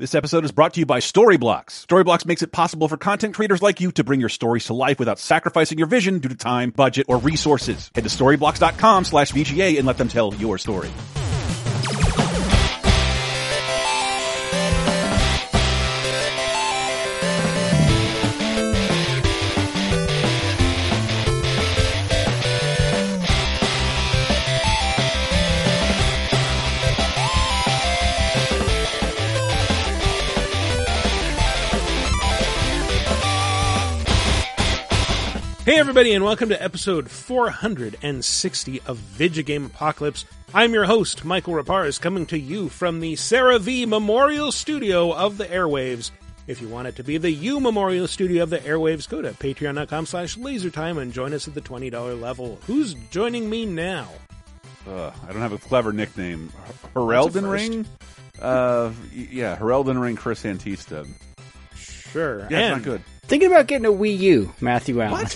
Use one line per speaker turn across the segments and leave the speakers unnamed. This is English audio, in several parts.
This episode is brought to you by Storyblocks. Storyblocks makes it possible for content creators like you to bring your stories to life without sacrificing your vision due to time, budget, or resources. Head to storyblocks.com slash VGA and let them tell your story.
Hey everybody and welcome to episode 460 of Vidjagame Apocalypse. I'm your host, Michael Reparaz, coming to you from the Sarah V Memorial Studio of the Airwaves. If you want it to be the U Memorial Studio of the Airwaves, go to patreon.com slash lasertime and join us at the $20 level. Who's joining me now?
Uh, I don't have a clever nickname. Herelden Ring? Uh, yeah, Herelden Ring Chris Antista.
Sure.
Yeah, it's not good.
Thinking about getting a Wii U, Matthew Allen.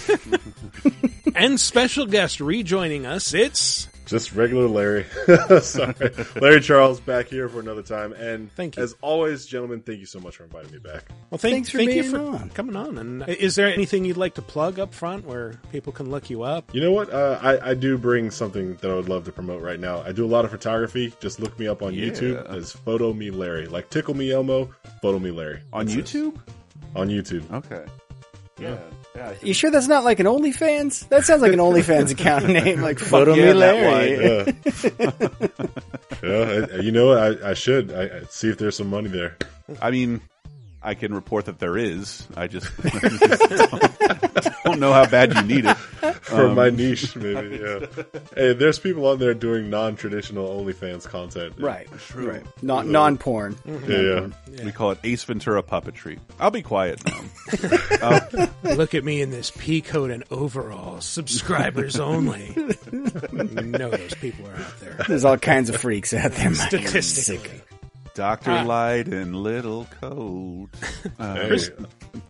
and special guest rejoining us, it's...
Just regular Larry. Sorry. Larry Charles back here for another time. And
Thank you.
as always, gentlemen, thank you so much for inviting me back.
Well, thank,
Thanks for
thank you
being
for
on.
coming on. And is there anything you'd like to plug up front where people can look you up?
You know what? Uh, I, I do bring something that I would love to promote right now. I do a lot of photography. Just look me up on
Yeah.
YouTube as Photo Me Larry. Like Tickle Me Elmo, Photo Me Larry.
On
That's it.
YouTube?
On YouTube.
Okay. Yeah. Yeah.
You sure that's not like an OnlyFans? That sounds like an OnlyFans account name, like Photo
yeah,
Me
that
Larry.
Yeah. yeah, I- you know? I, I should I, I see if there's some money there.
I mean, I can report that there is. I just, I just don't know how bad you need it.
for
Um,
my niche, maybe. Yeah. hey, there's people on there doing non-traditional OnlyFans content.
Right, True. right. Not non-porn.
Yeah, yeah.
We call it Ace Ventura puppetry. I'll be quiet now.
Look at me in this pea coat and overalls, subscribers only. you know those people are out there.
There's all kinds of freaks out there.
Statistically.
Doctor
Ah.
Light in little coat. Uh,
Hey,
Chris-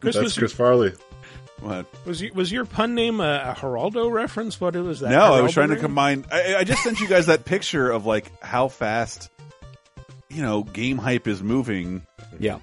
Chris,
that's
was,
Chris Farley.
what?
was, you- was your pun name a, a Geraldo reference? What was that?
No, I was
Geraldo
trying to combine. I, I just sent you guys that picture of like how fast, you know, game hype is moving.
Yeah.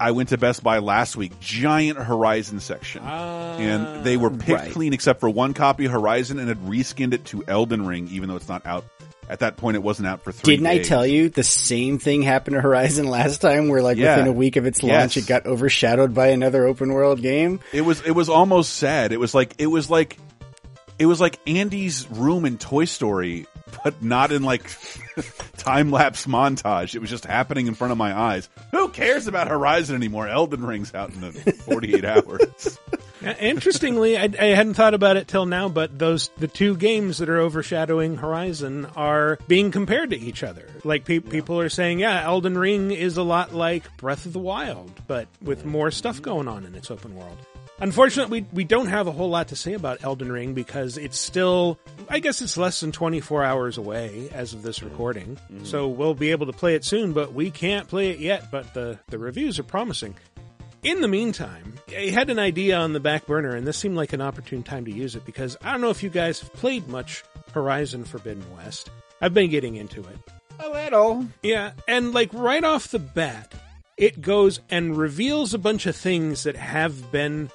I went to Best Buy last week, giant Horizon section.
Ah,
and they were picked
right.
clean except for one copy of Horizon and had reskinned it to Elden Ring, even though it's not out. At that point, it wasn't out for three
Didn't I tell you the same thing happened to Horizon last time where like
Yeah.
within a week of its launch
Yes.
it got overshadowed by another open world game?
It was it was almost sad. It was like it was like it was like Andy's room in Toy Story, but not in like time lapse montage. It was just happening in front of my eyes. Who cares about Horizon anymore? Elden Ring's out in the forty eight hours.
Interestingly, I, I hadn't thought about it till now, but those the two games that are overshadowing Horizon are being compared to each other. Like pe- people are saying, yeah, Elden Ring is a lot like Breath of the Wild, but with more stuff going on in its open world. Unfortunately, we, we don't have a whole lot to say about Elden Ring because it's still, I guess it's less than 24 hours away as of this mm-hmm. recording. Mm-hmm. So we'll be able to play it soon, but we can't play it yet, but the, the reviews are promising. In the meantime, I had an idea on the back burner, and this seemed like an opportune time to use it because I don't know if you guys have played much Horizon Forbidden West. I've been getting into it.
A little.
Yeah, and like right off the bat, it goes and reveals a bunch of things that have been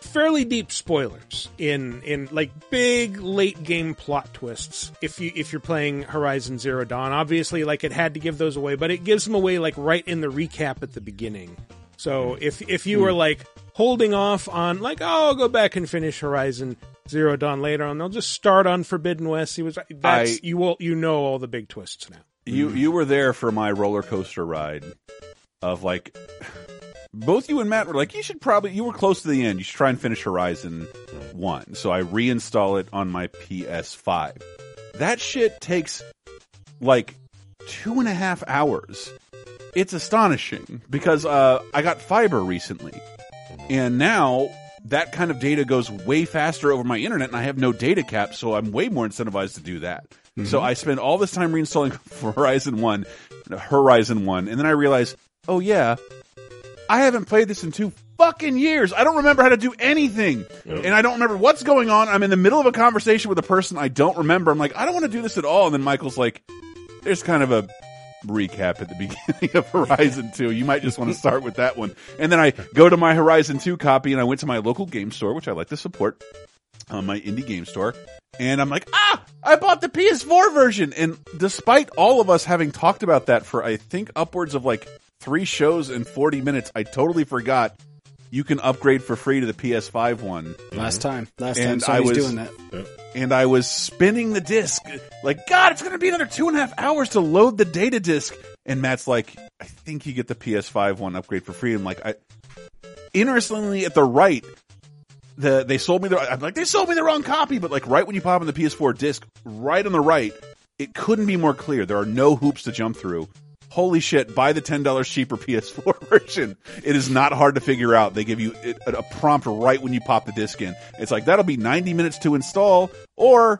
fairly deep spoilers in in like big late game plot twists. If you if you're playing Horizon Zero Dawn, obviously like it had to give those away, but it gives them away like right in the recap at the beginning. So mm. if if you were mm. like holding off on like oh I'll go back and finish Horizon Zero Dawn later on, they'll just start on Forbidden West. He was that's
I-
you will you know all the big twists now.
You mm. you were there for my roller coaster ride of like both you and Matt were like you should probably you were close to the end. You should try and finish Horizon 1. So I reinstall it on my PS5. That shit takes like two and a half hours. It's astonishing because uh, I got fiber recently, and now that kind of data goes way faster over my internet, and I have no data cap, so I'm way more incentivized to do that. So I spend all this time reinstalling Horizon One, Horizon One, and then I realize, oh yeah, I haven't played this in two fucking years. I don't remember how to do anything, and I don't remember what's going on. I'm in the middle of a conversation with a person I don't remember. I'm like, I don't want to do this at all, and then Michael's like, there's kind of a recap at the beginning of Horizon 2. You might just want to start with that one. And then I go to my Horizon 2 copy and I went to my local game store, which I like to support, uh, my indie game store. And I'm like, ah, I bought the PS4 version. And despite all of us having talked about that for, I think, upwards of like three shows in 40 minutes, I totally forgot you can upgrade for free to the PS5 one.
Last mm-hmm. time, last time
And
Sony's
I was-
doing that.
And I was spinning the disc, like, God, it's going to be another two and a half hours to load the data disc. And Matt's like, I think you get the PS5 one upgrade for free. I'm like, I, interestingly, at the right, the they sold me the. I'm like, they sold me the wrong copy. But like, right when you pop in the PS4 disc, right on the right, it couldn't be more clear. There are no hoops to jump through. Holy shit! Buy the ten dollars cheaper PS4 version. It is not hard to figure out. They give you a, a prompt right when you pop the disc in. It's like that'll be ninety minutes to install, or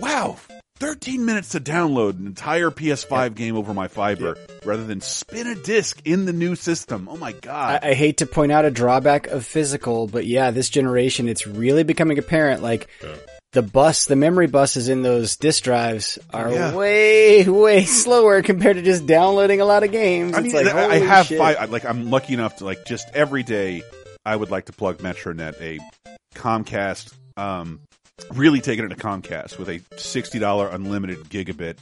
wow, thirteen minutes to download an entire PS5 game over my fiber, rather than spin a disc in the new system. Oh my god!
I, I hate to point out a drawback of physical, but yeah, this generation, it's really becoming apparent. Like the bus, the memory buses in those disk drives are
Yeah.
way, way slower compared to just downloading a lot of games.
I
it's
mean,
like,
I I have
shit.
five. Like, I'm lucky enough to like just every day. I would like to plug MetroNet, a Comcast. Um, really taking it to Comcast with a sixty dollar unlimited gigabit.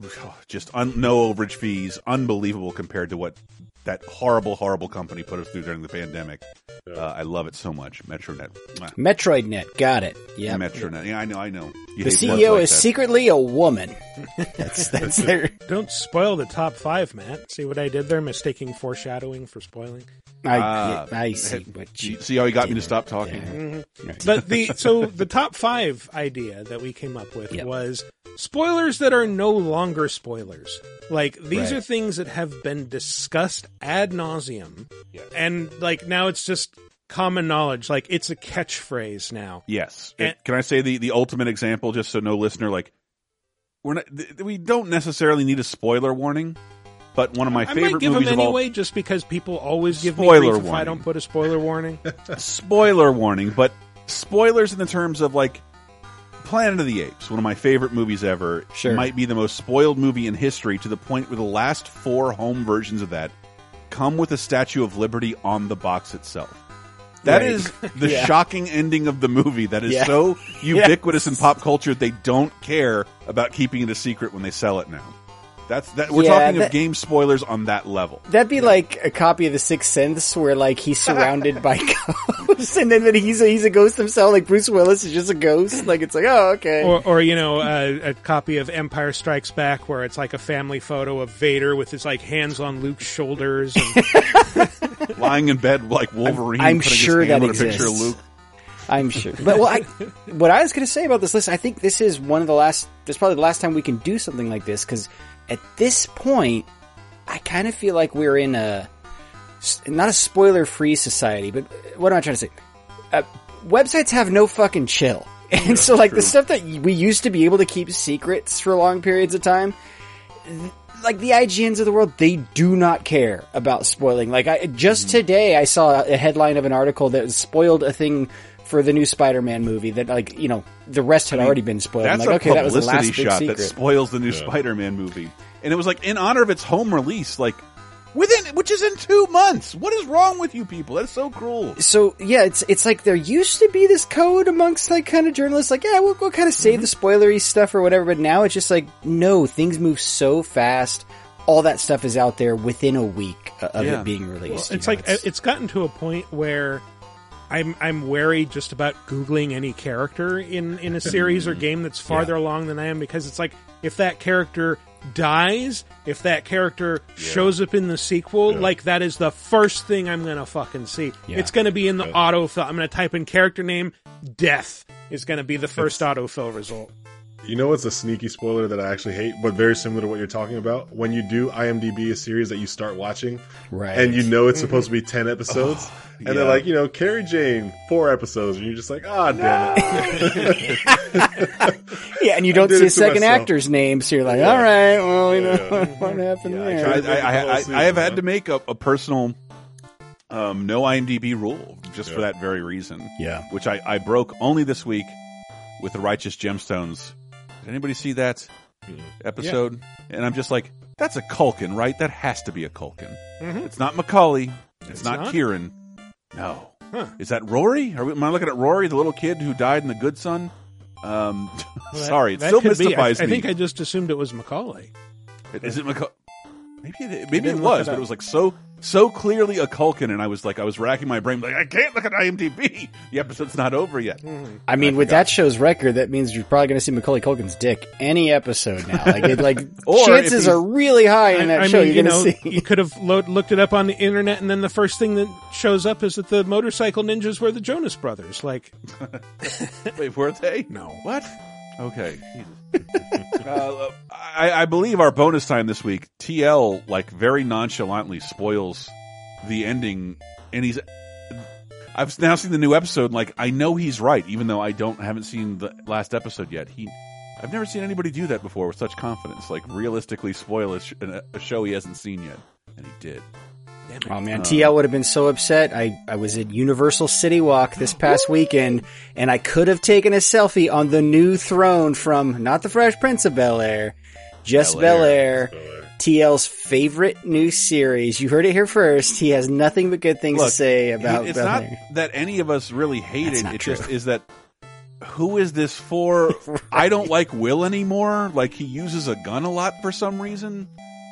Just un- no overage fees, unbelievable compared to what that horrible, horrible company put us through during the pandemic. Uh, I love it so much. MetroNet, Mwah.
MetroidNet, got it. Yeah.
MetroNet. Yeah, I know, I know. You
The CEO
like
is
that.
secretly a woman. That's that's their.
Don't spoil the top five, Matt. See what I did there? Mistaking foreshadowing for spoiling.
I, yeah, I see what
you
you.
see how he got me to
did
stop
there.
talking.
Yeah.
But the so the top five idea that we came up with
Yep.
was spoilers that are no longer spoilers. Like these
Right.
are things that have been discussed ad nauseum, and like now it's just common knowledge. Like it's a catchphrase now.
Yes.
And-
Can I say the, the ultimate example, just so no listener like we're not th- we don't necessarily need a spoiler warning, but one of my
I
favorite
might give
movies
them
of all
anyway, just because people always give
Spoiler
me grief if I don't put a spoiler warning.
spoiler warning, but spoilers in the terms of like Planet of the Apes, one of my favorite movies ever,
Sure.
might be the most spoiled movie in history to the point where the last four home versions of that come with a Statue of Liberty on the box itself. That
Right.
is the
Yeah.
shocking ending of the movie that is
Yeah.
so ubiquitous in pop culture they don't care about keeping it a secret when they sell it now. That's that we're
Yeah,
talking
that-
of game spoilers on that level.
That'd be like a copy of The Sixth Sense, where like he's surrounded by ghosts, and then he's a, he's a ghost himself. Like Bruce Willis is just a ghost. Like it's like, oh, okay.
or, or you know, uh, a copy of Empire Strikes Back where it's like a family photo of Vader with his like hands on Luke's shoulders. And,
Lying in bed like Wolverine
I'm
putting
sure
his hand
that
on a picture of
exists.
Luke.
I'm sure. But well, I, what I was going to say about this list, I think this is one of the last. This is probably the last time we can do something like this because at this point, I kind of feel like we're in a not a spoiler-free society. But what am I trying to say? Uh, websites have no fucking chill, and so like the stuff that we used to be able to keep secrets for long periods of time. Like the IGNs of the world, they do not care about spoiling. Like I just today, I saw a headline of an article that spoiled a thing for the new Spider-Man movie that, like, you know, the rest had already been spoiled. I'm
That's
like,
a
okay, that was the
publicity
last
shot that spoils the new Spider-Man movie, and it was like in honor of its home release, like within which is in two months. What is wrong with you people? That's so cruel.
so yeah, it's it's like there used to be this code amongst like kind of journalists, like yeah, we'll, we'll kind of save the spoilery stuff or whatever. But now it's just like no, things move so fast. All that stuff is out there within a week uh, of
Yeah.
it being released. you
it's
know,
like it's gotten to a point where I'm I'm wary just about googling any character in in a series or game that's farther along than I am because it's like if that character dies, if that character shows up in the sequel, like that is the first thing I'm gonna fucking see.
Yeah.
It's gonna be in the autofill. I'm gonna type in character name, death is gonna be the first autofill result.
You know what's a sneaky spoiler that I actually hate, but very similar to what you're talking about? When you do IMDb a series that you start watching,
Right.
and you know it's supposed to be 10 episodes, and
yeah.
they're like, you know, Carrie Jane, four episodes, and you're just like, ah, damn it.
yeah, and you don't see a second
myself.
actor's name, so you're like, all right, well, you know what happened
I,
there.
tried- I, I, I,
Season,
I have had to make a, a personal um, no IMDb rule just for that very reason.
Yeah.
which I, I broke only this week with the Righteous Gemstones. Did anybody see that episode? And I'm just like, That's a Culkin, right? That has to be a Culkin. It's not Macaulay. It's,
It's
not,
not?
Kieran. No.
Huh.
Is that Rory? Are we, am I looking at Rory, the little kid who died in The Good Son? Um,
Well, that-
sorry, it still
be. I,
mystifies
I think I just assumed it was Macaulay.
Is it Macaulay? Maybe it, maybe it was,
it
but it was like so so clearly a Culkin, and I was like, I was racking my brain, like I can't look at IMDb. The episode's not over yet. Hmm.
I mean, with that show's record, that means you're probably going to see Macaulay Culkin's dick any episode now. Like, it, like chances are really high in that
I, I
show.
mean,
you're
you
going
know,
to see.
you could have lo- looked it up on the internet, and then the first thing that shows up is that the motorcycle ninjas were the Jonas Brothers. Like,
Wait, were they?
No.
What? Okay. Uh, I, I believe our bonus time this week, TL like very nonchalantly spoils the ending, and he's. I've now seen the new episode. And, like I know he's right, even though I don't haven't seen the last episode yet. He, I've never seen anybody do that before with such confidence. Like realistically spoil a, sh a, a show he hasn't seen yet, and he did.
Oh man, uh, TL would have been so upset. I, I was at Universal City Walk this past weekend, and I could have taken a selfie on the new throne from not the Fresh Prince of Bel Air, just
Bel-Air.
TL's favorite new series. You heard it here first. He has nothing but good things to say about
he- it's
Bel
not
Air.
that any of us really hate
That's
it.
not
It
true.
just is that who is this for? I don't like Will anymore. Like he uses a gun a lot for some reason.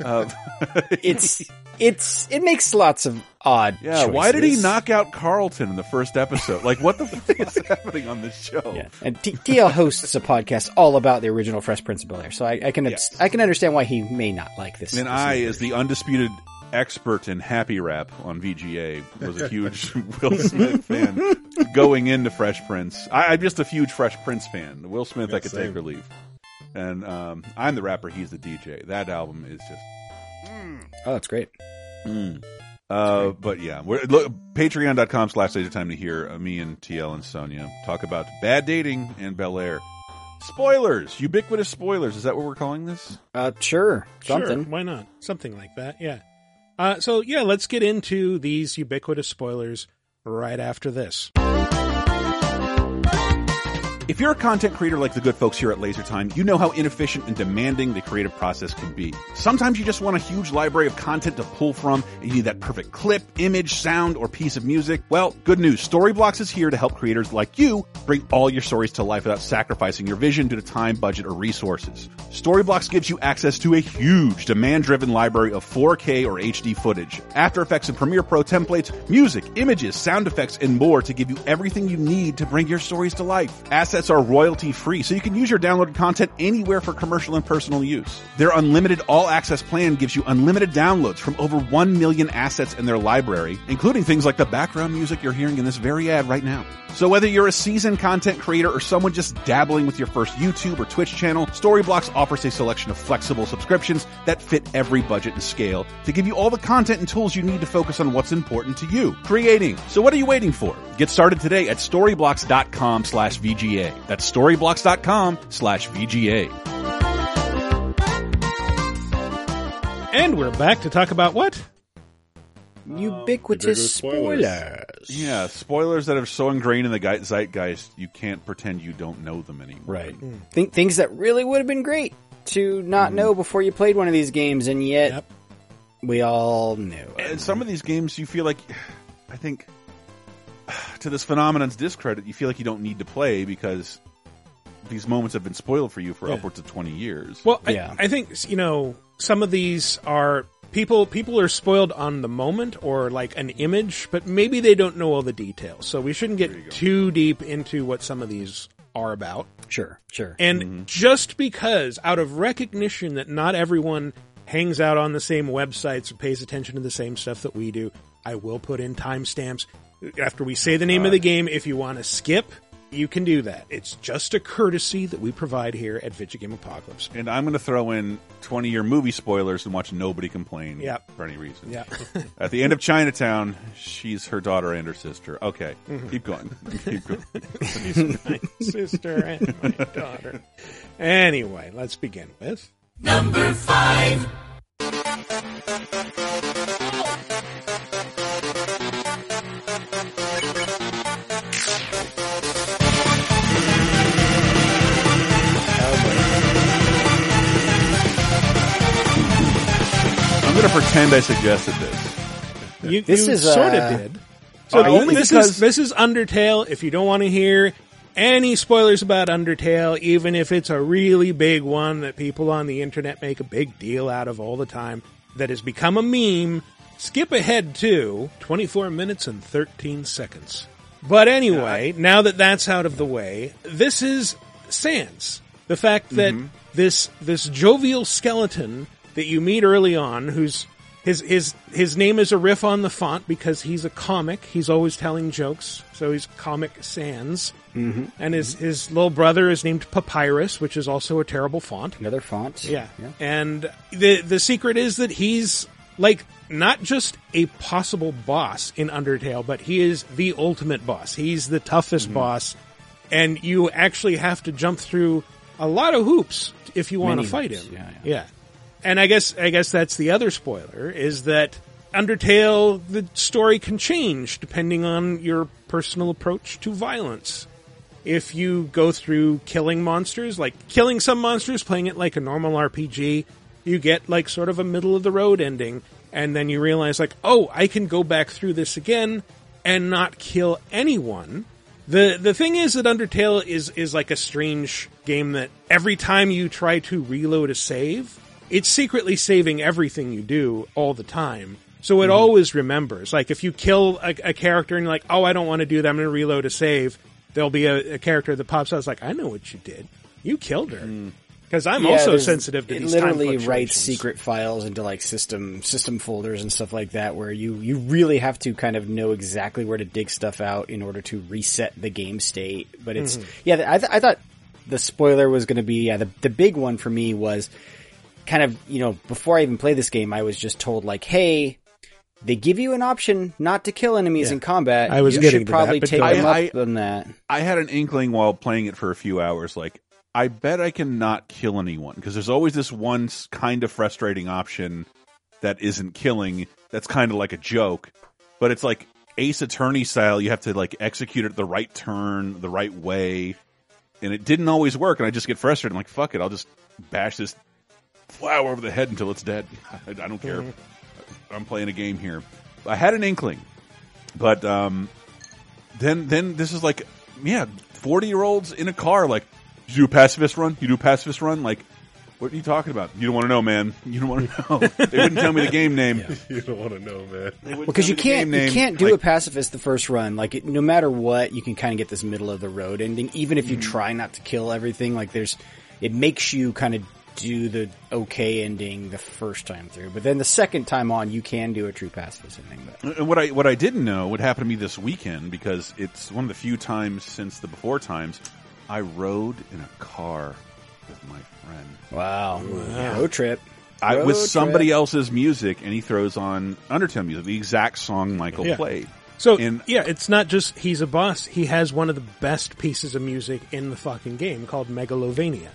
Uh,
It's it's it makes lots of odd.
yeah. Why did he knock out Carlton in the first episode? Like what the fuck is happening on this show?
Yeah. And T- TL hosts a podcast all about the original Fresh Prince of Bel Air, so I, I can
Yes.
I can understand why he may not like this.
And
this
I,
new
as the undisputed expert in happy rap on VGA, was a huge Will Smith fan going into Fresh Prince. I, I'm just a huge Fresh Prince fan. Will Smith, I could
same.
take or leave. And um, I'm the rapper, he's the DJ. That album is just
Oh, that's great.
Uh, but yeah, we're, look, patreon.com slash laser time to hear uh, me and TL and Sonia talk about bad dating and Bel Air. Spoilers, ubiquitous spoilers. Is that what we're calling this?
Uh, sure, something.
Sure, why not? Something like that, yeah. Uh, so, yeah, let's get into these ubiquitous spoilers right after this.
If you're a content creator like the good folks here at LaserTime, you know how inefficient and demanding the creative process can be. Sometimes you just want a huge library of content to pull from, and you need that perfect clip, image, sound, or piece of music. Well, good news. Storyblocks is here to help creators like you bring all your stories to life without sacrificing your vision due to time, budget, or resources. Storyblocks gives you access to a huge demand-driven library of 4K or HD footage, After Effects and Premiere Pro templates, music, images, sound effects, and more to give you everything you need to bring your stories to life. Assets are royalty free, so you can use your downloaded content anywhere for commercial and personal use. Their unlimited all access plan gives you unlimited downloads from over 1 million assets in their library, including things like the background music you're hearing in this very ad right now. So whether you're a seasoned content creator or someone just dabbling with your first YouTube or Twitch channel, Storyblocks offers a selection of flexible subscriptions that fit every budget and scale to give you all the content and tools you need to focus on what's important to you, creating. So what are you waiting for? Get started today at storyblocks.com slash VGA. That's storyblocks.com slash VGA.
And we're back to talk about what?
Ubiquitous
ubiquitous spoilers.
spoilers.
Yeah, spoilers that are so ingrained in the zeitgeist, you can't pretend you don't know them anymore.
Right. Hmm. Think things that really would have been great to not hmm. know before you played one of these games, and yet
Yep.
we all knew.
And some of these games, you feel like, I think, to this phenomenon's discredit, you feel like you don't need to play because these moments have been spoiled for you for
Yeah.
upwards of 20 years.
Well, I,
Yeah.
I think you know some of these are people. People are spoiled on the moment or like an image, but maybe they don't know all the details. So we shouldn't get too deep into what some of these are about.
Sure, sure.
And mm-hmm. just because, out of recognition that not everyone hangs out on the same websites or pays attention to the same stuff that we do, I will put in timestamps after we say the name of the game. If you want to skip, you can do that. It's just a courtesy that we provide here at Video Game Apocalypse.
and I'm going to throw in 20 year movie spoilers and watch nobody complain
Yep.
for any reason.
Yeah.
At the end of Chinatown, she's her daughter and her sister. Okay, mm-hmm. keep going. keep going.
My sister and my daughter. Anyway, let's begin with.
Going to pretend I suggested this.
You,
This
you
is,
sort
uh,
of did. So
Uh, only
this
because-
is this is Undertale. If you don't want to hear any spoilers about Undertale, even if it's a really big one that people on the internet make a big deal out of all the time, that has become a meme, skip ahead to 24 minutes and 13 seconds. But anyway, now that that's out of the way, this is Sans. The fact that this this jovial skeleton that you meet early on, who's his his his name is a riff on the font because he's a comic. He's always telling jokes, so he's Comic Sans. Mm-hmm. And his his little brother is named Papyrus, which is also a terrible font.
Another font.
Yeah. And the the secret is that he's like not just a possible boss in Undertale, but he is the ultimate boss. He's the toughest boss and you actually have to jump through a lot of hoops if you want to fight him.
yeah,
yeah. And I guess I guess that's the other spoiler is that Undertale the story can change depending on your personal approach to violence if you go through killing monsters, like killing some monsters, playing it like a normal RPG, you get like sort of a middle of the road ending, and then you realize like, oh, I can go back through this again and not kill anyone. The the thing is that Undertale is is like a strange game that every time you try to reload a save, it's secretly saving everything you do all the time. So it always remembers. Like if you kill a, a character and you're like, oh, I don't want to do that, I'm going to reload a save. There'll be a, a character that pops out. It's like, I know what you did. You killed her. Because I'm
Yeah,
also sensitive to
it
these
literally writes secret files into like system system folders and stuff like that where you you really have to kind of know exactly where to dig stuff out in order to reset the game state but it's
Mm-hmm.
yeah I, th- I thought the spoiler was going to be yeah the, the big one for me was kind of you know before i even played this game i was just told like hey they give you an option not to kill enemies in combat.
I was
you
getting
should
to
probably
that,
take
go
them
ahead.
up on that.
I had an inkling while playing it for a few hours, like, I bet I can not kill anyone because there's always this one kind of frustrating option that isn't killing. That's kind of like a joke, but it's like Ace Attorney style. You have to like execute it the right turn, the right way, and it didn't always work. And I just get frustrated. I'm like, fuck it, I'll just bash this flower over the head until it's dead. I, I don't care. I'm playing a game here. I had an inkling, but um, then then this is like yeah, forty year olds in a car like you do a pacifist run, you do a pacifist run, like what are you talking about? You don't want to know, man. You don't want to know. they wouldn't tell me the game name.
You don't want to know, man.
They wouldn't
Because
tell
you can't you
name.
can't do
Like,
a pacifist the first run. Like it, no matter what, you can kind of get this middle of the road ending. Even if you
Mm-hmm.
try not to kill everything, like there's, it makes you kind of do the okay ending the first time through. But then the second time on, you can do a true pacifist ending. But
And what I what I didn't know would happen to me this weekend because it's one of the few times since the before times I rode in a car with my friend.
wow, road trip.
I
Road
with somebody
trip.
else's music, and he throws on Undertale music, the exact song Michael
Yeah.
played.
So
And-
yeah, it's not just he's a boss. He has one of the best pieces of music in the fucking game called Megalovania.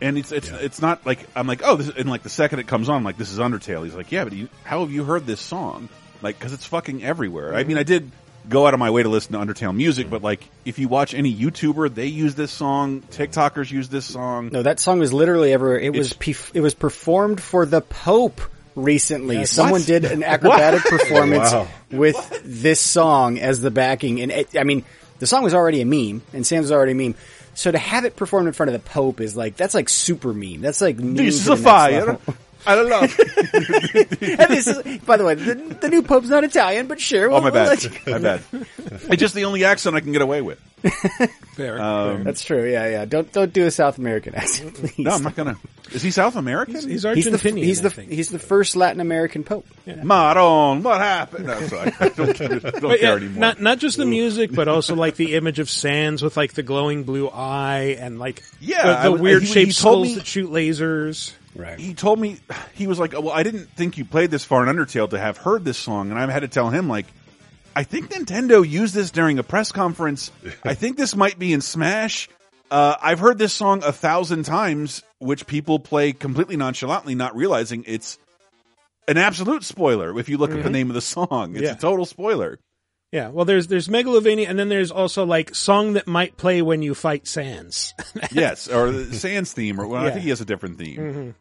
And it's it's it's not like I'm like oh this and like the second it comes on I'm like this is Undertale. He's like yeah, but you, how have you heard this song? Like because it's fucking everywhere. I mean I did go out of my way to listen to Undertale music, but like if you watch any YouTuber, they use this song. TikTokers use this song.
No, that song was literally everywhere. It was pe- it was performed for the Pope recently. Someone
What?
did an acrobatic performance
Wow.
with this song as the backing, and it, I mean, the song was already a meme, and Sans was already a meme. So to have it performed in front of the Pope is like that's like super meme. That's like meme
This is a fire.
level.
I love.
and this is, by the way, the, the new Pope's not Italian, but sure.
Oh
we'll-
my
we'll
bad, my bad. It's just the only accent I can get away with.
Fair.
Um,
That's true. Yeah, yeah. Don't don't do a South American accent, please.
no, I'm not gonna. Is he South American?
he's, he's
He's the
Argentinian.
he's the he's the first Latin American Pope.
Maron, what happened? No, sorry, I don't, don't care
yeah,
anymore.
not not just the music, but also like the image of Sans with like the glowing blue eye and like
Yeah,
the, the
would-
weird
he- he
shaped
told
skulls
me-
that shoot lasers.
Right.
he told me he was like, "Well, I didn't think you played this far in Undertale to have heard this song," and I had to tell him like, "I think Nintendo used this during a press conference. I think this might be in Smash. Uh, I've heard this song a thousand times, which people play completely nonchalantly, not realizing it's an absolute spoiler. If you look at the name of the song, it's
Yeah.
a total spoiler.
Yeah, well, there's there's Megalovania, and then there's also like song that might play when you fight Sans.
yes, or the Sans theme, or well, I think he has a different theme.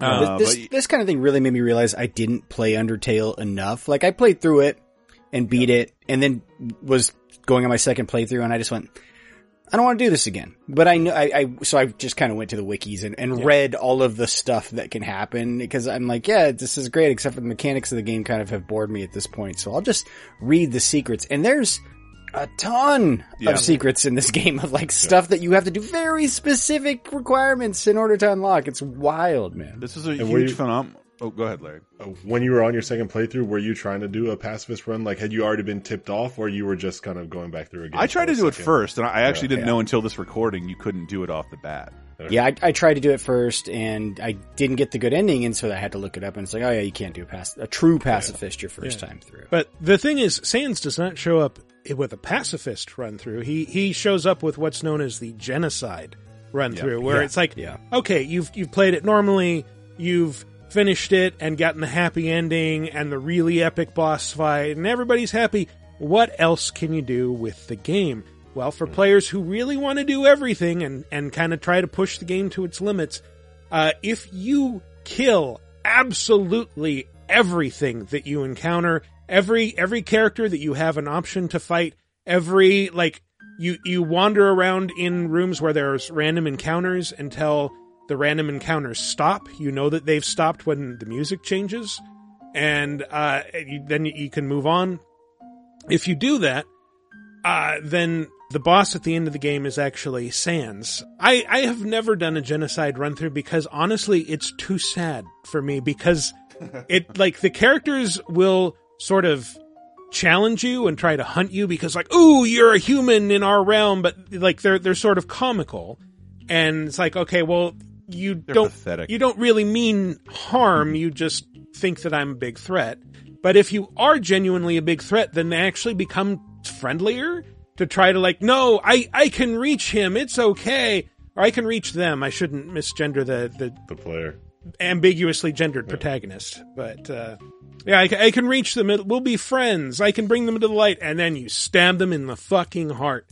Uh,
this
but-
this kind of thing really made me realize I didn't play Undertale enough. Like I played through it and beat it, and then was going on my second playthrough, and I just went, I don't want to do this again. But I know I, I so I just kind of went to the wikis and, and read all of the stuff that can happen because I'm like, yeah, this is great, except for the mechanics of the game kind of have bored me at this point. So I'll just read the secrets, and there's a ton
Yeah.
of secrets in this game of like stuff that you have to do very specific requirements in order to unlock. It's wild, man.
This is a
were
huge
you-
phenomenon. Oh, go ahead, Larry.
Uh, When you were on your second playthrough, were you trying to do a pacifist run? Like, had you already been tipped off, or you were just kind of going back through again?
I tried to
a
do it first, and I I actually didn't
Yeah.
know until this recording you couldn't do it off the bat.
Yeah, I, I tried to do it first, and I didn't get the good ending, and so I had to look it up. And it's like, oh yeah, you can't do a, pac- a true pacifist your first time through.
But the thing is, Sans does not show up with a pacifist run through. He he shows up with what's known as the genocide run through, where
Yeah.
it's like,
Yeah.
okay, you've you've played it normally, you've finished it and gotten the happy ending and the really epic boss fight, and everybody's happy. What else can you do with the game? Well, for players who really want to do everything and and kind of try to push the game to its limits, uh, if you kill absolutely everything that you encounter, every every character that you have an option to fight, every like you you wander around in rooms where there's random encounters until the random encounters stop. You know that they've stopped when the music changes, and uh, you, then you can move on. If you do that, uh, then the boss at the end of the game is actually Sans. I, I have never done a genocide run through because honestly, it's too sad for me because it, like, the characters will sort of challenge you and try to hunt you because like, ooh, you're a human in our realm, but like, they're, they're sort of comical. And it's like, okay, well, you don't,
pathetic.
you don't really mean harm. You just think that I'm a big threat. But if you are genuinely a big threat, then they actually become friendlier to try to like, no, I, I can reach him. It's okay. Or I can reach them. I shouldn't misgender the, the
The player.
ambiguously gendered protagonist. But, uh, yeah, I, I can reach them. It, we'll be friends. I can bring them into the light. And then you stab them in the fucking heart.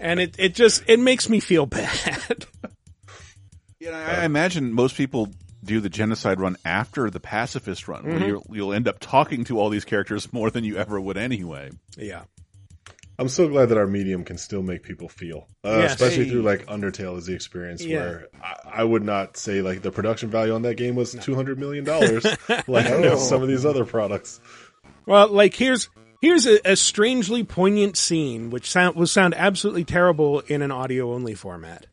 And it, it just, it makes me feel bad.
Yeah, I I imagine most people do the genocide run after the pacifist run, where you'll, you'll end up talking to all these characters more than you ever would anyway.
yeah.
I'm so glad that our medium can still make people feel, uh,
Yes.
especially
Hey.
through like Undertale is the experience
Yeah.
where I, I would not say like the production value on that game was two hundred million dollars, like I know some of these other products.
Well, like here's here's a, a strangely poignant scene which sound will sound absolutely terrible in an audio only format.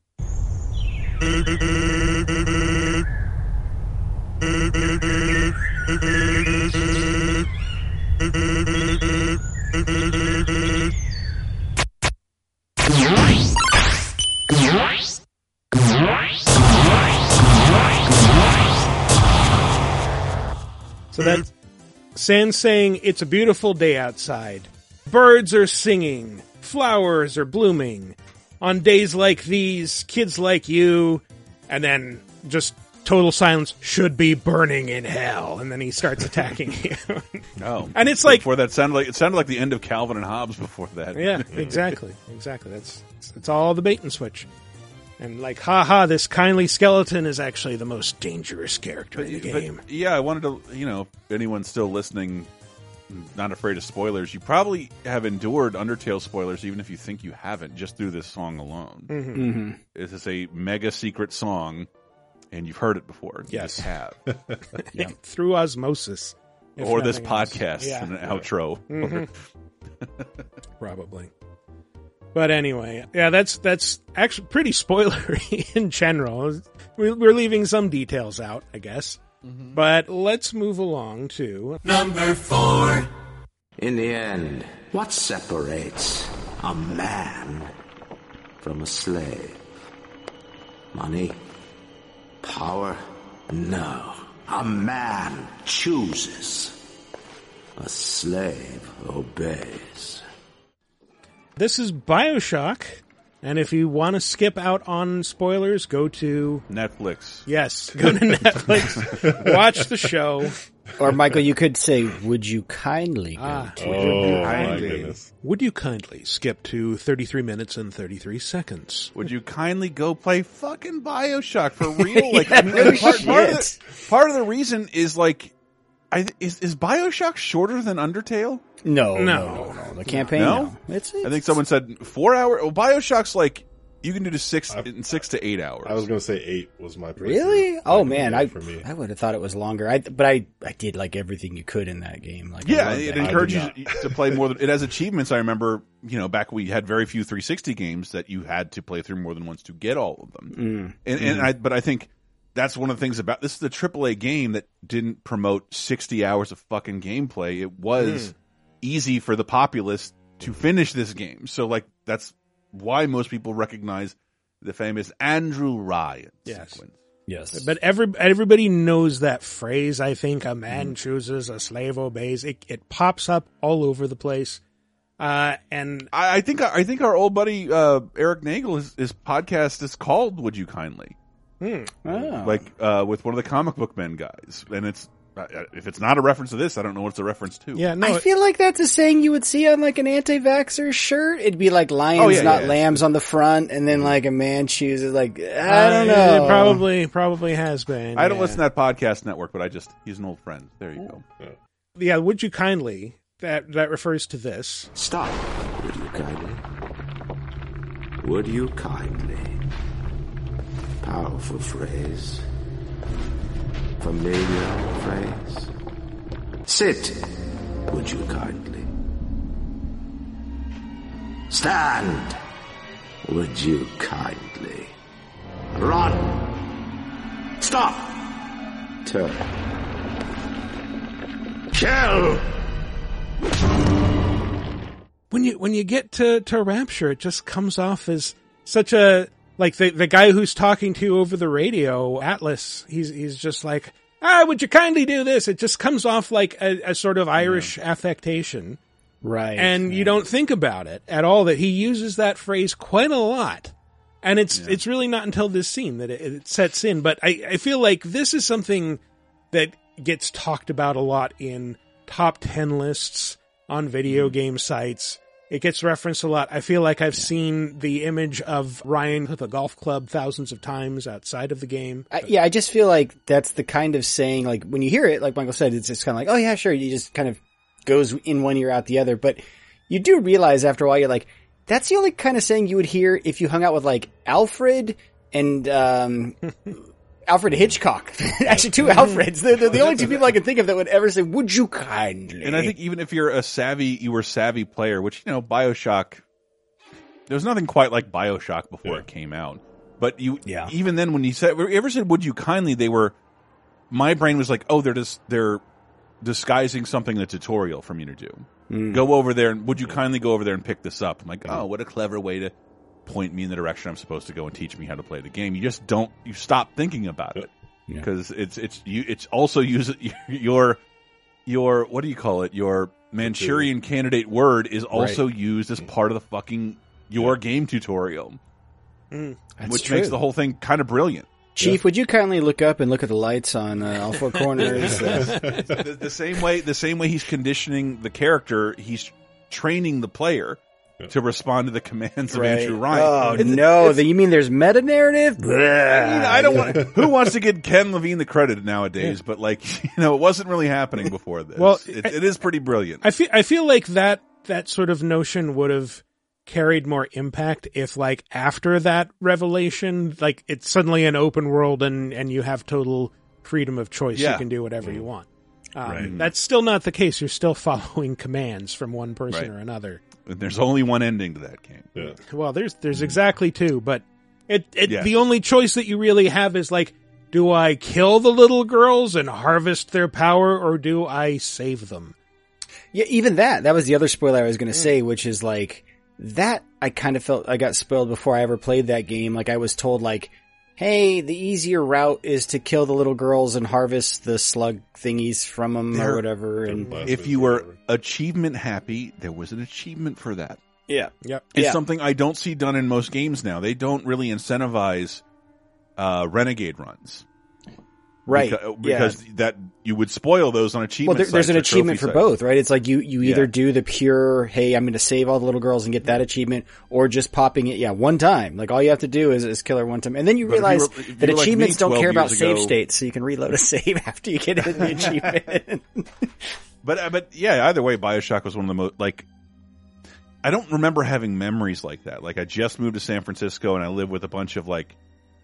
So that's Sans saying it's a beautiful day outside. Birds are singing, flowers are blooming. On days like these, kids like you, and then just total silence should be burning in hell. And then he starts attacking you.
Oh,
And it's like-
before that sounded like it sounded like the end of Calvin and Hobbes. Before that,
yeah, exactly, exactly. That's it's all the bait and switch. And like, haha, this kindly skeleton is actually the most dangerous character in the
But,
game.
yeah, I wanted to, you know, if anyone's still listening, not afraid of spoilers, you probably have endured Undertale spoilers, even if you think you haven't, just through this song alone.
Mm-hmm.
This is a mega secret song, and you've heard it before.
Yes.
just have.
Through osmosis.
or this
else.
podcast
Yeah.
and an outro.
Mhm. Probably. But anyway, yeah, that's that's actually pretty spoilery in general. We- We're leaving some details out, I guess. Mm-hmm. But let's move along to number four.
In the end, what separates a man from a slave? Money? Power? No. A man chooses. A slave obeys.
this is BioShock, And if you want to skip out on spoilers, go to
Netflix.
yes, go to Netflix, watch the show.
Or Michael, you could say, "Would you kindly?" Go
Ah.
to-"
Oh my
Kindly.
goodness.
Would you kindly skip to 33 minutes and 33 seconds?
Would you kindly go play fucking Bioshock for real? Like,
Yeah,
I mean,
no
and part, part, of the, part of the reason is like, I, is is Bioshock shorter than Undertale?
No, no,
No.
no, no. The campaign.
No?
No, it's,
I think someone said four hour. Well, Bioshock's like you can do to six in six to eight hours.
I was gonna say eight was my playthrough.
Really? Oh man, I
for me.
I would have thought it was longer. I but I I did like everything you could in that game. Like
yeah,
loved
it
that.
encourages you to play more than it has achievements. I remember, you know, back we had very few 360 games that you had to play through more than once to get all of them.
Mm.
And, and I, but I think that's one of the things about this is a AAA game that didn't promote 60 hours of fucking gameplay. It was
Mm.
easy for the populace to finish this game. So like that's why most people recognize the famous Andrew Ryan
Yes.
sequence.
Yes,
But every everybody knows that phrase. I think a man
Mm-hmm.
chooses, a slave obeys. It it pops up all over the place. Uh, and
I, I think I think our old buddy uh, Eric Nagel his, his podcast is called "Would You Kindly,"
Oh.
like uh, with one of the comic book men guys, and it's uh, if it's not a reference to this, I don't know what it's a reference to.
yeah, no,
I feel like that's a saying you would see on like an anti-vaxxer shirt. It'd be like lions,
Oh, yeah,
not
yeah.
lambs on the front, and then like a man chooses like I don't
uh,
know.
It probably probably has been.
I don't
yeah.
listen to that podcast network, but I just he's an old friend. There you go.
Yeah, would you kindly? That that refers to this.
Stop, would you kindly? Would you kindly? Powerful phrase. Familiar phrase. Sit, would you kindly? Stand, would you kindly? Run. Stop. Turn. Kill.
when you when you get to to rapture it just comes off as such a like the the guy who's talking to you over the radio atlas he's he's just like ah would you kindly do this? It just comes off like a, a sort of irish affectation.
Right,
and you don't think about it at all that he uses that phrase quite a lot. And it's it's really not until this scene that it, it sets in. But i i feel like this is something that gets talked about a lot in top 10 lists on video game sites it gets referenced a lot. I feel like I've seen the image of Ryan with a golf club thousands of times outside of the game.
I, yeah, I just feel like that's the kind of saying, like, when you hear it, like Michael said, it's just kind of like, oh yeah, sure, you just kind of goes in one ear out the other. But you do realize after a while, you're like, that's the only kind of saying you would hear if you hung out with like Alfred and, um, Alfred Hitchcock. Actually, two Alfreds. They're, they're the only two people I can think of that would ever say, would you kindly?
And I think even if you're a savvy, you were savvy player, which you know, Bioshock. There was nothing quite like Bioshock before
Yeah.
it came out, but you,
Yeah.
even then, when you said, you ever said, "Would you kindly?" They were, my brain was like, "Oh, they're just they're disguising something in a tutorial for me to do. Hmm. Go over there and would you kindly go over there and pick this up?" I'm like, hmm. "Oh, what a clever way to point me in the direction I'm supposed to go and teach me how to play the game." You just don't, you stop thinking about it
Yeah.
because it's it's you it's also use your your what do you call it your Manchurian candidate word is also used as part of the fucking your game tutorial,
That's
which
true.
makes the whole thing kind of brilliant.
Chief, would you kindly look up and look at the lights on uh, all four corners?
The, the same way the same way he's conditioning the character, he's training the player to respond to the commands of Andrew Ryan.
Oh
It's-
no!
it's-
the- you mean there's meta narrative?
I, mean, I don't want. Who wants to give Ken Levine the credit nowadays? But like, you know, it wasn't really happening before this.
Well,
it, it is pretty brilliant.
I feel I feel like that that sort of notion would have carried more impact if like after that revelation like it's suddenly an open world and and you have total freedom of choice you can do whatever you want um,
Right.
that's still not the case you're still following commands from one person
Right.
or another
And There's only one ending to that game.
Yeah.
well there's there's exactly two but it, it
Yeah.
the only choice that you really have is like do i kill the little girls and harvest their power or do i save them
Yeah, even that. That was the other spoiler I was going to mm. say, which is like that. I kind of felt I got spoiled before I ever played that game. Like I was told, like, "Hey, the easier route is to kill the little girls and harvest the slug thingies from them
They're-
or whatever." And
If you were achievement happy, there was an achievement for that.
Yeah.
Yep.
is
Yeah.
something I don't see done in most games now. They don't really incentivize uh, renegade runs,
Right.
Beca-
yeah.
because that you would spoil those on
Well,
achievement.
there, there's an achievement for
sites.
both, right? It's like you, you either
Yeah.
do the pure, hey, I'm going to save all the little girls and get that achievement, or just popping it, yeah, one time. Like all you have to do is, is kill her one time. And then you
But if you
realize
were- if
that
like
achievements don't care about
years
save states, so you can reload a save after you get in the achievement.
But uh, but yeah, either way, Bioshock was one of the most like. I don't remember having memories like that. Like I just moved to San Francisco and I live with a bunch of like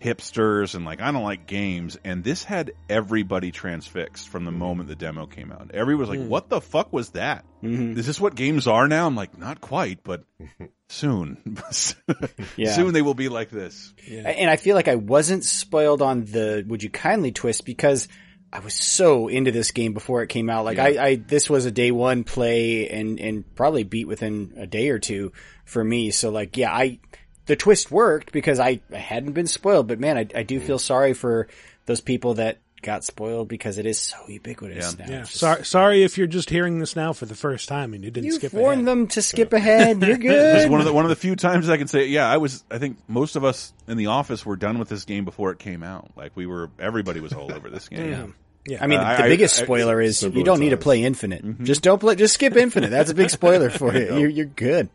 hipsters and like I don't like games and this had everybody transfixed from the moment the demo came out. Everyone was like, "What the fuck was that?
Mhm.
Is this what games are now?" I'm like, "Not quite, but soon.
Yeah.
soon they will be like this."
And I feel like I wasn't spoiled on the would you kindly twist because I was so into this game before it came out. Like I, I, this was a day one play and, and probably beat within a day or two for me. So like, yeah, I, the twist worked because I, I hadn't been spoiled, but man, I, I do feel sorry for those people that got spoiled because it is so ubiquitous
Yeah.
now.
Yeah.
Just-
Sorry, sorry if you're just hearing this now for the first time and you didn't
You've
skip
warned
ahead.
them to skip ahead. You're
It's
good.
one of the one of the few times I can say, yeah, I was. I think most of us in the office were done with this game before it came out. Like we were, everybody was all over this game.
Yeah.
I mean,
Uh,
the
I-
biggest
I-
spoiler is
Several
you don't need to play Infinite. Just don't play. Just skip Infinite. That's a big spoiler for you. You're, you're good.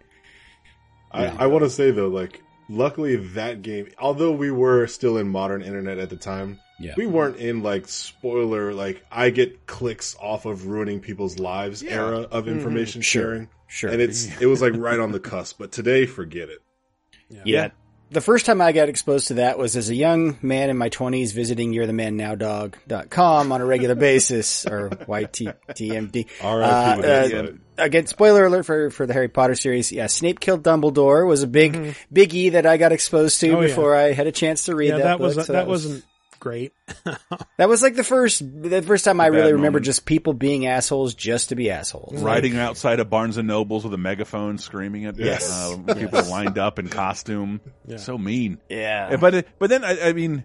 I, I want to say though, like, luckily that game, although we were still in modern internet at the time,
Yeah.
we weren't in like spoiler, like I get clicks off of ruining people's lives era of mm-hmm. information
Sure.
sharing.
Sure.
And it's it was like right on the cusp, but today, forget it.
Yeah. The first time I got exposed to that was as a young man in my 20s visiting you'rethemannowdog.com on a regular basis, or YTMND.
R.I.P. to that
Uh, again, spoiler alert for, for the Harry Potter series. Yeah, Snape killed Dumbledore was a big, big E that I got exposed to
Oh, yeah.
before I had a chance to read
yeah,
that,
that,
book.
was
so
that,
was-
wasn't great.
that was like the first, the first time I
bad
really remember
moment.
just people being assholes just to be assholes.
Riding outside of Barnes and Nobles with a megaphone, screaming at
Yes.
uh, people lined up in costume. So mean.
Yeah.
Yeah, But it- but then I, I mean,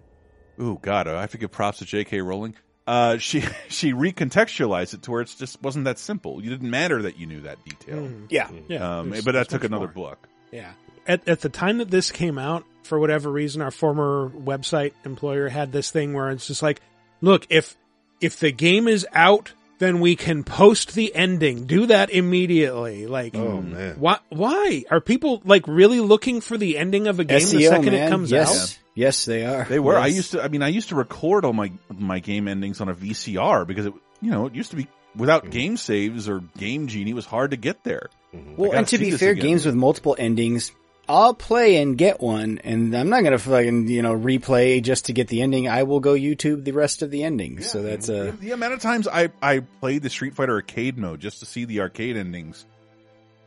oh god, I have to give props to J.K. Rowling. Uh, she she recontextualized it to where it's just wasn't that simple. You didn't matter that you knew that detail.
yeah.
Yeah,
Um,
there's-
but that
there's
took
much
another
more.
book.
Yeah. At, at the time that this came out, for whatever reason, our former website employer had this thing where it's just like, look, if, if the game is out, then we can post the ending. Do that immediately. Like,
Oh man.
why, why are people like really looking for the ending of a game the second
man.
it comes
yes.
out?
Yes, they are.
They were. I used to. I mean, I used to record all my my game endings on a VCR because it, you know, it used to be without mm-hmm. game saves or Game Genie, it was hard to get there. Mm-hmm.
Well,
gotta
and to be fair,
again.
games with multiple endings, I'll play and get one, and I'm not gonna fucking you know replay just to get the ending. I will go YouTube the rest of the endings. so that's uh,
The amount of times I I played the Street Fighter arcade mode just to see the arcade endings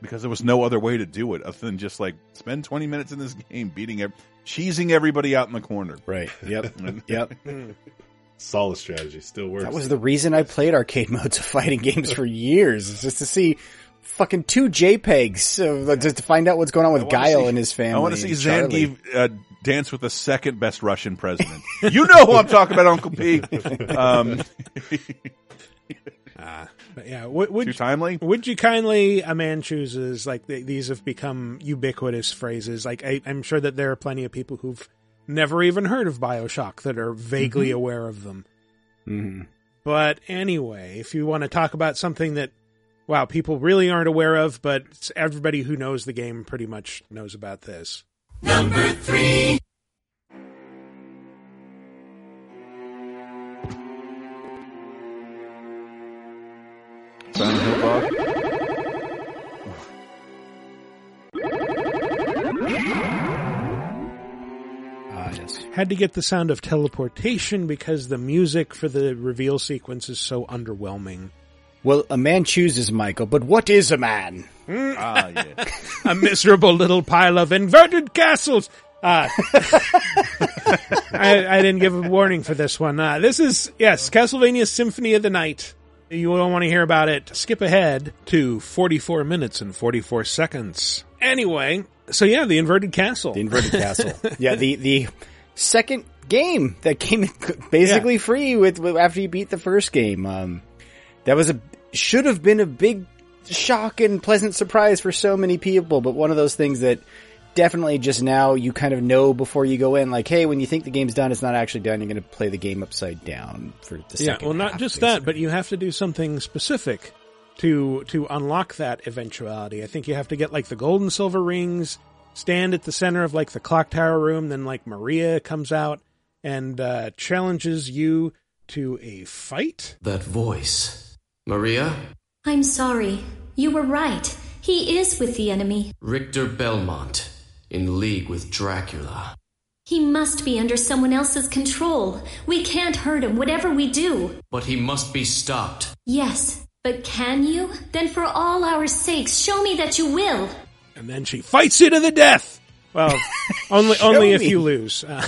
because there was no other way to do it other than just like spend 20 minutes in this game beating ev- cheesing everybody out in the corner.
right. Yep. yep.
Solid strategy, still works.
That was the reason I played arcade modes of fighting games for years, is just to see fucking two JPEGs, uh, just to find out what's going on with
wanna
Guile
see-
and his family.
I want to see
and
Zangief uh, dance with the second best Russian president. you know who I'm talking about, Uncle Pete. Um,
But yeah. Would,
too
would,
timely.
would you kindly, a man chooses, like th- these have become ubiquitous phrases. Like I, I'm sure that there are plenty of people who've never even heard of Bioshock that are vaguely aware of them.
Mhm.
But anyway, if you want to talk about something that, wow, people really aren't aware of, but it's everybody who knows the game pretty much knows about this.
Silent Hill Dog.
Ah, yes.
Had to get the sound of teleportation because the music for the reveal sequence is so underwhelming.
Well, a man chooses Michael, but what is a man?
Ah, yeah.
a miserable little pile of inverted castles. Uh, I, I didn't give a warning for this one. Uh, this is, yes, Castlevania Symphony of the Night. You don't want to hear about it. Skip ahead to 44 minutes and 44 seconds. Anyway, so yeah, the inverted castle.
The inverted castle. Yeah, the the second game that came in basically free with, with after you beat the first game. Um, that was a should have been a big shock and pleasant surprise for so many people, but one of those things that definitely just now you kind of know before you go in, like, hey, when you think the game's done, it's not actually done. You're going to play the game upside down for the
Yeah, well, not
half,
just
basically.
that, but you have to do something specific to to unlock that eventuality. I think you have to get like the gold and silver rings, stand at the center of like the clock tower room, then like Maria comes out and uh, challenges you to a fight.
That voice. Maria?
I'm sorry. You were right. He is with the enemy.
Richter Belmont. In league with Dracula.
He must be under someone else's control. We can't hurt him, whatever we do.
But he must be stopped.
Yes, but can you? Then for all our sakes, show me that you will.
And then she fights you to the death. Well, only only if
me.
you lose. Uh,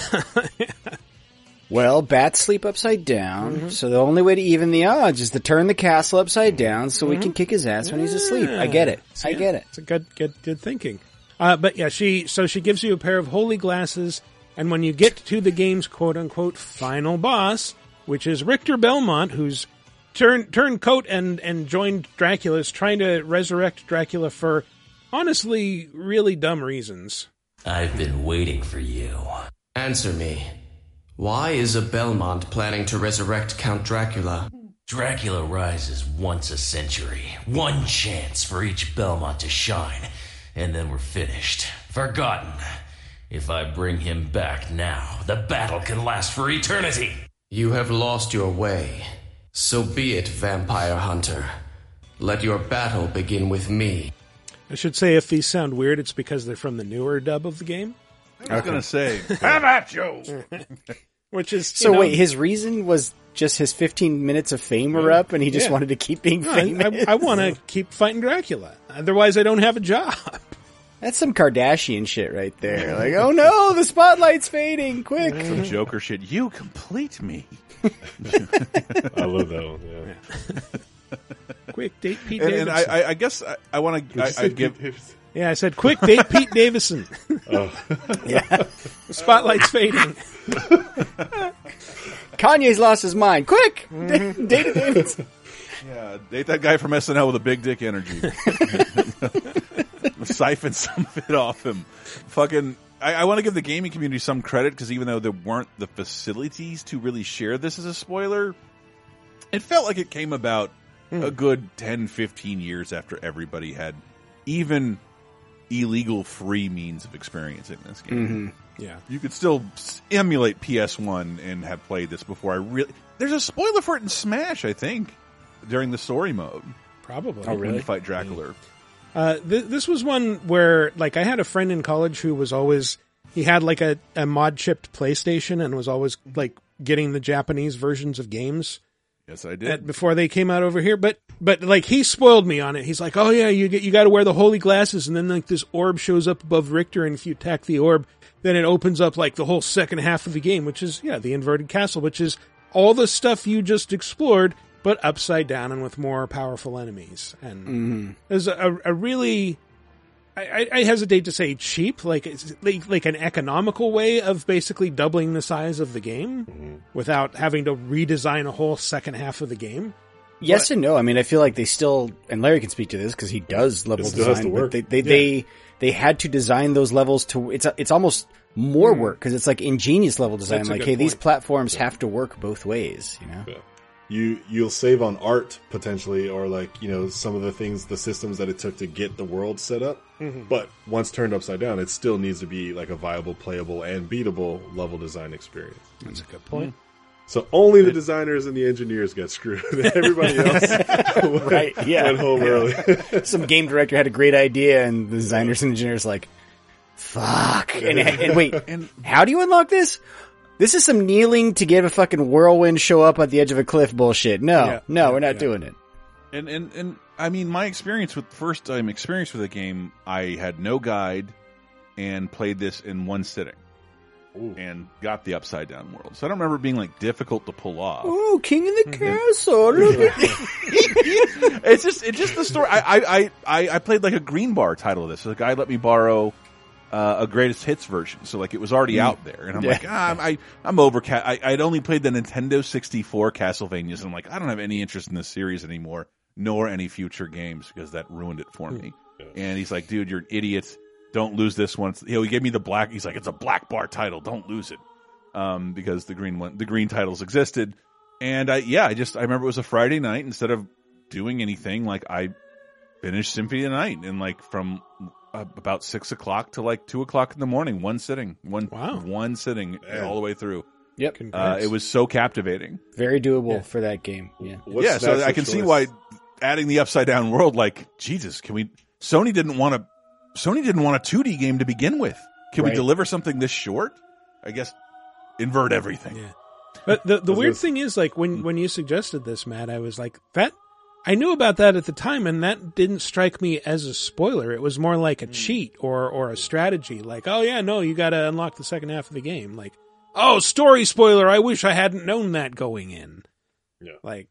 Well, bats sleep upside down,
Mm-hmm.
so the only way to even the odds is to turn the castle upside down so we can kick his ass when he's asleep. I get it. I get it.
It's a good, good, good thinking. Uh, but yeah, she so she gives you a pair of holy glasses, and when you get to the game's quote unquote final boss, which is Richter Belmont, who's turned turned coat and and joined Dracula, is trying to resurrect Dracula for honestly really dumb reasons.
I've been waiting for you.
Answer me. Why is a Belmont planning to resurrect Count Dracula?
Dracula rises once a century. One chance for each Belmont to shine, and then we're finished. Forgotten. If I bring him back now, the battle can last for eternity.
You have lost your way. So be it, Vampire Hunter. Let your battle begin with me.
I should say if these sound weird, it's because they're from the newer dub of the game,
I was gonna say, how about you?
which is
So
you know,
wait, his reason was just his 15 minutes of fame were up, and he just
Yeah.
wanted to keep being
No, I,
famous.
I, I want to keep fighting Dracula. Otherwise, I don't have a job.
That's some Kardashian shit right there. Like, oh no, the spotlight's fading! Quick.
Some Joker shit. You complete me.
I love that one. Yeah.
Quick date Pete
And, and I, I, I guess I, I want to. give.
Pete
yeah, I said quick date Pete Davidson.
Oh.
Yeah.
The spotlight's fading.
Kanye's lost his mind. Quick,
Mm-hmm.
David Davidson.
Yeah, date that guy from SNL with a big dick energy. Siphon some of it off him. Fucking. I, I want to give the gaming community some credit because even though there weren't the facilities to really share this as a spoiler, it felt like it came about a good 10, 15 years after everybody had even illegal free means of experiencing this game.
Yeah.
You could still emulate PS1 and have played this before I really. There's a spoiler for it in Smash, I think, during the story mode.
Probably.
When you fight Dracula.
Uh, th- this was one where, like, I had a friend in college who was always he had like a, a mod chipped PlayStation and was always like getting the Japanese versions of games
Yes, I
at,
did.
before they came out over here. But but like he spoiled me on it. He's like, oh yeah, you get you got to wear the holy glasses, and then like this orb shows up above Richter, and if you attack the orb, then it opens up like the whole second half of the game, which is yeah, the inverted castle, which is all the stuff you just explored, but upside down and with more powerful enemies. And mm-hmm. there's a, a really I, I- I hesitate to say cheap, like it's like, like an economical way of basically doubling the size of the game mm-hmm. without having to redesign a whole second half of the game.
Yes and no. I mean, I feel like they still, and Larry can speak to this because he does level
It has
design.
to
but
work.
They they, they they had to design those levels to. It's it's almost more hmm. work because it's like ingenious level design.
That's
like,
good
hey, these
point.
platforms have to work both ways. You know.
Yeah. You you'll save on art potentially, or like you know some of the things, the systems that it took to get the world set up. Mm-hmm. But once turned upside down, it still needs to be like a viable, playable, and beatable level design experience.
That's a good hmm. point.
So only the designers and the engineers get screwed. Everybody else went,
Right, yeah.
went home early.
Some game director had a great idea, and the designers and engineers like, fuck. And, and wait,
And
how do you unlock this? This is some kneeling to get a fucking whirlwind show up at the edge of a cliff bullshit. No,
Yeah,
no, we're not
yeah.
doing it.
and and and I mean, my experience with first time experience with the game, I had no guide and played this in one sitting. And got the upside down world. So I don't remember being like difficult to pull off.
Oh, king in the castle!
It's just it's just the story. I I I- I I played like a green bar title of this. So the guy let me borrow uh, a greatest hits version, so like it was already out there, and I'm
Yeah.
like, ah, I'm, I I'm over. Ca- I I'd only played the Nintendo 64 Castlevanias, and I'm like, I don't have any interest in this series anymore. nor any future games because that ruined it for me. And he's like, dude, you're an idiot. Don't lose this one. You know, he gave me the black. He's like, it's a black bar title. Don't lose it. Um, because the green one, the green titles existed. And I, yeah, I just, I remember it was a Friday night. Instead of doing anything, like I finished Symphony of the Night and like from uh, about six o'clock to like two o'clock in the morning, one sitting, one,
Wow.
one sitting all the way through.
Yep.
Uh, it was so captivating.
Very doable for that game. Yeah.
What
yeah, so I
of
can see why adding the upside down world, like Jesus, can we? Sony didn't want to. Sony didn't want a 2D game to begin with. Can we deliver something this short? I guess invert everything.
Yeah. But the the weird thing is, like when mm. when you suggested this, Matt, I was like that. I knew about that at the time, and that didn't strike me as a spoiler. It was more like a mm. cheat or or a strategy. Like, oh yeah, no, you got to unlock the second half of the game. Like, oh, story spoiler. I wish I hadn't known that going in.
Yeah.
Like,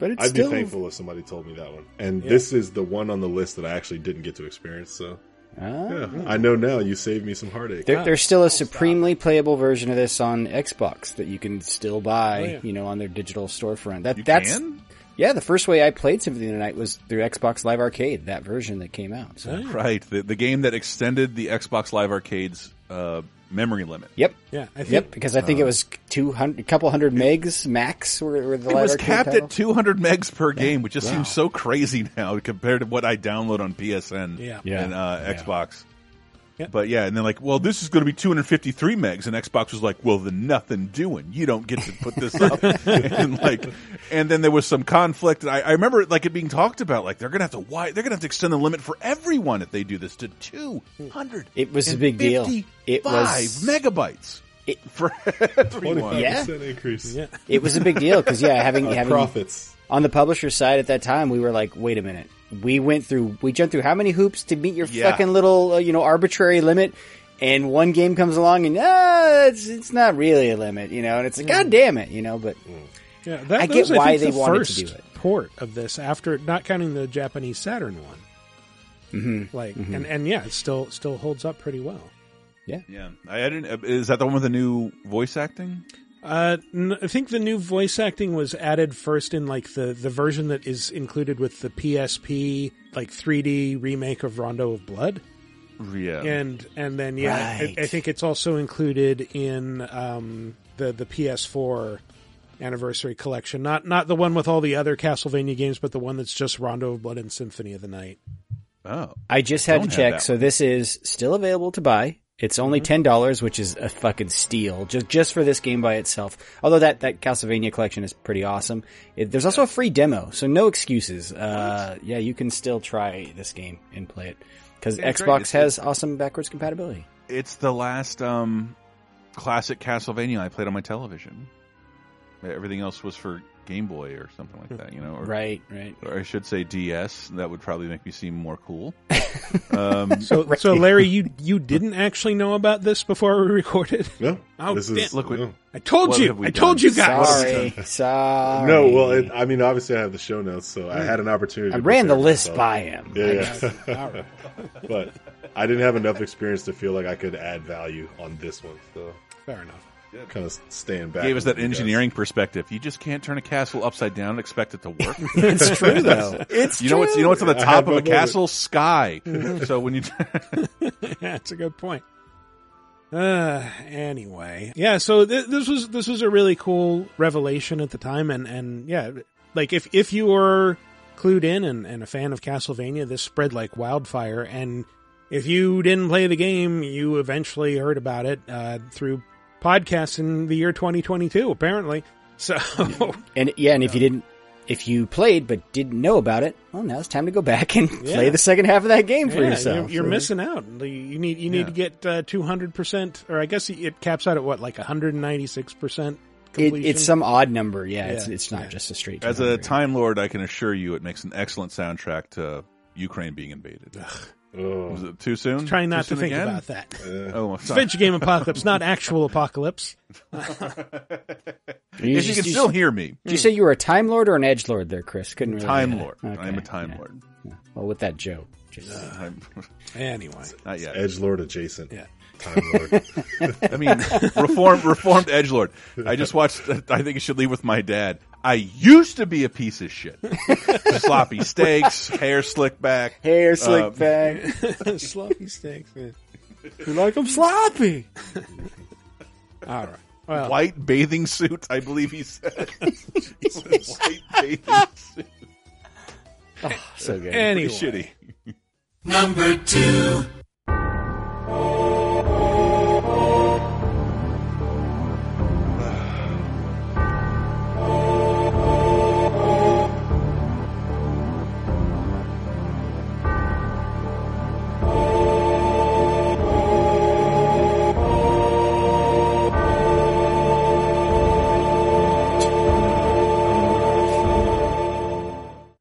But it's
I'd
still
be thankful if somebody told me that one. And
Yeah.
this is the one on the list that I actually didn't get to experience. So
Ah.
yeah, I know now. You saved me some heartache.
There, there's still a supremely playable version of this on Xbox that you can still buy,
Oh, yeah.
you know, on their digital storefront. That
You
that's
can?
yeah. The first way I played Symphony of the Night was through Xbox Live Arcade, that version that came out. So,
Right. The, the game that extended the Xbox Live Arcade's uh, memory limit.
yep,
yeah, I think
yep. Because I think it was two hundred, a couple hundred megs max. Were, were the
It was capped
title.
at 200 megs per game, which just seems so crazy now compared to what I download on PSN
Yeah.
Yeah.
and uh, Xbox.
Yeah.
But yeah, and then like, well, this is going to be 253 megs, and Xbox was like, well, then nothing doing. You don't get to put this up, and like, and then there was some conflict. And I, I remember like it being talked about, like they're going to have to why they're going to have to extend the limit for everyone if they do this to 200.
It was a big deal. It
Five
was-
megabytes
It-
for
Twenty
everyone.
five
Yeah.
increase.
Yeah.
it was a big deal because yeah, having
Uh,
having
profits.
On the publisher side at that time, we were like, wait a minute. We went through, we jumped through how many hoops to meet your
Yeah.
fucking little, uh, you know, arbitrary limit. And one game comes along and, ah, it's, it's not really a limit, you know, and it's like, God damn it, you know, but
Yeah, that,
I get
was,
why
think,
they
the
wanted to do it.
Port of this after not counting the Japanese Saturn one. Mm-hmm. Like, and and yeah, it still still holds up pretty well.
Yeah, Yeah. I didn't. uh, Is that the one with the new voice acting?
Uh, n- I think the new voice acting was added first in like the the version that is included with the PSP like 3D remake of Rondo of Blood.
Yeah,
and and then yeah, I,
Right.
I think it's also included in um, the the PS4 anniversary collection. Not not the one with all the other Castlevania games, but the one that's just Rondo of Blood and Symphony of the Night.
oh,
I just had
Don't
to check. So this is still available to buy. It's only ten dollars, which is a fucking steal just just for this game by itself. Although that that Castlevania collection is pretty awesome. It, there's also a free demo, so no excuses. Uh, yeah, you can still try this game and play it because
Yeah, it's great.
Xbox has awesome backwards compatibility.
it's the last um, classic Castlevania I played on my television. Everything else was for Game Boy or something like that, you know, or,
Right, right.
or I should say DS. That would probably make me seem more cool. um,
So so Larry, you you didn't actually know about this before we recorded.
No,
Oh,
this is
Look, we-
no.
I told
What
you.
have we
I told you guys.
Sorry, sorry.
No, well, it, I mean, obviously, I have the show notes, so I had an opportunity.
I
to
ran the list
myself.
by him.
Yeah, yeah.
All right.
but I didn't have enough experience to feel like I could add value on this one. So
Fair enough.
Kind of stand back.
gave us that engineering perspective. You just can't turn a castle upside down and expect it to work.
It's true though. It's
you know what's you know what's on the top of a
moment.
castle? Sky. so when you
yeah, that's a good point. Uh, anyway, yeah. So th- this was this was a really cool revelation at the time, and and yeah, like if if you were clued in and, and a fan of Castlevania, this spread like wildfire. And if you didn't play the game, you eventually heard about it uh, through podcasts in the year 2022, apparently. So
And yeah, and if you didn't, if you played but didn't know about it, well, now it's time to go back and play the second half of that game for
Yeah,
yourself.
You're, you're missing out. You you need you need
Yeah.
to get uh, two hundred percent, or I guess it caps out at what, like one hundred and ninety six percent
It, it's some odd number. Yeah, it's
Yeah,
it's not
yeah.
just a straight.
as a time lord, I can assure you it makes an excellent soundtrack to Ukraine being invaded.
Oh,
Was it too soon?
Trying not
Too
to think
again?
about that.
Oh,
It's Vidjagame apocalypse, not actual apocalypse.
You
if you can
you
still
just-
hear me,
Did you say you were a time lord or an edge lord there, Chris? Couldn't really
Time Lord.
that.
I'm a Time
yeah.
Lord.
Well, with that joke. Just- uh,
I'm,
Anyway,
not yet.
Edge Lord adjacent.
Yeah.
Time Lord.
I mean, reformed reformed edge lord. I just watched. I think it should leave with my dad. I used to be a piece of shit. Sloppy steaks, hair slicked back.
Hair slick
Uh,
back.
sloppy steaks. man.
You like them sloppy.
All right. Well,
White bathing suit, I believe he said. White bathing suit.
So good.
anyway,
Shitty.
Number two.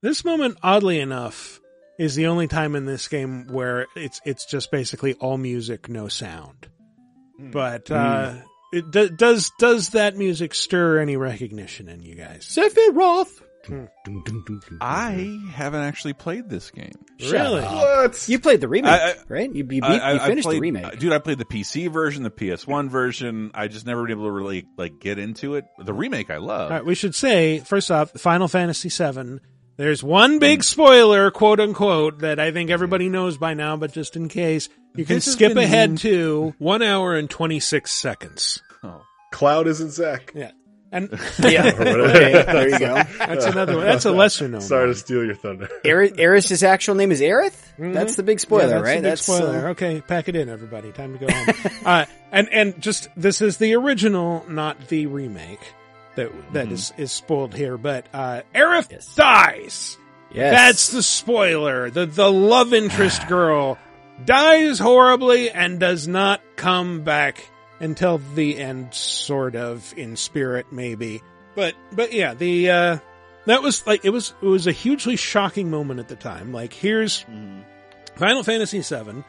This moment, oddly enough, is the only time in this game where it's it's just basically all music, no sound. Hmm. But hmm. uh, it do, does does that music stir any recognition in you guys?
Sephiroth. Hmm.
I haven't actually played this game.
Really?
What?
You played the remake,
I- I-
right? You, you, beat,
I- I-
you finished
played-
the remake.
dude. I played the PC version, the PS1 version. I just never been able to really like get into it. The remake, I love.
All right, we should say first off, Final Fantasy VII. There's one big spoiler, quote unquote, that I think everybody knows by now, but just in case, you can
This has
skip
been-
ahead to one hour and twenty six seconds.
Oh.
Cloud isn't Zack.
Yeah, and
yeah. okay, there you go.
that's another one. That's a lesser known.
Sorry
one.
to steal your thunder.
Aerith, Aerith's actual name is Aerith? That's the big spoiler,
Yeah, that's
right?
the big spoiler.
uh,
okay, pack it in, everybody. Time to go home. uh, and and just this is the original, not the remake that that is is spoiled here. But uh, Aerith
Yes.
dies.
yes.
That's the spoiler. The the love interest girl dies horribly and does not come back until the end, sort of in spirit, maybe. But but yeah, the uh, that was like it was it was a hugely shocking moment at the time. Like here's Final Fantasy VII,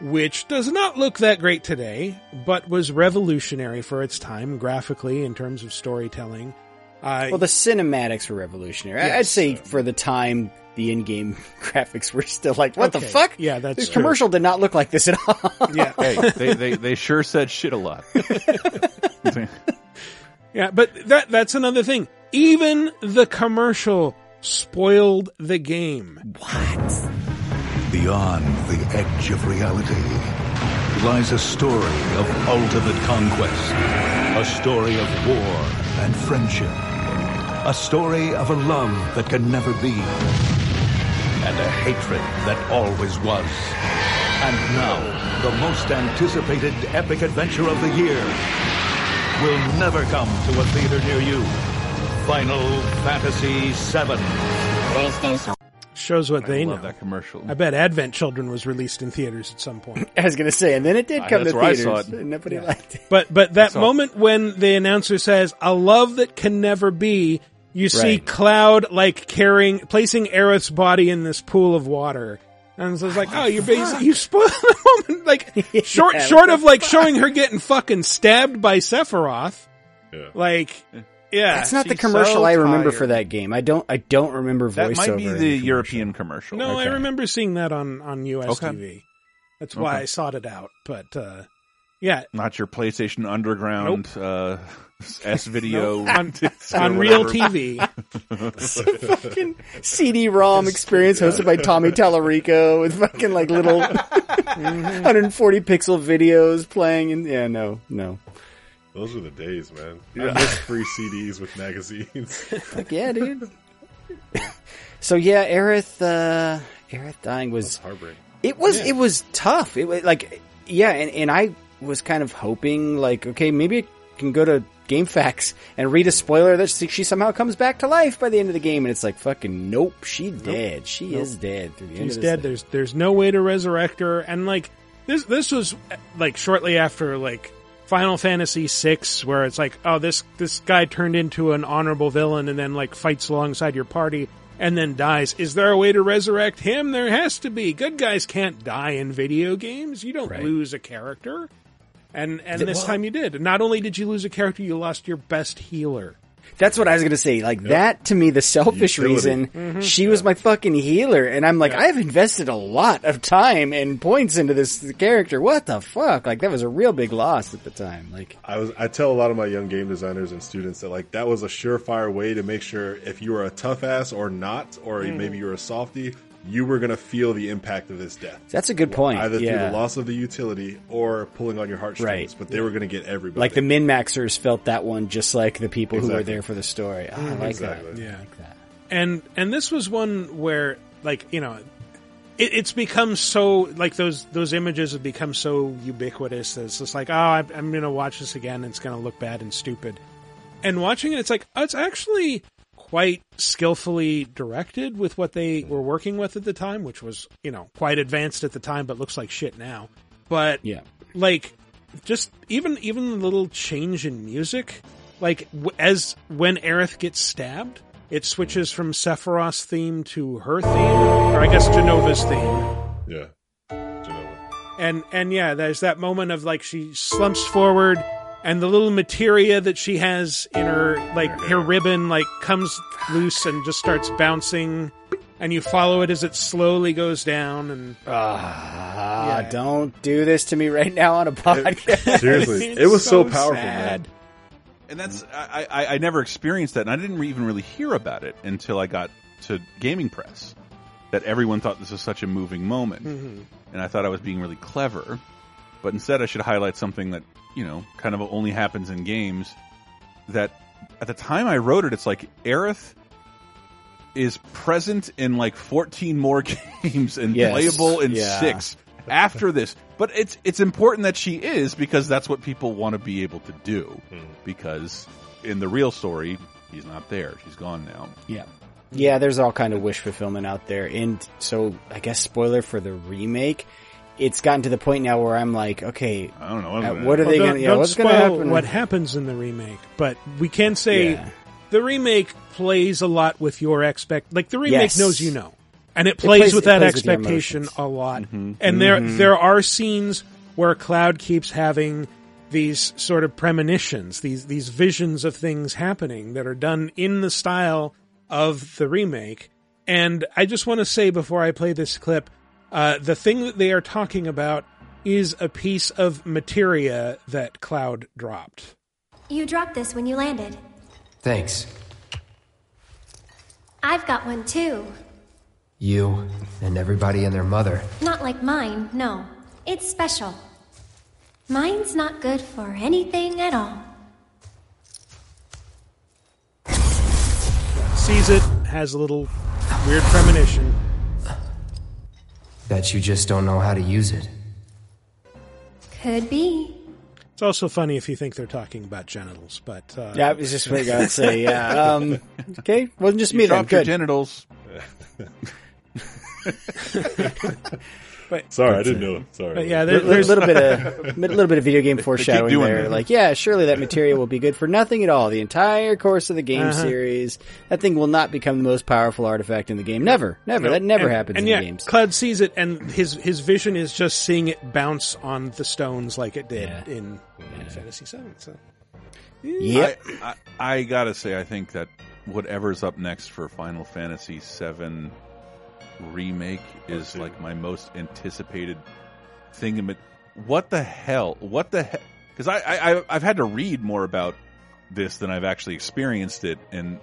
which does not look that great today, but was revolutionary for its time graphically in terms of storytelling. Uh,
Well, the cinematics were revolutionary. I- I'd
Yes.
say for the time, the in-game graphics were still like, what the fuck?
Yeah, that's
This
true.
commercial did not look like this at all.
yeah.
hey, they, they they sure said shit a lot.
Yeah, but that that's another thing. Even the commercial spoiled the game.
Beyond the edge of reality lies a story of ultimate conquest, a story of war and friendship, a story of a love that can never be, and a hatred that always was. And now, the most anticipated epic adventure of the year will never come to a theater near you. Final Fantasy VII.
Shows what they
I
know.
love that commercial.
I bet Advent Children was released in theaters at some point.
I was gonna say, and then it did
Uh,
come
that's
to
where I
theaters.
saw it.
and Nobody liked it.
But but that
So-
moment when the announcer says, "A love that can never be," you see
Right.
Cloud like carrying, placing Aerith's body in this pool of water. And so it's like, oh, you're basically, you spoiled the moment. Like, short,
Yeah,
short
what
of like showing her getting fucking stabbed by Sephiroth.
Yeah.
Like, yeah.
That's not the commercial
so
I remember
tired.
for that game. I don't. I don't remember voiceover.
that
voiceover.
might be
in
the
commercial.
European commercial.
No, I remember seeing that on, on US
Okay.
TV. That's why
Okay.
I sought it out. But, uh, yeah,
Not your PlayStation Underground uh, S video
on, on real. TV.
fucking CD-ROM experience hosted by Tommy Tallarico with fucking like little 140 pixel videos playing. And yeah, no, no.
Those were the days, man. I miss free CDs with magazines.
Fuck yeah, dude. so yeah, Aerith, uh, Aerith dying was
Heartbreak.
It was it was tough. It was like yeah, and, and I was kind of hoping like okay, maybe I can go to GameFAQs and read a spoiler that she she somehow comes back to life by the end of the game, and it's like fucking nope, she dead. She is dead. Through the end
She's
of
dead.
thing.
There's there's no way to resurrect her. And like this this was like shortly after like Final Fantasy VI, where it's like, oh this this guy turned into an honorable villain and then like fights alongside your party and then dies. Is there a way to resurrect him? There has to be. Good guys can't die in video games. You don't
Right.
lose a character. And and
Th-
this
well-
time you did. Not only did you lose a character, you lost your best healer.
That's what I was gonna say. Like that to me, the selfish
Utility.
reason
Mm-hmm.
she was my fucking healer, and I'm like, I've invested a lot of time and points into this character. What the fuck? Like that was a real big loss at the time. Like,
I was I tell a lot of my young game designers and students that like that was a surefire way to make sure if you were a tough ass or not, or
Mm-hmm.
maybe you were a softie, you were gonna feel the impact of this death.
that's a good point.
Either through the loss of the utility or pulling on your heartstrings,
Right.
but they were gonna get everybody.
like the min maxers felt that one just like the people who were there for the story. Oh, I like
Exactly.
that.
Yeah.
I like that.
and and this was one where like you know it, it's become so like those those images have become so ubiquitous that it's just like oh I'm, I'm gonna watch this again and it's gonna look bad and stupid and watching it it's like oh, it's actually quite skillfully directed with what they were working with at the time which was you know quite advanced at the time but looks like shit now but
Yeah.
like just even even the little change in music like w- as when Aerith gets stabbed it switches from Sephiroth's theme to her theme or I guess Jenova's theme
yeah, Jenova.
and and yeah there's that moment of like she slumps forward and the little materia that she has in her like her ribbon like comes loose and just starts bouncing and you follow it as it slowly goes down and
Ah,
Yeah.
don't do this to me right now on a podcast.
Seriously, it was so,
so
powerful,
sad.
man.
And that's I, I, I never experienced that, and I didn't even really hear about it until I got to Gaming Press. That everyone thought this was such a moving moment, and I thought I was being really clever. But instead, I should highlight something that you know kind of only happens in games. That at the time I wrote it, it's like Aerith is present in like 14 more games and
Yes.
playable in
Yeah.
six after this. But it's it's important that she is because that's what people want to be able to do. Hmm. Because in the real story, he's not there. She's gone now.
Yeah. Yeah, there's all kind of wish fulfillment out there. And so I guess spoiler for the remake, it's gotten to the point now where I'm like, okay,
I don't know.
uh, what are
Well,
they going to, yeah,
don't
what's
spoil
going to happen?
what happens in the remake, but we can say
Yeah.
the remake plays a lot with your expect. Like the remake
Yes.
knows you know, and it plays,
plays-
with
it
that
plays with your
expectation.
Mm-hmm.
a lot. And there there are scenes where Cloud keeps having these sort of premonitions, these these visions of things happening that are done in the style of the remake. And I just want to say before I play this clip, uh, the thing that they are talking about is a piece of materia that Cloud dropped.
You dropped this when you landed.
Thanks.
I've got one too.
You and everybody and their mother.
Not like mine, no. It's special. Mine's not good for anything at all.
Sees it, has a little weird premonition.
Bet you just don't know how to use it.
Could be.
It's also funny if you think they're talking about genitals, but uh,
yeah, I was just what I got to say. Yeah. Um, okay. Wasn't just
You
me then.
dropped your
Good.
genitals.
but
Sorry, I didn't know. Sorry.
but yeah,
A
there,
little,
there's
little bit of a little bit of video game foreshadowing
doing
there.
that.
Like, yeah, surely that materia will be good for nothing at all. The entire course of the game
Uh-huh.
series, that thing will not become the most powerful artifact in the game. Never, never. That never
and,
happens
and
in
yeah,
games.
Cloud sees it, and his his vision is just seeing it bounce on the stones like it did
Yeah.
in Final Fantasy VII. So
Yep.
I, I, I gotta say, I think that whatever's up next for Final Fantasy VII remake is like my most anticipated thing. What the hell? What the hell? Because I, I, I've had to read more about this than I've actually experienced it, and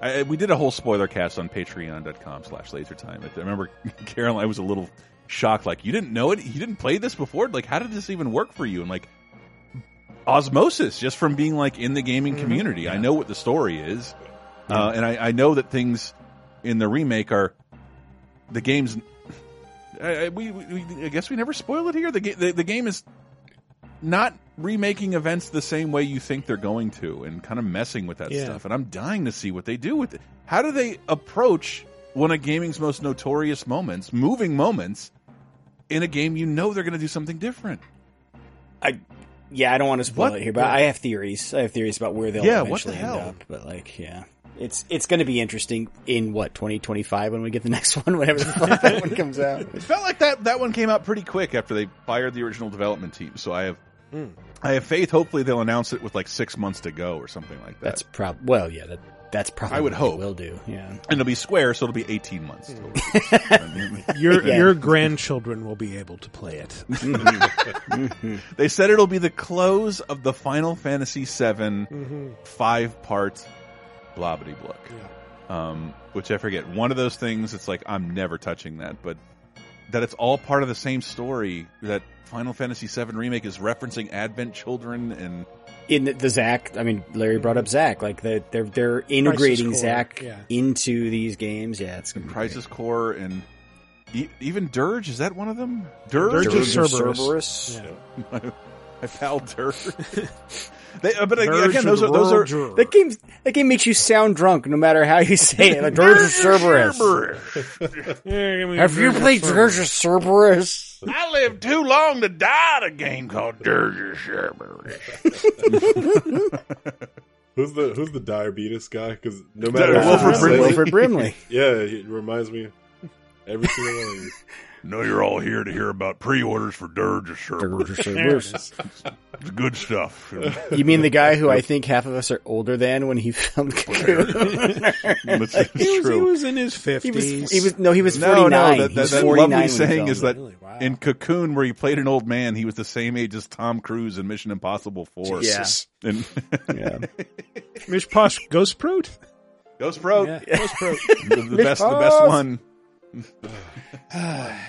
I, we did a whole spoiler cast on Patreon.com slash LaserTime. I remember Caroline I was a little shocked. Like, you didn't know it? You didn't play this before? Like, how did this even work for you? And like, osmosis just from being like in the gaming community. I know what the story is, uh, and I, I know that things in the remake are the game's. I, I- we, we, I guess we never spoil it here. The, ga- the the game is not remaking events the same way you think they're going to, and kind of messing with that
Yeah.
stuff. And I'm dying to see what they do with it. How do they approach one of gaming's most notorious moments, moving moments, in a game you know they're going to do something different?
I, yeah, I don't want to spoil
What
it here, but
the-
I have theories. I have theories about where they'll
Yeah, what
eventually
the
end
hell?
up. But like, yeah, it's it's going to be interesting in what 2025 when we get the next one, whenever the fuck that one comes out.
It felt like that that one came out pretty quick after they fired the original development team. So I have hmm. I have faith. Hopefully, they'll announce it with like six months to go or something like that.
That's prob. Well, yeah, that that's probably
I would
what
hope.
they will do. Yeah.
and it'll be square, so it'll be eighteen months. Hmm.
Your
Yeah.
your grandchildren will be able to play it.
they said it'll be the close of the Final Fantasy VII mm-hmm. five part blah bitty block. Um, which I forget. One of those things. It's like I'm never touching that, but that it's all part of the same story. That Final Fantasy VII remake is referencing Advent children and
In the, the Zack, I mean, Larry brought up Zack. Like the, they're they're integrating
Core,
Zack
yeah.
into these games. Yeah, it's gonna be
Crisis Core and e- even Dirge. Is that one of them? Dirge.
Dirge is
Dirge
Cerberus.
Cerberus.
Yeah.
My pal Dirge. they, uh, but
Dirge
again,
of
those are those are
World.
That game, that game makes you sound drunk no matter how you say it. Like Dirge of Cerberus.
Yeah,
Have you played
Cerberus.
Dirge of Cerberus?
I lived too long to die at a game called Dirge of Cerberus.
Who's the Who's the diabetes guy? Because no matter
Wilford
how you say
Brimley.
it-
Wilford Brimley.
yeah, he reminds me of every single one of these.
know you're all here to hear about pre-orders for Dirge of
Dirge of Cerberus.
It's good stuff.
You mean the guy who I think half of us are older than when he filmed Cocoon?
It's, it's
He was, he was in his
he
fifties.
was, he was, no, he was 49.
no,
He
that, that, that
49
lovely saying is that
Really? Wow.
in Cocoon, where he played an old man, he was the same age as Tom Cruise in Mission Impossible 4.
Yeah.
And
Yeah.
Mish Posh Ghost Prote?
Ghost Pro,
Yeah, Ghost Prote.
the, the best, the best one.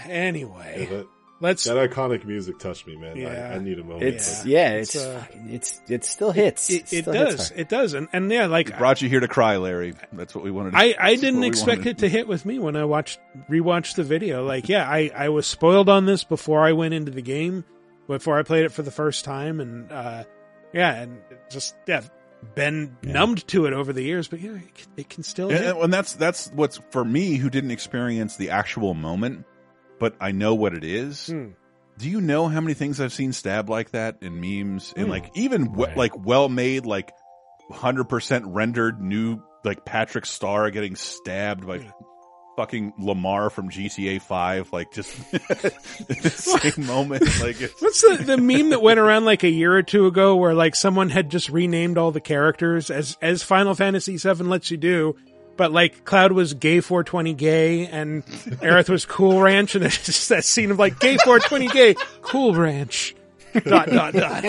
anyway,
Yeah, that,
let's.
that iconic music touched me, man.
Yeah.
I, I need a moment.
It's,
Yeah.
yeah, it's,
It's, uh,
it's, it still hits.
It, it
still
does.
hard.
It does. And, and yeah, like
Brought you here to cry, Larry. That's what we wanted. To,
I, I didn't expect it to hit with me when I watched rewatched the video. Like, yeah, I, I was spoiled on this before I went into the game, before I played it for the first time, and uh, yeah, and just yeah, been numbed to it over the years. But yeah, it can, it can still.
And,
hit.
and that's that's what's for me who didn't experience the actual moment, but I know what it is.
Hmm.
Do you know how many things I've seen stabbed like that in memes and
Hmm.
like even we-
Right.
like well made like hundred percent rendered new like Patrick Star getting stabbed by fucking Lamar from GTA Five like just the same moment like it's,
What's the, the meme that went around like a year or two ago where like someone had just renamed all the characters as, as Final Fantasy VII lets you do, but like Cloud was gay 420 gay and Aerith was cool ranch and it's just that scene of like gay 420 gay, cool ranch. Dot, dot, dot.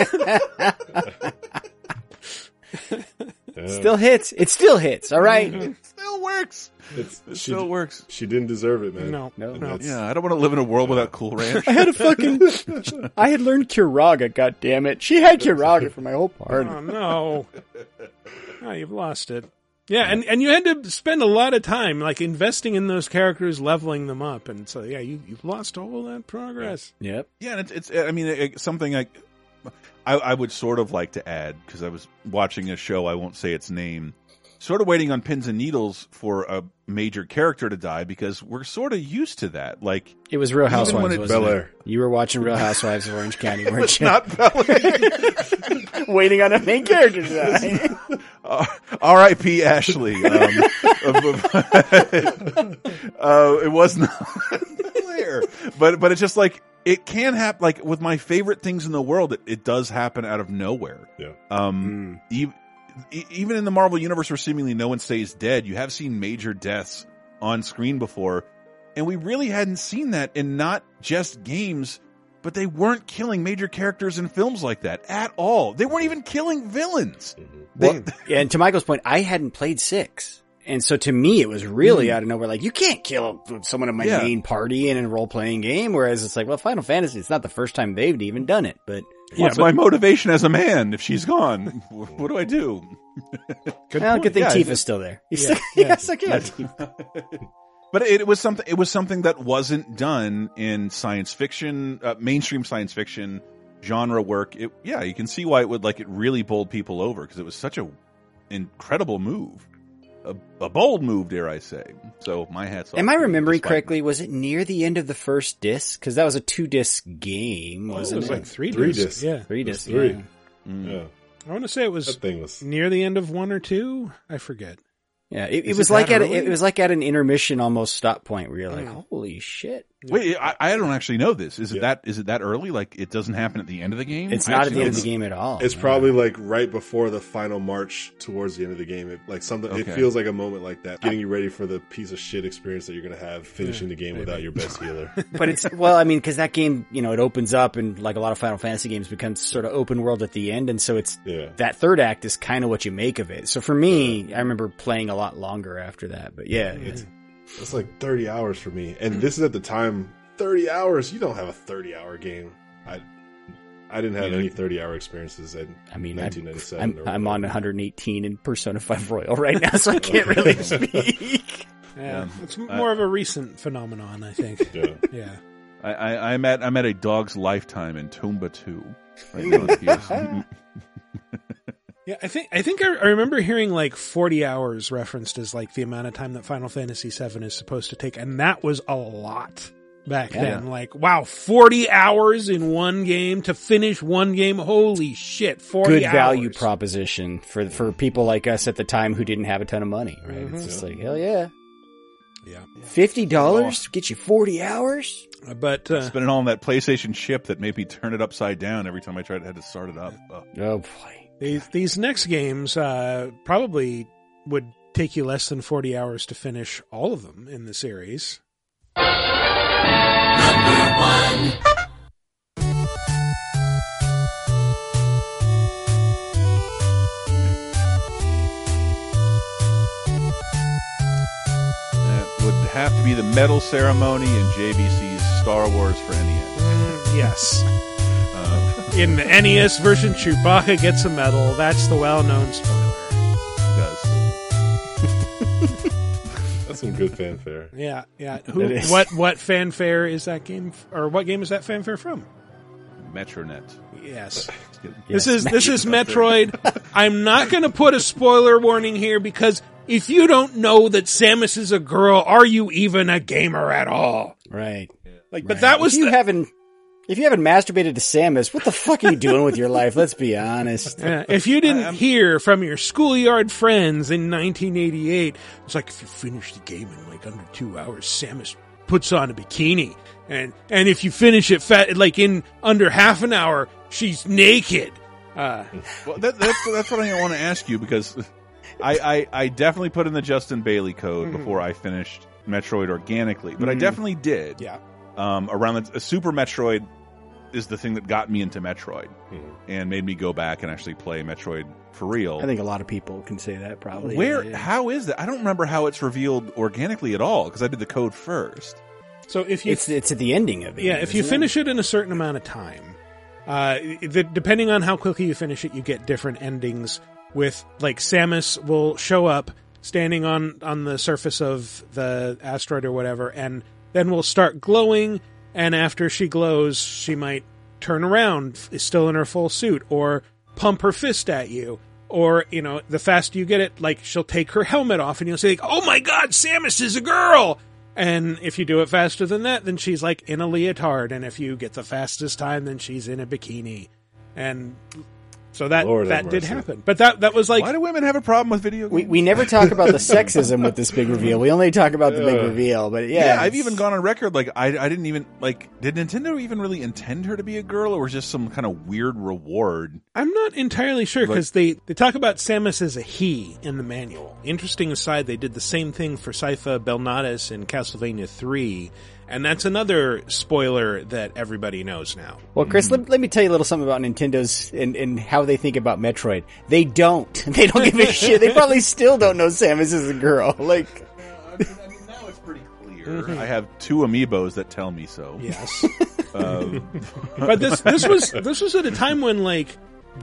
Yeah.
Still hits. It still hits. All right.
it still works.
It's,
It
she,
still works.
she didn't deserve it, man.
No,
No.
No.
Yeah, I don't want to live in a world without Cool Ranch.
I had a fucking. I had learned Curaga. God damn it! She had Curaga for my whole oh, party.
Oh no. Oh, you've lost it. Yeah, and, and you had to spend a lot of time like investing in those characters, leveling them up, and so yeah, you you've lost all that progress.
Yep.
Yeah, and it's, it's I mean, it, something I, I, I would sort of like to add because I was watching a show. I won't say its name. Sort of waiting on pins and needles for a major character to die because we're sort of used to that. Like,
It was Real Housewives. wasn't
Bel? Air.
You were watching Real Housewives of Orange County, weren't you?
not
waiting on a main character to die.
uh, R.I.P. Ashley. Um, uh, it was not but but it's just like it can happen. Like with my favorite things in the world, it, it does happen out of nowhere.
Yeah.
Um, ev- e- even in the Marvel universe, where seemingly no one stays dead, you have seen major deaths on screen before, and we really hadn't seen that in not just games. But they weren't killing major characters in films like that at all. They weren't even killing villains. They-
Well, and to Michael's point, I hadn't played six. And so to me, it was really out of nowhere. Like, you can't kill someone in my
Yeah.
main party in a role playing game. Whereas it's like, well, Final Fantasy, it's not the first time they've even done it, but
What's my motivation as a man if she's gone? what do I do?
Good
well,
point.
good thing
Yeah,
Tifa's still there. He's
Yeah,
still,
yeah.
yes, I can.
But it was something. It was something that wasn't done in science fiction, uh, mainstream science fiction genre work. It, yeah, you can see why it would like it really bowled people over because it was such a incredible move, a, a bold move, dare I say. So my hats off.
Am I remembering
despite-
correctly? Was it near the end of the first disc? Because that was a two disc game,
Oh, it
wasn't
was
it?
like three,
Three
discs.
discs.
Yeah,
Three discs.
three.
Yeah.
Mm.
Yeah.
I want to say it was
thing was.
near the end of one or two. I forget.
Yeah, it, it
Is
was
it
like at a, it was like at an intermission almost stop point where you're like,
Mm.
holy shit!
Wait, I, I don't actually know this. Is it that is it that early? Like it doesn't happen at the end of the game?
It's
I
not at the end of the game at all.
It's
Yeah.
probably like right before the final march towards the end of the game. It, like something, it feels like a moment like that, getting you ready for the piece of shit experience that you're going to have finishing the game without your best healer.
but it's well, I mean, because that game, you know, it opens up and like a lot of Final Fantasy games becomes sort of open world at the end, and so it's
Yeah.
that third act is kind of what you make of it. So for me, I remember playing a lot longer after that. But yeah, it's
It's like 30 hours for me. And hmm. this is at the time 30 hours. You don't have a 30 hour game. I I didn't have
Yeah.
any 30 hour experiences in
I mean, I'm,
1997.
I'm, I'm on 118 in Persona 5 Royal right now, so I can't really speak.
Yeah,
Yeah.
it's more of a recent phenomenon, I think.
Yeah.
yeah.
I, I, I'm at I'm at a dog's lifetime in Tomba Two. Right now on PS.
Yeah, I think I think I, I remember hearing like 40 hours referenced as like the amount of time that Final Fantasy VII is supposed to take, and that was a lot back
Yeah.
then. Like, wow, 40 hours in one game to finish one game. Holy shit, 40
Good
hours.
value proposition for for people like us at the time who didn't have a ton of money, right?
Mm-hmm.
It's just like, hell yeah.
Yeah,
Fifty dollars get you forty hours.
but uh,
Spending all on that PlayStation chip that made me turn it upside down every time I tried had to start it up. Oh.
Oh boy,
these these next games uh, probably would take you less than 40 hours to finish all of them in the series.
That would have to be the medal ceremony in JVC's Star Wars for NES.
Mm, yes. In the NES version, Chewbacca gets a medal. That's the well-known spoiler.
does.
That's some good fanfare.
Yeah, yeah. Who, what what fanfare is that game, f- or what game is that fanfare from?
Metronet.
Yes, this is this is Metroid. I'm not going to put a spoiler warning here because if you don't know that Samus is a girl, are you even a gamer at all?
right.
Like, but that was
if you
the-
haven't if you haven't masturbated to Samus, what the fuck are you doing with your life? Let's be honest.
Yeah, if you didn't hear from your schoolyard friends in 1988, it's like if you finish the game in like under two hours, Samus puts on a bikini, and and if you finish it fat like in under half an hour, she's naked. Uh,
Well, that, that's that's what I want to ask you because I, I I definitely put in the Justin Bailey code before I finished Metroid organically, but I definitely did.
yeah,
Um, around the Super Metroid is the thing that got me into Metroid and made me go back and actually play Metroid for real.
I think a lot of people can say that probably.
Where?
Yeah, yeah.
How is that? I don't remember how it's revealed organically at all because I did the code first.
so if you
It's it's at the ending of it.
yeah, if you finish it in a certain amount of time, uh, the, depending on how quickly you finish it, you get different endings. With like Samus will show up standing on on the surface of the asteroid or whatever, and then will start glowing. And after she glows, she might turn around, still in her full suit, or pump her fist at you. Or, you know, the faster you get it, like, she'll take her helmet off and you'll say, like, oh my god, Samus is a girl! And if you do it faster than that, then she's like in a leotard. And if you get the fastest time, then she's in a bikini. And so that
Lord
that did happen. But that that was like
Why do women have a problem with video games?
we we never talk about the sexism with this big reveal. We only talk about the big reveal. But yeah,
yeah, I've even gone on record like I, I didn't even like did Nintendo even really intend her to be a girl or was just some kind of weird reward?
I'm not entirely sure
Like-
because they, they talk about Samus as a he in the manual. Interesting aside, they did the same thing for Sypha Belnades in Castlevania 3, and that's another spoiler that everybody knows now.
Well, Chris, let, let me tell you a little something about Nintendo's and, and how they think about Metroid. They don't. They don't give a shit. They probably still don't know Samus is a girl. Like,
I mean, now it's pretty clear. I have two amiibos that tell me so.
Yes.
Um,
but this this was this was at a time when like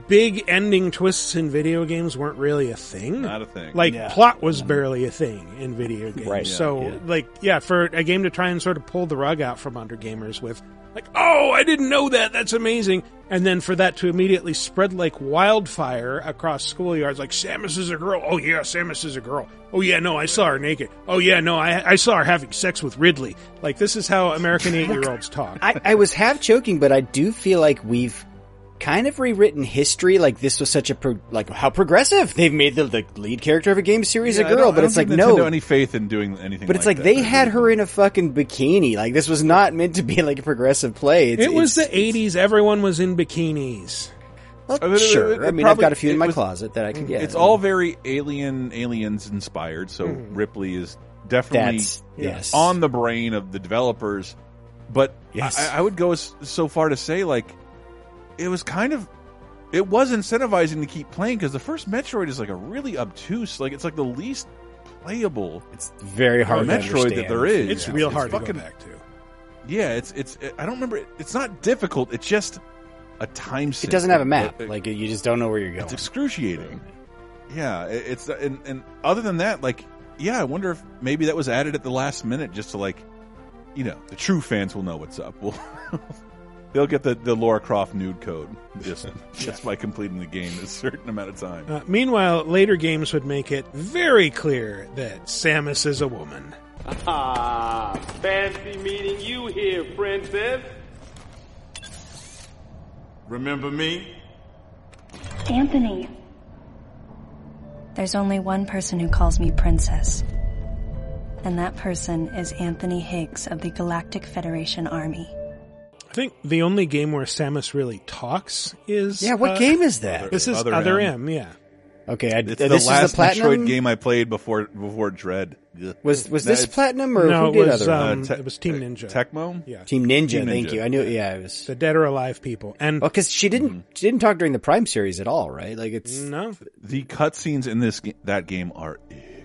big ending twists in video games weren't really a thing.
Not a thing.
Like
Yeah.
plot was barely a thing in video games.
Right.
So
Yeah.
like yeah, for a game to try and sort of pull the rug out from under gamers with like, oh, I didn't know that. That's amazing. And then for that to immediately spread like wildfire across schoolyards, like Samus is a girl. Oh yeah, Samus is a girl. Oh yeah, no, I saw her naked. Oh yeah, no, I I saw her having sex with Ridley. Like this is how American eight year olds talk.
I, I was half joking, but I do feel like we've kind of rewritten history. Like this was such a pro- like how progressive they've made the, the lead character of a game series
Yeah,
a
I don't-
girl, but it's like
give
no,
any faith in doing anything.
but it's like
that.
they had her in a fucking bikini. Like this was not meant to be like a progressive play. It's,
It was
it's-
the '80s. Everyone was in bikinis.
well,
I mean, it-
sure.
it-
I
it
mean, I've
probably-
got a few in my
was-
closet that I could mm. get.
It's all very alien, aliens inspired. So mm. Ripley is definitely
That's yes
on the brain of the developers. But
Yes.
I, I would go so far to say, like, it was kind of, it was incentivizing to keep playing because the first Metroid is like a really obtuse, like it's like the least playable
It's very hard. to
Metroid that there is.
It's
Yeah,
real
it's
hard to
fucking-
go back to.
Yeah, it's it's. I don't remember. It's not difficult. It's just a time.
It doesn't have a map.
It-
Like you just don't know where you're going.
it's excruciating. Yeah, it- it's and, and other than that, like, yeah, I wonder if maybe that was added at the last minute just to like, you know, the true fans will know what's up. Well, they'll get the the Lara Croft nude code just just by completing the game a certain amount of time.
Uh, meanwhile, later games would make it very clear that Samus is a woman.
Ah, fancy meeting you here, princess. Remember me?
Anthony. There's only one person who calls me princess. And that person is Anthony Higgs of the Galactic Federation Army.
I think the only game where Samus really talks is
yeah, what
uh,
game is that?
This is
Other
Other,
M.
M. Yeah,
Okay, I,
It's
uh,
the
this
last
is the platinum.
Metroid game I played before before Dread.
Was was this
it's-
platinum or
no,
who
it
did
was
other?
um,
Uh, Te-
it was Team Ninja.
Tecmo.
yeah,
Team Ninja.
Team
Thank
Ninja.
you. I knew. Yeah, it was.
the Dead or Alive people. And
Well, because she didn't she didn't talk during the Prime series at all, right? Like it's
no,
The cutscenes in this ga- that game are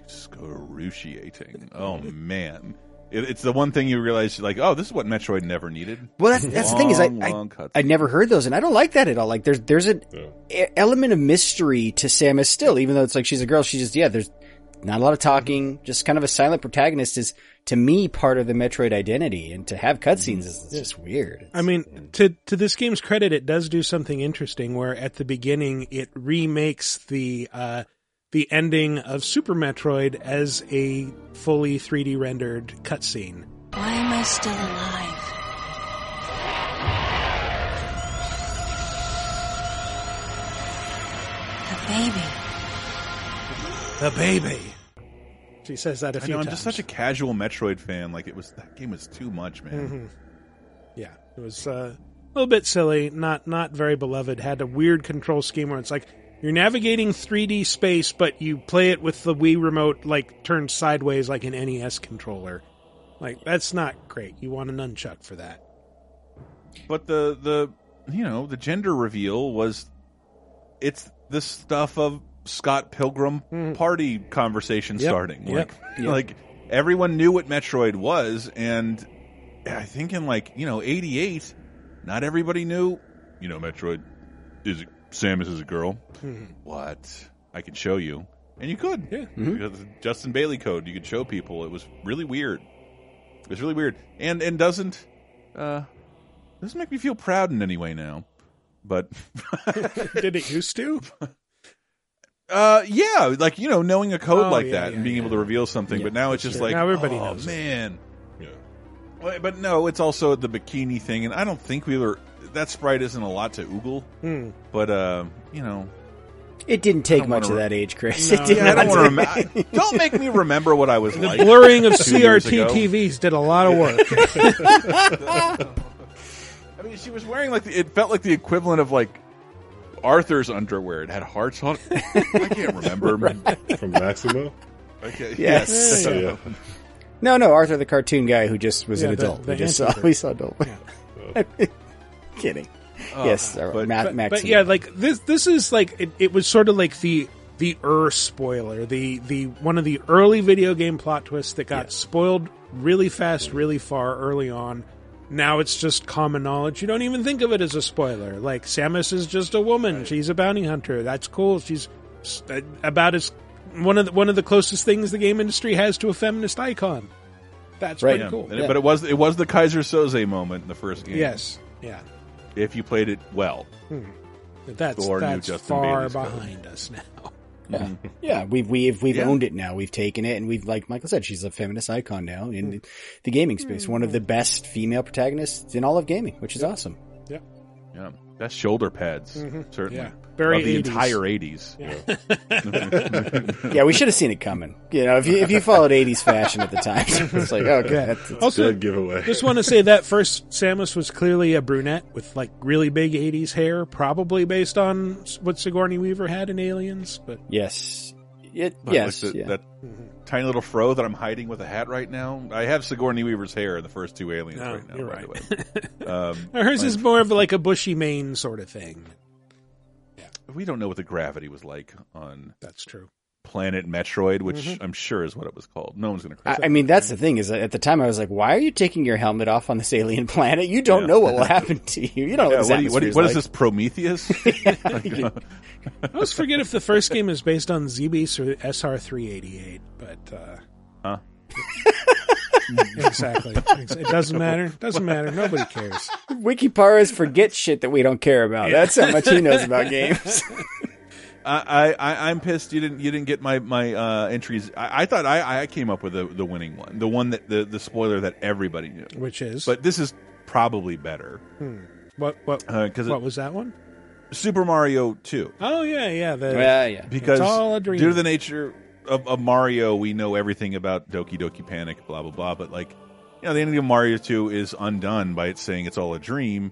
excruciating. Oh man, it, it's the one thing you realize, like, oh, this is what Metroid never needed.
well, that's, that's the thing is I I. I never heard those, and I don't like that at all. Like there's there's an e- element of mystery to Samus still, even though it's like she's a girl. She just yeah, there's not a lot of talking, just kind of a silent protagonist is to me part of the Metroid identity, and to have cutscenes is it's just weird.
I mean, to to this game's credit, it does do something interesting. Where at the beginning, it remakes the uh, the ending of Super Metroid as a fully 3D rendered cutscene.
Why am I still alive? The baby.
The baby. She says that a
I
few
know, I'm just such a casual Metroid fan. Like it was that game was too much, man.
Mm-hmm. Yeah, it was uh, a little bit silly, not not very beloved. Had a weird control scheme where it's like you're navigating 3D space, but you play it with the Wii remote like turned sideways like an NES controller. Like that's not great. You want a nunchuck for that.
But the the you know the gender reveal was it's the stuff of Scott Pilgrim party conversation
Mm. Yep,
starting.
yep,
Like like everyone knew what Metroid was, and I think in like you know '88, not everybody knew. You know, Metroid is Samus is a girl. What I could show you, and you could.
Yeah.
Because the Justin Bailey code, you could show people. It was really weird. It was really weird, and and doesn't uh doesn't make me feel proud in any way now. But
Did it used to?
uh yeah, like you know, knowing a code
Oh,
like
yeah,
that
yeah,
and being able to reveal something. but now it's just like
now everybody
oh,
knows it.
man.
Yeah.
Well, But no, it's also the bikini thing, and I don't think we were. That sprite isn't a lot to oogle,
Hmm.
but uh, you know,
It didn't take much
wanna
of
re-
that age, Chris.
No,
it did
yeah, I don't, rem- don't make me remember what I was
The
like.
blurring of CRT. TVs did a lot of work.
I mean, she was wearing like the, it felt like the equivalent of like Arthur's underwear. It had hearts on it. I can't remember.
From Maximo?
Okay.
Yes.
So, yeah.
No, no, Arthur the cartoon guy who just was
Yeah,
an adult.
the
we just saw, we saw adult. Kidding. yes, uh,
but-
Matt,
but,
Maximo.
but yeah, like this this is like it, it was sort of like the the er spoiler, the the one of the early video game plot twists that got spoiled really fast, really far early on. Now it's just common knowledge. You don't even think of it as a spoiler. Like Samus is just a woman. She's a bounty hunter. That's cool. She's uh, about as one of the, one of the closest things the game industry has to a feminist icon. That's
Right.
pretty
Yeah.
cool.
And it- But it was it was the Keyser Soze moment in the first game.
Yes. Yeah.
If you played it well.
But that's
Thor knew
that's
Justin
far
Bailey's code.
behind us now.
Yeah, mm-hmm. yeah, we've we've we've
Yeah.
owned it now. We've taken it, and we've like Michael said, she's a feminist icon now in the, the gaming space. One of the hmm. best female protagonists in all of gaming, which is awesome.
Yeah.
Yeah, that's shoulder pads, mm-hmm. certainly.
Yeah. Very
of the
80s.
entire eighties.
Yeah, we should have seen it coming. You know, if you if you followed '80s fashion at the time, it's like okay, that's, that's
Also,
Good giveaway.
just want to say that first Samus was clearly a brunette with like really big '80s hair, probably based on what Sigourney Weaver had in Aliens. But
yes, it,
But
yes,
like the-
yeah.
that tiny little fro that I'm hiding with a hat right now. I have Sigourney Weaver's hair in the first two aliens
Oh,
right now.
you're
by
right.
the way. Um,
hers is more of like a bushy mane sort of thing.
We don't know what the gravity was like on
That's true.
Planet Metroid, which
Mm-hmm.
I'm sure is what it was called. No one's going to.
I, I mean, that's the thing is that at the time I was like, why are you taking your helmet off on this alien planet? You don't
Yeah.
know what will happen to you. You don't know
Yeah,
what this
what, do you, what, do you-
atmosphere's
what is
like.
this Prometheus?
I always forget if the first game is based on Zebes or SR388, but uh,
Huh?
Exactly. It doesn't matter. Doesn't matter. Nobody cares.
Wikiparas forget shit that we don't care about. That's how much he knows about games.
I, I, I'm pissed you didn't you didn't get my my uh, entries. I, I thought I, I came up with the, the winning one, the one that the, the spoiler that everybody knew.
Which is
But this is probably better
what what
uh, because
what was that one?
Super Mario Two.
Oh yeah, yeah. The,
yeah, yeah.
because
It's all a dream.
due to the nature of, of Mario, we know everything about Doki Doki Panic, blah blah blah. But like, you know, the ending of Mario Two is undone by it saying it's all a dream,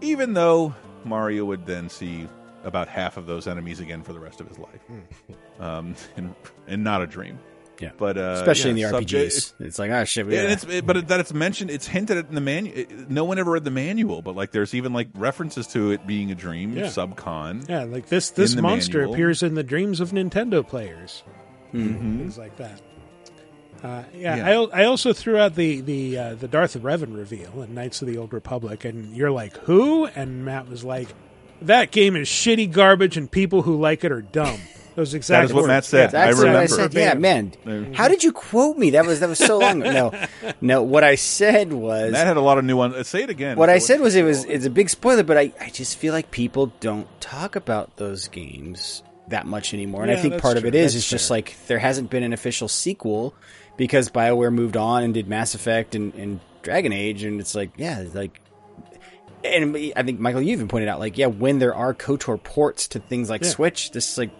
even though Mario would then see about half of those enemies again for the rest of his life, um, and and not a dream.
Yeah.
but uh,
Especially
yeah,
in the RPGs. It's like, oh shit, we
it's it, but it, that it's mentioned, it's hinted at in the manual. No one ever read the manual, but like there's even like references to it being a dream,
Yeah.
subcon.
Yeah, like this this monster
manual.
appears in the dreams of Nintendo players.
Mhm.
Things like that. Uh, yeah,
Yeah.
I, I also threw out the the uh, the Darth Revan reveal in Knights of the Old Republic, and you're like, who? And Matt was like, that game is shitty garbage, and people who like it are dumb. Those exact
That is what
words.
Matt said.
Yeah,
I
That's what I
remember.
said. Yeah, man. How did you quote me? That was that was so long. No, no. What I said was
That had a lot of new ones. Say it again.
what I said was it was it's a big spoiler, but I, I just feel like people don't talk about those games that much anymore. And I think
that's
part of it is
That's
it's just like there hasn't been an official sequel because BioWare moved on and did Mass Effect and, and Dragon Age, and it's like yeah, it's like. And I think Michael, you even pointed out, like, yeah, when there are Kotor ports to things like
Yeah.
Switch, this is like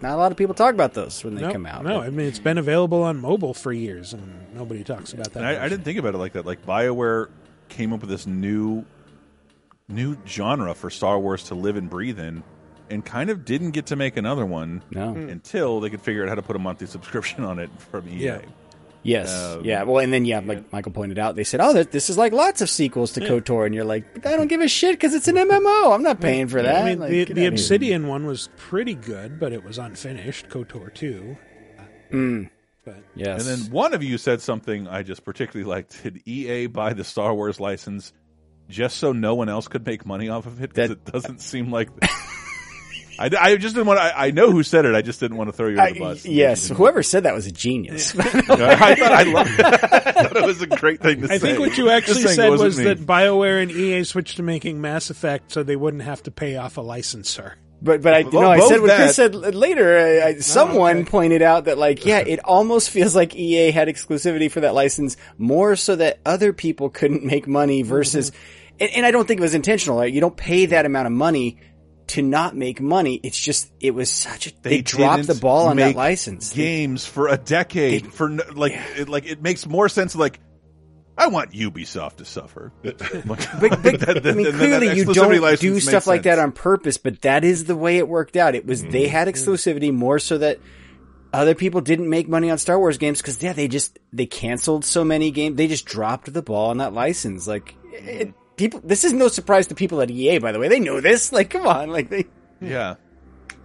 not a lot of people talk about those when they
No,
come out.
no, I mean it's been available on mobile for years, and nobody talks about that.
And I, I didn't think about it like that. Like Bioware came up with this new, new genre for Star Wars to live and breathe in, and kind of didn't get to make another one
No.
until they could figure out how to put a monthly subscription on it from EA.
Yeah.
Yes.
Um,
yeah. Well, and then yeah, like Michael pointed out, they said, "Oh, this, this is like lots of sequels to KOTOR," and you're like, "But I don't give a shit because it's an MMO. I'm not paying for that."
I mean,
Like,
the, the
outta here.
Obsidian one was pretty good, but it was unfinished. Kotor two.
Mm.
But
Yes.
And then one of you said something I just particularly liked. Did EA buy the Star Wars license just so no one else could make money off of it?
Because
it doesn't seem like. I, I just didn't want. I, I know who said it. I just didn't want to throw you under the
I-
bus.
yes. Whoever said that was a genius.
I thought I loved it. I thought it was a great thing to say.
I think what you actually said
wasn't me.
that BioWare and EA switched to making Mass Effect so they wouldn't have to pay off a licensor.
But but I
Well,
no, I said what
that-
Chris said later. Uh, I, I, someone
okay.
pointed out that like yeah, it almost feels like EA had exclusivity for that license more so that other people couldn't make money versus, mm-hmm. and, and I don't think it was intentional. Right? You don't pay that amount of money to not make money. It's just it was such a they, dropped the ball on that license. They-
Games for a decade for no, like it, like it makes more sense. Like I want Ubisoft to suffer.
But, but I mean, clearly you don't do stuff like that on purpose, but that is the way it worked out. It was they mm-hmm. had mm-hmm. exclusivity more so that other people didn't make money on Star Wars games because yeah, they just they canceled so many games. They just dropped the ball on that license. Like it, people, this is no surprise to people at EA. By the way, they know this. Like, come on, like they.
Yeah.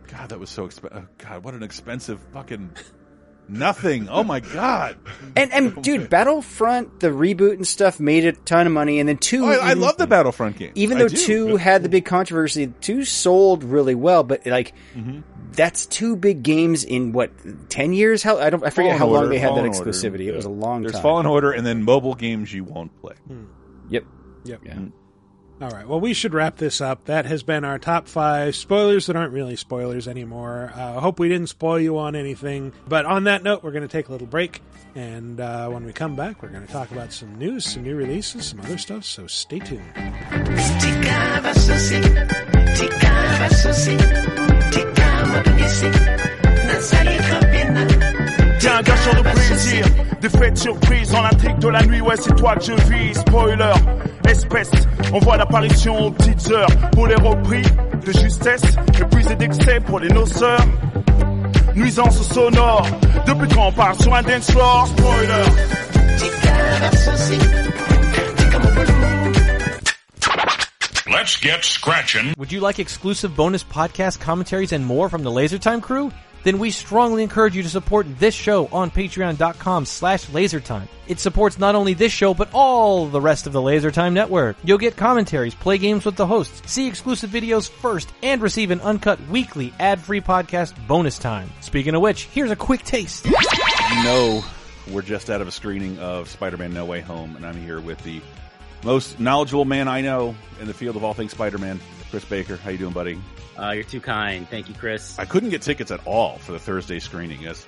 God, that was so expensive. Oh, God, what an expensive fucking nothing. Oh my God.
And and dude, Battlefront the reboot and stuff made a ton of money, and then two.
Oh, I, I love the Battlefront game.
even though two had the big controversy, two sold really well, but like
Mm-hmm.
that's two big games in what ten years? How I don't I forget
Fallen
how long
Order,
they had that
Fallen Order.
exclusivity. It was a long
There's
time.
Fallen Order and then mobile games you won't play.
Yep.
Yep.
Yeah.
All right. Well, we should wrap this up. That has been our top five spoilers that aren't really spoilers anymore. I uh, hope we didn't spoil you on anything. But on that note, we're going to take a little break. And uh, when we come back, we're going to talk about some news, some new releases, some other stuff. So stay tuned.
Tiens, un gars sur le plaisir, des faits de surprise dans l'intrigue de la nuit, ouais c'est toi que je vis, spoiler, espèce, on voit l'apparition aux petites heures, pour les repris de justesse, épuisé d'excès pour les noceurs, nuisance sonore, depuis quand on part sur un dance floor, spoiler.
Let's get scratching.
Would you like exclusive bonus podcast commentaries and more from the LaserTime crew? Then we strongly encourage you to support this show on patreon.com slash lasertime. It supports not only this show, but all the rest of the LaserTime network. You'll get commentaries, play games with the hosts, see exclusive videos first, and receive an uncut weekly ad-free podcast bonus time. Speaking of which, here's a quick taste.
Know, we're just out of a screening of Spider-Man No Way Home, and I'm here with the most knowledgeable man I know in the field of all things Spider-Man, Chris Baker. How you doing, buddy?
Uh, you're too kind. Thank you, Chris.
I couldn't get tickets at all for the Thursday screening. As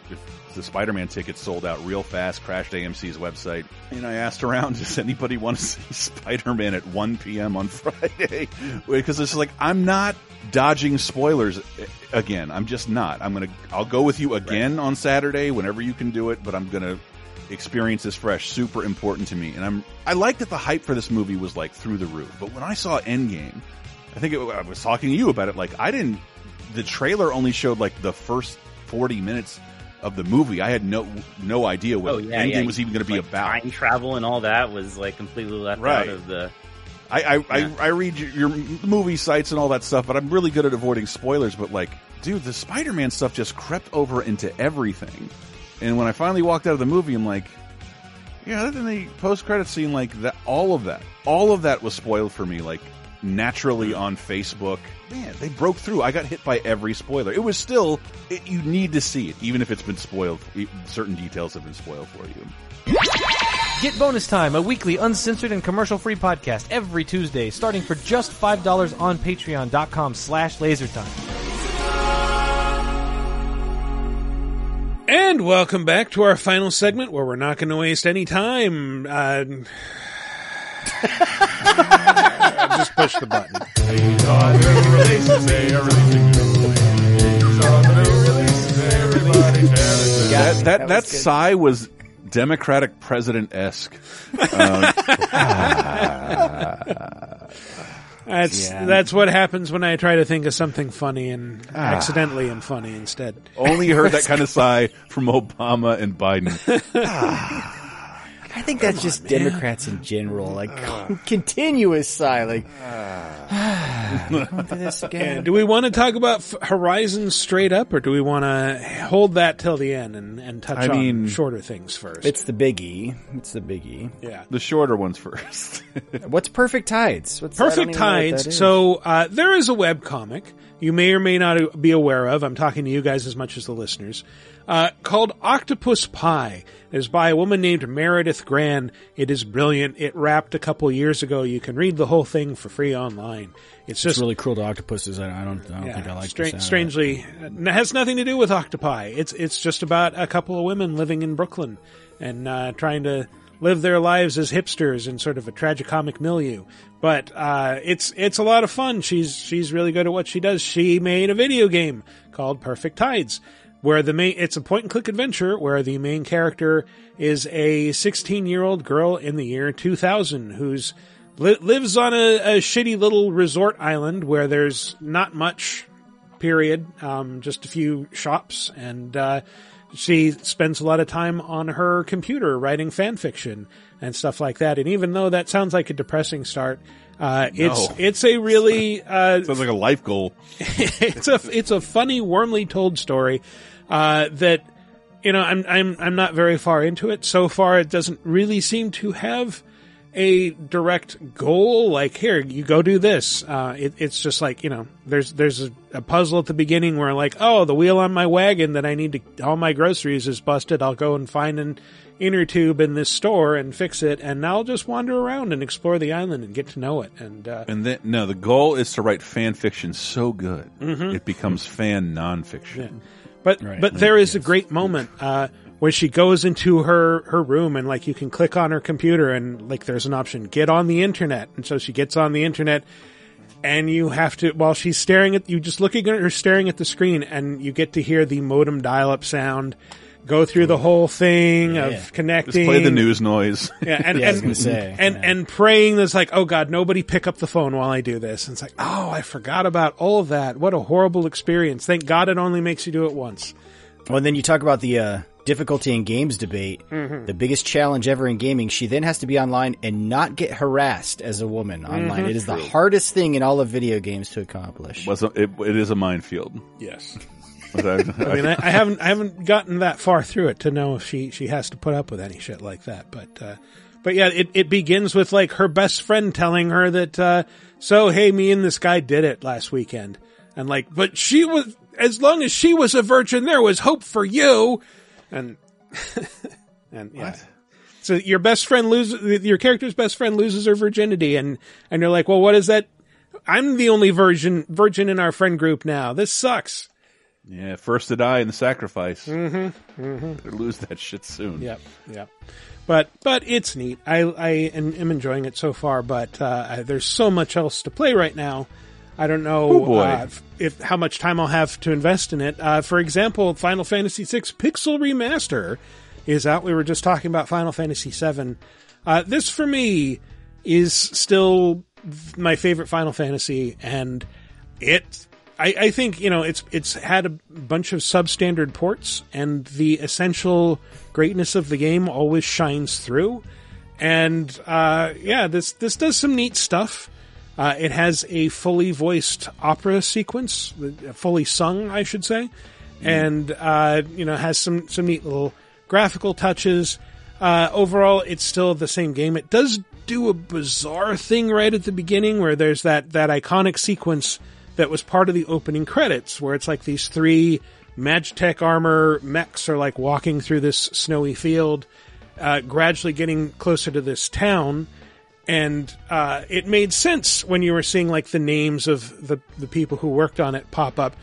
the Spider-Man tickets sold out real fast, crashed AMC's website. And I asked around, does anybody want to see Spider-Man at 1 p.m. on Friday? because it's like, I'm not dodging spoilers again. I'm just not. I'm to, I'll go with you again right. on Saturday whenever you can do it, but I'm going to experience this fresh. Super important to me. And I'm, I like that the hype for this movie was like through the roof. But when I saw Endgame, I think it, I was talking to you about it. Like I didn't. The trailer only showed like the first forty minutes of the movie. I had no no idea what
oh, yeah,
anything
yeah.
was even going to be
like
about.
Time travel and all that was like completely left
right.
out of the.
I I, yeah. I I read your, your movie sites and all that stuff, but I'm really good at avoiding spoilers. But like, dude, the Spider-Man stuff just crept over into everything. And when I finally walked out of the movie, I'm like, yeah, other than the post-credit scene, like that, all of that, all of that was spoiled for me. Like naturally on Facebook. Man, they broke through. I got hit by every spoiler. It was still, it, you need to see it, even if it's been spoiled. Certain details have been spoiled for you.
Get Bonus Time, a weekly uncensored and commercial-free podcast every Tuesday, starting for just $5 on patreon.com slash lasertime.
And welcome back to our final segment where we're not going to waste any time. Uh, just push the button.
that that, that, that sigh was Democratic president esque. Um,
that's yeah. that's what happens when I try to think of something funny and ah. accidentally and funny instead.
Only heard that kind of sigh from Obama and Biden.
I think that's Come just on, Democrats in general, like uh, continuous sigh, like.
this again. do we want to talk about F- Horizon straight up, or do we want to hold that till the end and, and touch
I
on
mean,
shorter things first?
It's the biggie. It's the biggie.
Yeah,
the shorter ones first.
What's Perfect Tides? What's,
Perfect Tides. So uh, there is a web comic you may or may not be aware of. I'm talking to you guys as much as the listeners. Uh, called Octopus Pie. It is by a woman named Meredith Gran. It is brilliant. It wrapped a couple years ago. You can read the whole thing for free online. It's just
it's really cruel to octopuses. I don't. I don't yeah, think I like.
Stra- strangely, it has nothing to do with octopi. It's it's just about a couple of women living in Brooklyn and uh, trying to live their lives as hipsters in sort of a tragicomic milieu. But uh, it's it's a lot of fun. She's she's really good at what she does. She made a video game called Perfect Tides where the main it's a point and click adventure where the main character is a 16 year old girl in the year 2000 who's li- lives on a, a, shitty little resort island where there's not much period um, just a few shops and uh, she spends a lot of time on her computer writing fan fiction and stuff like that and even though that sounds like a depressing start uh, it's
no.
it's a really uh,
sounds like a life goal.
it's a it's a funny, warmly told story uh, that you know I'm I'm I'm not very far into it so far. It doesn't really seem to have a direct goal. Like here, you go do this. Uh, it, it's just like you know, there's there's a, a puzzle at the beginning where like, oh, the wheel on my wagon that I need to all my groceries is busted. I'll go and find an inner tube in this store and fix it, and now I'll just wander around and explore the island and get to know it. And uh,
And then no, the goal is to write fan fiction so good
Mhm.
it becomes fan nonfiction.
But but there is a great moment uh, where she goes into her her room and like you can click on her computer and like there's an option get on the internet and so she gets on the internet and you have to while she's staring at you just looking at her staring at the screen and you get to hear the modem dial up sound go through the whole thing
Yeah.
of connecting
Just play the news noise.
yeah, and
Yeah, I was
and,
gonna say,
and and praying that's like, oh God, nobody pick up the phone while I do this. And it's like, oh, I forgot about all of that. What a horrible experience. Thank God it only makes you do it once.
Well, and then you talk about the uh, difficulty in games debate.
Mhm.
The biggest challenge ever in gaming. She then has to be online and not get harassed as a woman online.
Mhm.
It is the hardest thing in all of video games to accomplish.
Was a, it, it is a minefield.
Yes.
I-
I mean, I, I haven't I haven't gotten that far through it to know if she she has to put up with any shit like that. But uh, but yeah, it it begins with like her best friend telling her that uh, so hey, me and this guy did it last weekend, and like, but she was as long as she was a virgin, there was hope for you, and and yeah. So your best friend loses your character's best friend loses her virginity, and and you're like, well, what is that? I'm the only virgin virgin in our friend group now. This sucks.
yeah, first to die in the sacrifice.
Mm-hmm. Mm-hmm.
Better lose that shit soon.
Yep. Yep. But but it's neat. I I am, am enjoying it so far. But uh, there's so much else to play right now. I don't know
Oh,
uh, if, if how much time I'll have to invest in it. Uh, for example, Final Fantasy VI Pixel Remaster is out. We were just talking about Final Fantasy VII. Uh, this for me is still my favorite Final Fantasy, and it. I, I think you know it's it's had a bunch of substandard ports, and the essential greatness of the game always shines through. And uh, yeah, this this does some neat stuff. Uh, it has a fully voiced opera sequence, fully sung, I should say, and uh, you know has some some neat little graphical touches. Uh, overall, it's still the same game. It does do a bizarre thing right at the beginning where there's that that iconic sequence that was part of the opening credits, where it's like these three Magitech armor mechs are like walking through this snowy field, uh, gradually getting closer to this town and uh, it made sense when you were seeing like the names of the the people who worked on it pop up.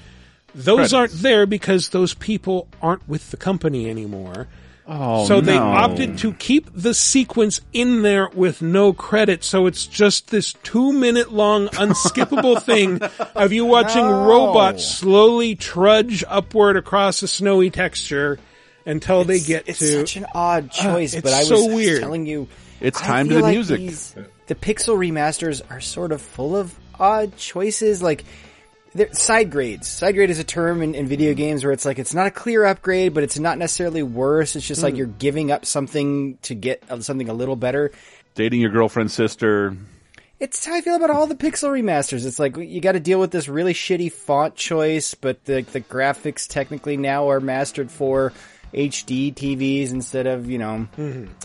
Those
Credits.
aren't there because those people aren't with the company anymore.
Oh,
so they
no.
opted to keep the sequence in there with no credit, so it's just this two minute long unskippable thing of you watching
No.
robots slowly trudge upward across a snowy texture until they get
it's
to.
It's such an odd choice,
it's
but I was
so weird.
telling you,
It's time to the
like
music.
these- the pixel remasters are sort of full of odd choices. Like they're- side grades. Side grade is a term in, in video games where it's like it's not a clear upgrade, but it's not necessarily worse. It's just like
Mm.
you're giving up something to get uh, something a little better.
Dating your girlfriend's sister.
It's how I feel about all the pixel remasters. It's like you got to deal with this really shitty font choice, but the the graphics technically now are mastered for HD TVs instead of you know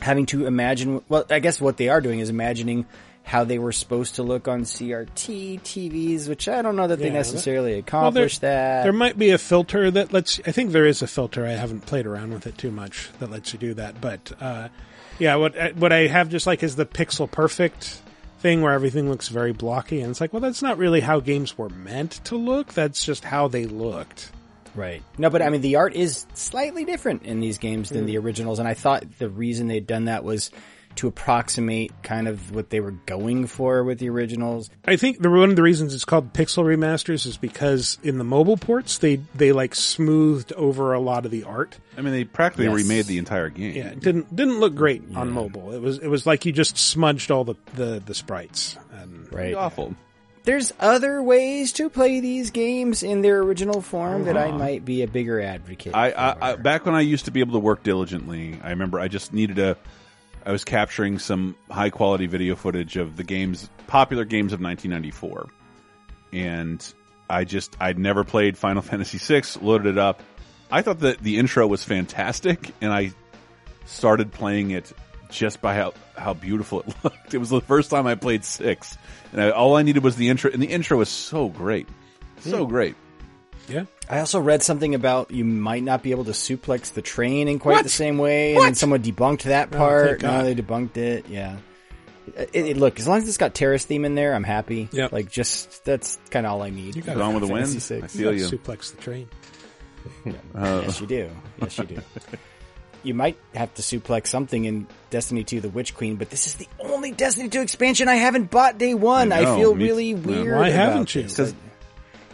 having to imagine. Well, I guess what they are doing is imagining how they were supposed to look on CRT TVs, which I don't know that they
Yeah,
necessarily
Well, there-
accomplish that.
There might be a filter that lets. I think there is a filter. I haven't played around with it too much that lets you do that. But uh, yeah, what what I have just like is the pixel perfect thing where everything looks very blocky, and it's like, well, that's not really how games were meant to look. That's just how they looked.
Right. No, but I mean, the art is slightly different in these games than
Mm.
the originals, and I thought the reason they'd done that was to approximate kind of what they were going for with the originals.
I think the one of the reasons it's called pixel remasters is because in the mobile ports they they like smoothed over a lot of the art.
I mean, they practically
Yes.
remade the entire game.
Yeah, it didn't didn't look great on mobile. It was it was like you just smudged all the the, the sprites. And
Right.
Awful.
There's other ways to play these games in their original form that I
Uh-huh.
might be a bigger advocate.
I, I, I back when I used to be able to work diligently, I remember I just needed a. I was capturing some high quality video footage of the games, popular games of 1994, and I just I'd never played Final Fantasy VI. Loaded it up. I thought that the intro was fantastic, and I started playing it just by how how beautiful it looked. It was the first time I played six, and I, all I needed was the intro, and the intro was so great, so
Hmm.
great.
Yeah.
I also read something about you might not be able to suplex the train in quite
What?
the same way, and then someone debunked that
Oh,
part.
thank
no, they debunked it. Yeah. It, it- look, as long as it's got Terra's theme in there, I'm happy.
Yeah.
Like, just that's kind of all I need.
You got
Gone with the Wind?
VI.
I feel you.
Suplex the train.
Uh,
yes, you do. Yes, you do. you might have to suplex something in Destiny 2 The Witch Queen, but this is the only Destiny 2 expansion I haven't bought day one. I,
I
feel
me-
really
yeah.
weird.
Why
about
haven't you?
this.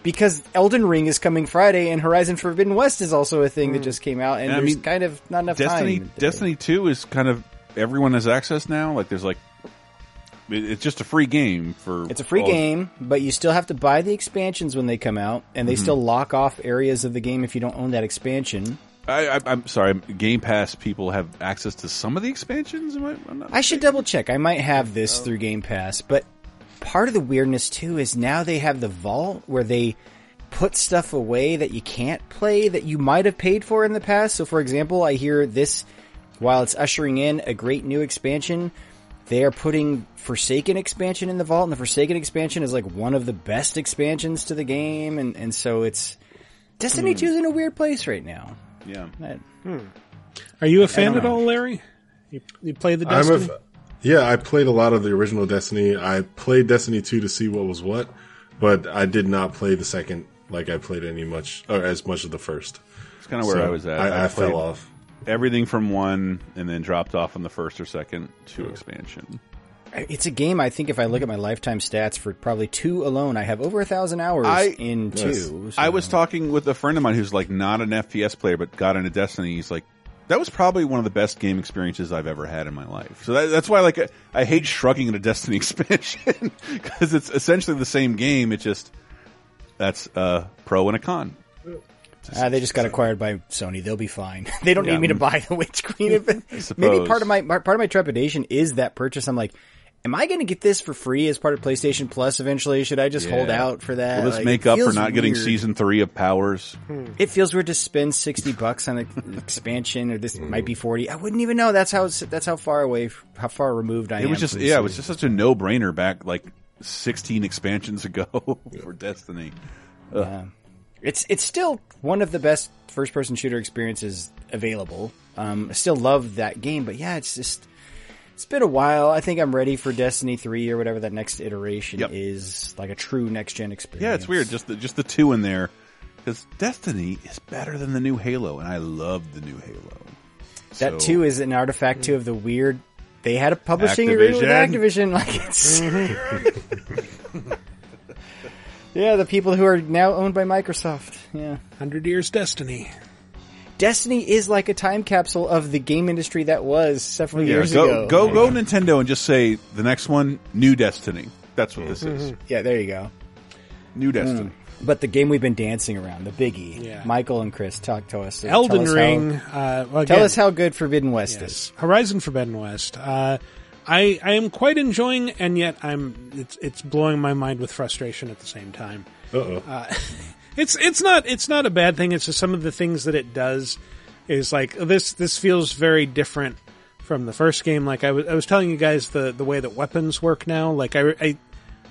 Because Elden Ring is coming Friday and Horizon Forbidden West is also a thing that just came out and
And I
there's
mean,
kind of not enough
Destiny
time.
Destiny Two is kind of everyone has access now. Like there's like it's just a free game for
It's a free game, but you still have to buy the expansions when they come out, and they
Mhm.
still lock off areas of the game if you don't own that expansion.
I, I'm sorry, Game Pass people have access to some of the expansions. Am I, not
I should double check. I might have this through Game Pass, but part of the weirdness too is now they have the vault where they put stuff away that you can't play that you might have paid for in the past. So for example, I hear this while it's ushering in a great new expansion, they are putting Forsaken expansion in the vault and the Forsaken expansion is like one of the best expansions to the game and, and so it's Destiny
Hmm.
2 is in a weird place right now.
Yeah. Hmm.
Are you a fan
don't
at
know.
all, Larry? You, you play the
I'm a
Destiny?
f- yeah, I played a lot of the original Destiny. I played Destiny 2 to see what was what, but I did not play the second like I played any much or as much of the first.
It's kind of where
So
I was at.
I, I,
played
fell off.
everything from one, and then dropped off on the first or second two hmm. expansion.
It's a game. I think if I look at my lifetime stats for probably two alone, I have over a thousand hours
I
in two.
I was talking with a friend of mine who's like not an FPS player, but got into Destiny. He's like, that was probably one of the best game experiences I've ever had in my life. So that, that's why, like, I, I hate shrugging at a Destiny expansion because it's essentially the same game. It just that's a pro and a con.
Ah, they just got acquired by Sony. They'll be fine. they don't
Yeah.
need me to buy the Witch Queen. Maybe part of my part of my trepidation is that purchase. I'm like, am I going to get this for free as part of PlayStation Plus eventually? Should I just hold out for that?
Will this
Like,
make up for not getting season three of Powers?
It feels weird to spend sixty bucks on an expansion, or this might be forty. I wouldn't even know. That's how that's how far away, how far removed I am.
It was just yeah, it was just such a no brainer back like sixteen expansions ago for Destiny.
Yeah. It's it's still one of the best first person shooter experiences available. Um, I still love that game, but yeah, it's just it's been a while. I think I'm ready for Destiny three or whatever that next iteration is, like a true next gen experience.
Yeah, it's weird. Just the, just the two in there because Destiny is better than the new Halo, and I love the new Halo.
That
So-
too is an artifact too of the weird. They had a publishing agreement with Activision. Like it's. yeah, the people who are now owned by Microsoft. Yeah,
Hundred Years Destiny.
Destiny is like a time capsule of the game industry that was several
Yeah,
years
go
ago.
go go Nintendo and just say the next one, New Destiny. That's what this is.
Yeah, there you go.
New Destiny.
Mm. But the game we've been dancing around, the biggie.
Yeah.
Michael and Chris, talk to us.
Elden
Tell us
Ring.
How,
uh, well,
tell us how good Forbidden West
Yes.
is.
Horizon Forbidden West. Uh, I I am quite enjoying, and yet I'm it's it's blowing my mind with frustration at the same time.
Uh-oh.
Uh, it's it's not it's not a bad thing. It's just some of the things that it does is like this. This feels very different from the first game. Like I was I was telling you guys the the way that weapons work now. Like I, I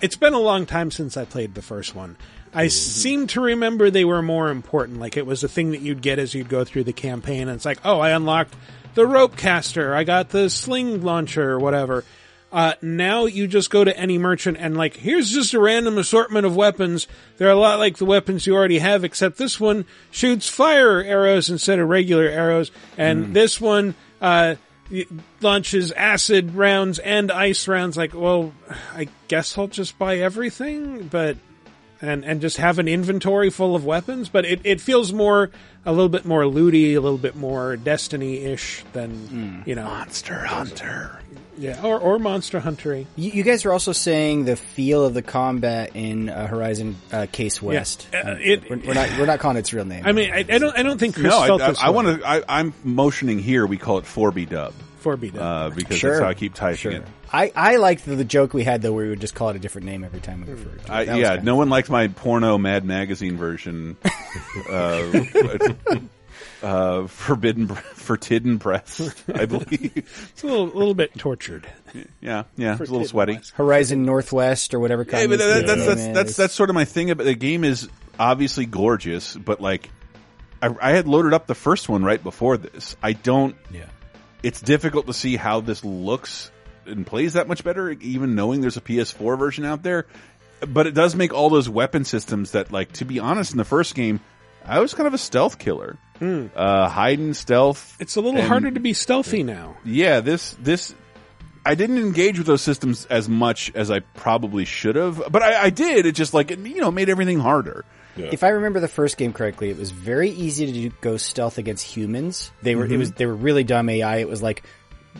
it's been a long time since I played the first one. I mm-hmm. seem to remember they were more important. Like it was a thing that you'd get as you'd go through the campaign. And it's like, oh, I unlocked the rope caster. I got the sling launcher or whatever. Uh, now you just go to any merchant and like, here's just a random assortment of weapons. They're a lot like the weapons you already have, except this one shoots fire arrows instead of regular arrows. And this one, uh, launches acid rounds and ice rounds. Like, well, I guess I'll just buy everything, but and and just have an inventory full of weapons. But it, it feels more a little bit more looty, a little bit more Destiny ish than you know
Monster Hunter.
Yeah, or or Monster Huntery.
You, you guys are also saying the feel of the combat in uh, Horizon uh, Case West.
Uh,
Uh,
it-
we're, we're not we're not calling its real name.
I mean, I, I don't I don't think Chris
No,
felt
I. I, I want to. I, I'm motioning here. We call it 4B Dub.
4B Dub.
uh, because
Sure.
that's how I keep typing it.
I I like the, the joke we had though, where we would just call it a different name every time we referred to it.
I, yeah,
kinda-
no one likes my porno Mad Magazine version. uh, uh, forbidden, forbidden press, I believe.
It's a little, a little bit tortured.
Yeah, yeah, it's a little sweaty.
Horizon Northwest or whatever.
Hey, but that,
communist
that's that's that's that's sort of my thing. About the game is obviously gorgeous, but like, I, I had loaded up the first one right before this. I don't.
Yeah.
It's difficult to see how this looks and plays that much better, even knowing there's a PS4 version out there. But it does make all those weapon systems that, like, to be honest, in the first game, I was kind of a stealth killer. Uh, hiding stealth.
It's a little
and-
harder to be stealthy now.
yeah, this this I didn't engage with those systems as much as I probably should have, but I, I did. It just like it, you know made everything harder.
If I remember the first game correctly, it was very easy to do, go stealth against humans. They were it
Mhm.
was they were really dumb AI. It was like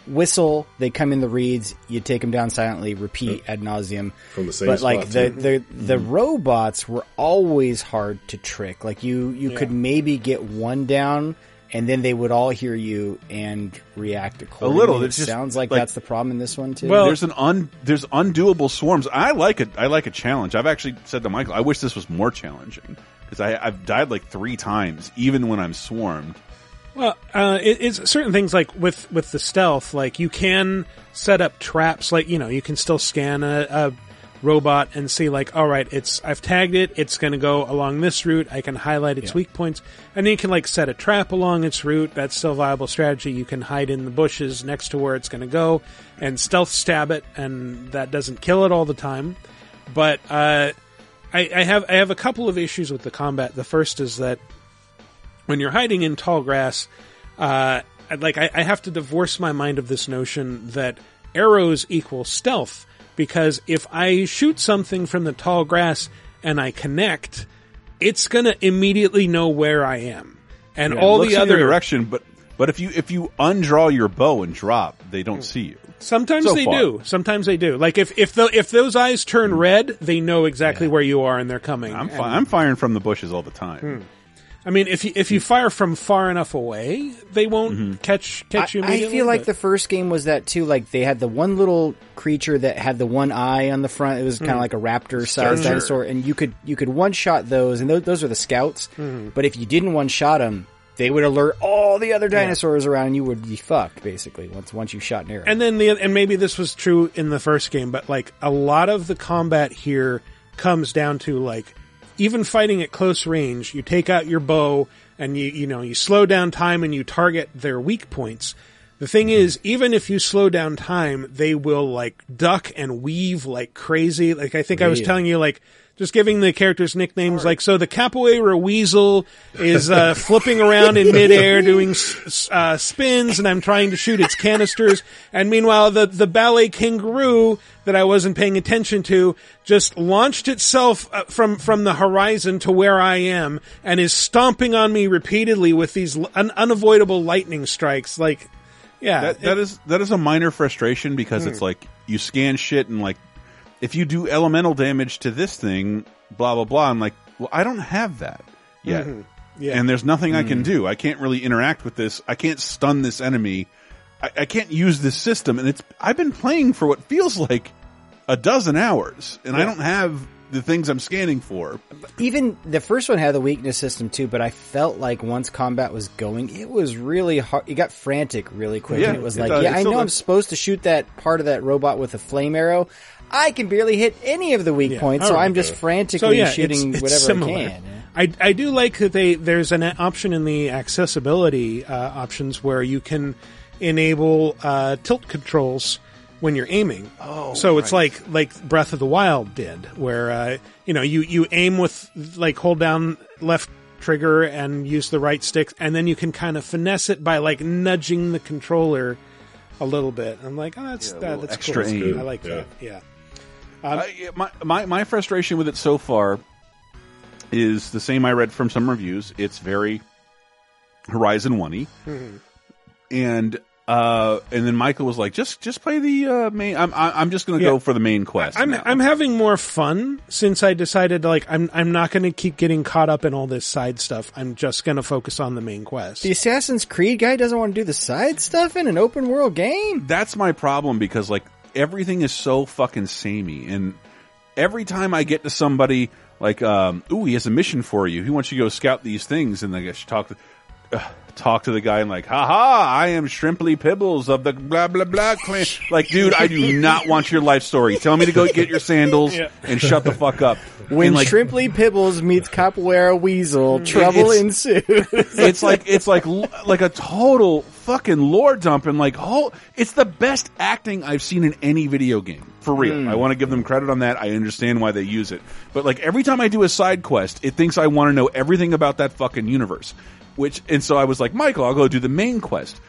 whistle, they come in the reeds, you take them down silently, repeat ad nauseum.
From the same
but like
spot,
the
too.
the the mm-hmm. robots were always hard to trick. Like you you
Yeah.
could maybe get one down. And then they would all hear you and react accordingly.
A little,
It
just,
sounds like,
like-
that's the problem in this one too.
Well, there's an un there's undoable swarms. I like it. I like a challenge. I've actually said to Michael, I wish this was more challenging because I I've died like three times, even when I'm swarmed.
Well, uh, it, it's certain things like with with the stealth, like you can set up traps. Like you know, you can still scan a, a robot and see like, all right, it's I've tagged it. It's going to go along this route. I can highlight its weak points, and then you can like set a trap along its route. That's still a viable strategy. You can hide in the bushes next to where it's going to go and stealth stab it, and that doesn't kill it all the time. But uh, I, I have I have a couple of issues with the combat. The first is that when you're hiding in tall grass, uh, like I, I have to divorce my mind of this notion that arrows equal stealth because if I shoot something from the tall grass and I connect, it's gonna immediately know where I am, and
Yeah,
all the other
direction, but but if you if you undraw your bow and drop, they don't see you.
Sometimes
So
they
far.
do. Sometimes they do. Like if if the, if those eyes turn red, they know exactly where you are and they're coming.
I'm
And-
I'm firing from the bushes all the time.
Hmm. I mean, if you, if you fire from far enough away, they won't
Mm-hmm.
catch catch you.
I, I
Immediately,
feel like
but-
the first game was that too. Like they had the one little creature that had the one eye on the front. It was kind of
Mm.
like a raptor-sized
Sure.
dinosaur, and you could you could one shot those, and those, those are the scouts.
Mhm.
But if you didn't one shot them, they would alert all the other dinosaurs around, and you would be fucked basically once once you shot an arrow.
And then the and maybe this was true in the first game, but like a lot of the combat here comes down to like even fighting at close range, you take out your bow and you you know you slow down time and you target their weak points. The thing is, even if you slow down time, they will like duck and weave like crazy. Like I think I was telling you, like just giving the characters nicknames. Like so, the capoeira weasel is uh, flipping around in midair doing uh, spins, and I'm trying to shoot its canisters. And meanwhile, the the ballet kangaroo that I wasn't paying attention to just launched itself uh, from from the horizon to where I am, and is stomping on me repeatedly with these un- unavoidable lightning strikes. Like, yeah,
that, that is that is a minor frustration because it's
Hmm.
like you scan shit and like if you do elemental damage to this thing, blah blah blah. I'm like, well, I don't have that yet,
Mhm. Yeah.
and there's nothing I can
Mm.
do. I can't really interact with this. I can't stun this enemy. I, I can't use this system, and it's I've been playing for what feels like a dozen hours, and I don't have the things I'm scanning for.
Even the first one had the weakness system too, but I felt like once combat was going, it was really hard. It got frantic really quick.
Yeah,
and it was
it
like,
does.
yeah,
It
I
still
know I'm supposed to shoot that part of that robot with a flame arrow. I can barely hit any of the weak points, so. I'm just frantically
So, yeah,
shooting
it's- it's
whatever
similar.
I can.
I, I do like that they there's an option in the accessibility uh, options where you can enable uh, tilt controls when you're aiming. Oh, so it's
right.
like like Breath of the Wild did, where uh, you know you you aim with like hold down left trigger and use the right stick, and then you can kind of finesse it by like nudging the controller a little bit. I'm like, oh, that's
Yeah, a
that, that's
extra
cool.
aim.
I like
Yeah.
that. Yeah. Um,
I- my, my my frustration with it so far is the same I read from some reviews. It's very Horizon One
Mhm.
and uh, and then Michael was like, just just play the uh, main. I'm I- I'm just going to
Yeah.
go for the main quest.
I'm
now.
I'm having more fun since I decided like I'm I'm not going to keep getting caught up in all this side stuff. I'm just going to focus on the main quest.
The Assassin's Creed guy doesn't want to do the side stuff in an open world game.
That's my problem because like everything is so fucking samey, and every time I get to somebody like, um, ooh, he has a mission for you. He wants you to go scout these things, and I guess you talk. uh, talk to the guy and like, haha, I am Shrimply Pibbles of the blah blah blah clan. like, dude, I do not want your life story. Tell me to go get your sandals
Yeah.
and shut the fuck up.
When
And, like,
Shrimply Pibbles meets Capoeira Weasel, trouble
It's-
ensues.
it's like it's like like a total fucking lore dump and like oh, it's the best acting I've seen in any video game. For real.
Mm.
I want to give them credit on that. I understand why they use it. But like every time I do a side quest, it thinks I want to know everything about that fucking universe. Which and so I was like, Michael, I'll go do the main quest.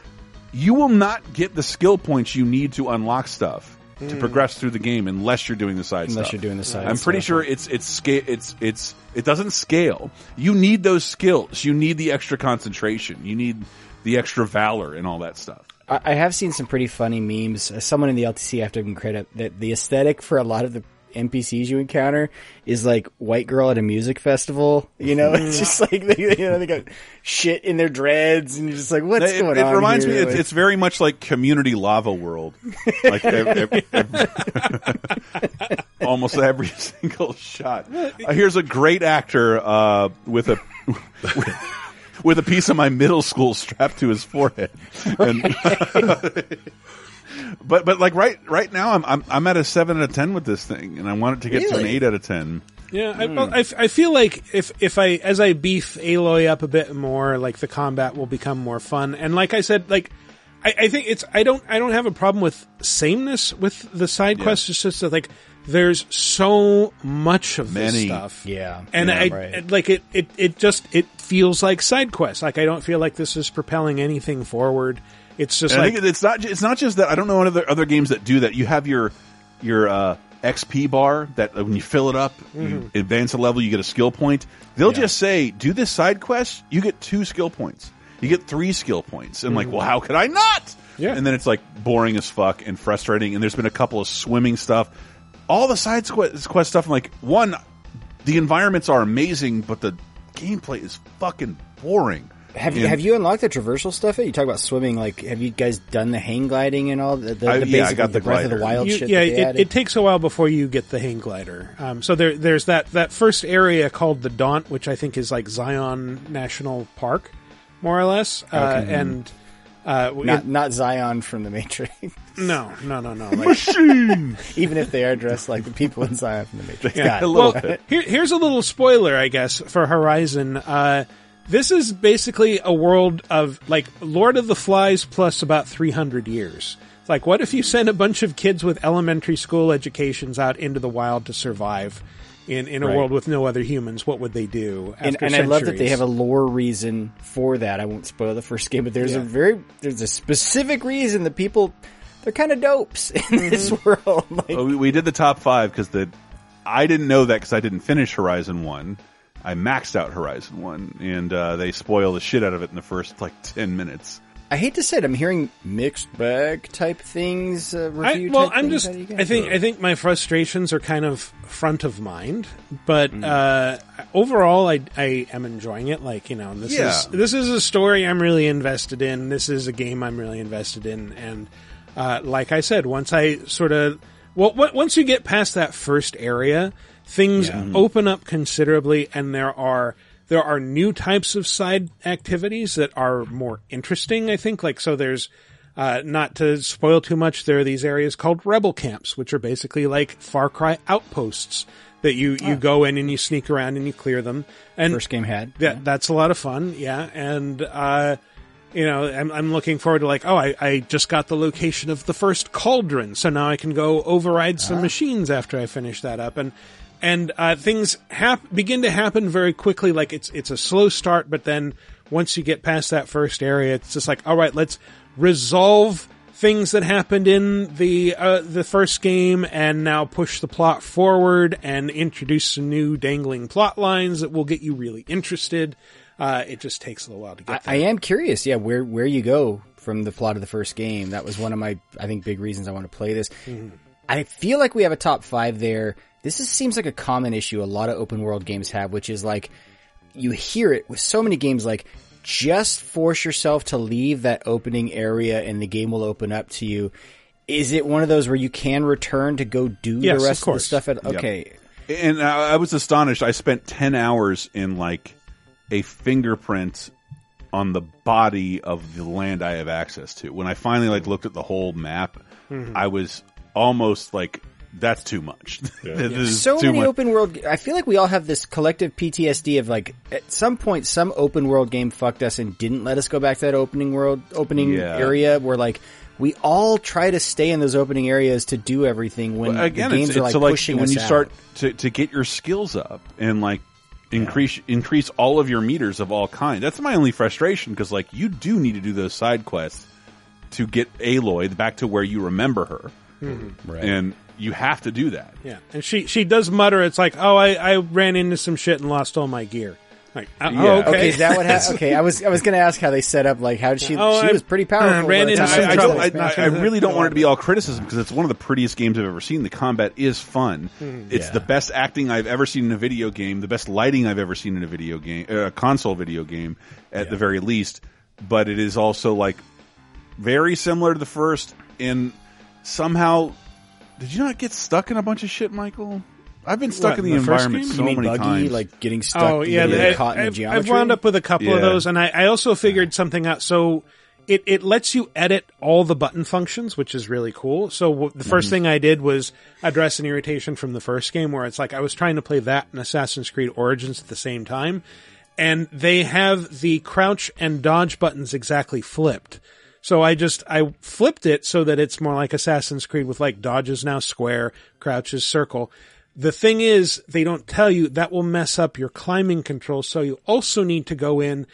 You will not get the skill points you need to unlock stuff to
Mm.
progress through the game unless you're doing the side
Unless
stuff.
you're doing the side
I'm pretty
stuff.
sure it's it's scale it's it's it doesn't scale. You need those skills. You need the extra concentration. You need the extra valor and all that stuff.
I have seen some pretty funny memes. Someone in the LTC, I have to give them credit that the aesthetic for a lot of the NPCs you encounter is like white girl at a music festival. You know, it's just like they, you know they got shit in their dreads, and you're just like, what's
it,
going
it
on?
It reminds
here?
me. It's, it's very much like Community Lava World. Like ev- ev- ev- almost every single shot. Uh, here's a great actor uh, with a. With a piece of my middle school strapped to his forehead, and, but but like right right now I'm I'm I'm at a seven out of ten with this thing, and I want it to get to an eight out of ten.
Yeah, I, hmm. well, I, f- I feel like if if I as I beef Aloy up a bit more, like the combat will become more fun. And like I said, like I, I think it's I don't I don't have a problem with sameness with the side quests. It's just that like there's so much of this stuff.
Yeah.
and
Yeah,
I
right.
like it it it just it feels like side quests. Like I don't feel like this is propelling anything forward. It's just
And
like
I think it's not. It's not just that. I don't know other other games that do that. You have your your uh, XP bar that uh, when you fill it up, you
Mhm.
advance a level, you get a skill point. They'll
Yeah.
just say, "Do this side quest, you get two skill points. You get three skill points." And like,
Mhm.
well, how could I not?
Yeah.
And then it's like boring as fuck and frustrating. And there's been a couple of swimming stuff. All the side quest, quest stuff. I'm like, one, the environments are amazing, but the gameplay is fucking boring.
Have you
And-
have you unlocked the traversal stuff? yet? You talk about swimming. Like, have you guys done the hang gliding and all the, the,
I-
the
yeah, I
basic
got the
Breath of the. Wild
You-
shit?
yeah,
that they
it, it takes a while before you get the hang glider. Um, so there, there's that that first area called the Daunt, which I think is like Zion National Park, more or less. Uh,
Okay.
And uh,
not
it-
not Zion from the Matrix.
no, no, no, no. Like,
Machine.
Even if they are dressed like the people inside the Matrix.
Yeah.
It.
Well, here, here's a little spoiler, I guess, for Horizon. Uh, this is basically a world of like Lord of the Flies plus about 300 years. It's like, what if you sent a bunch of kids with elementary school educations out into the wild to survive in, in a
Right.
world with no other humans? What would they do?
and, and I love that they have a lore reason for that. I won't spoil the first game, but there's a very there's a specific reason that people they're kind of dopes in this
Mm-hmm.
world. Like,
Well, we, we did the top five because the I didn't know that because I didn't finish Horizon One. I maxed out Horizon One, and uh, they spoil the shit out of it in the first like ten minutes.
I hate to say it, I'm hearing mixed bag type things. Uh,
I,
review
well, I'm
things.
just.
How do you guys
I think.
feel?
I think my frustrations are kind of front of mind, but
Mm.
uh, overall, I, I am enjoying it. Like you know, this
Yeah.
is this is a story I'm really invested in. This is a game I'm really invested in, and uh, like I said, once I sort of well, w- once you get past that first area, things open up considerably, and there are there are new types of side activities that are more interesting. I think, like so, there's uh, not to spoil too much, there are these areas called rebel camps, which are basically like Far Cry outposts that you, you go in and you sneak around and you clear them. And
First game had.
yeah, that's a lot of fun. Yeah. And, uh, you know, I'm, I'm looking forward to like, oh, I, I just got the location of the first cauldron, so now I can go override some machines after I finish that up. And, and, uh, things hap- begin to happen very quickly. Like it's, it's a slow start, but then once you get past that first area, it's just like, all right, let's resolve things that happened in the uh, the first game and now push the plot forward and introduce some new dangling plot lines that will get you really interested. Uh, it just takes a little while to
I,
get there.
I am curious, yeah, where where you go from the plot of the first game. That was one of my, I think, big reasons I want to play this.
Mm-hmm.
I feel like we have a top five there. This is, seems like a common issue a lot of open world games have, which is like you hear it with so many games like just force yourself to leave that opening area and the game will open up to you. Is it one of those where you can return to go do
Yes,
the rest of, the stuff? At,
Yep.
okay,
And I, I was astonished. I spent ten hours in like a fingerprint on the body of the land I have access to. When I finally like looked at the whole map,
Mhm.
I was almost like, "That's too much." This is
so
too
many
much.
open world. I feel like we all have this collective PTSD of like at some point some open world game fucked us and didn't let us go back to that opening world opening
Yeah.
area where like we all try to stay in those opening areas to do everything when
Well, again,
the games
it's,
are
it's
like
so like
pushing
when
us
you
out.
start to, to get your skills up and like increase increase all of your meters of all kind. That's my only frustration because like you do need to do those side quests to get Aloy back to where you remember her,
Mhm. Right.
and you have to do that.
Yeah, and she she does mutter. It's like, oh, I, I ran into some shit and lost all my gear. Like, uh,
Yeah.
oh, okay.
is that what happened? Okay, I was I was going to ask how they set up. Like, how did she?
Oh,
she
I-
was pretty powerful.
ran into
time
some
she
I,
was
don't, I. I really don't want it to be all criticism because it's one of the prettiest games I've ever seen. The combat is fun.
Mhm.
It's
Yeah.
the best acting I've ever seen in a video game, the best lighting I've ever seen in a video game, uh, a console video game at the very least. But it is also like very similar to the first, and somehow, did you not get stuck in a bunch of shit, Michael? I've been stuck
What,
in the,
in the first
environment
game?
so
You mean
many
buggy,
times,
like getting stuck?
Oh yeah,
getting
I,
caught in the
I've, I've wound up with a couple of
Yeah.
those, and I, I also figured something out. So it it lets you edit all the button functions, which is really cool. So w- the 1st
Mhm.
thing I did was address an irritation from the first game, where it's like I was trying to play that and Assassin's Creed Origins at the same time, and they have the crouch and dodge buttons exactly flipped. So I just I flipped it so that it's more like Assassin's Creed with like dodge is now square, crouch is circle. The thing is, they don't tell you that will mess up your climbing control. So you also need to go in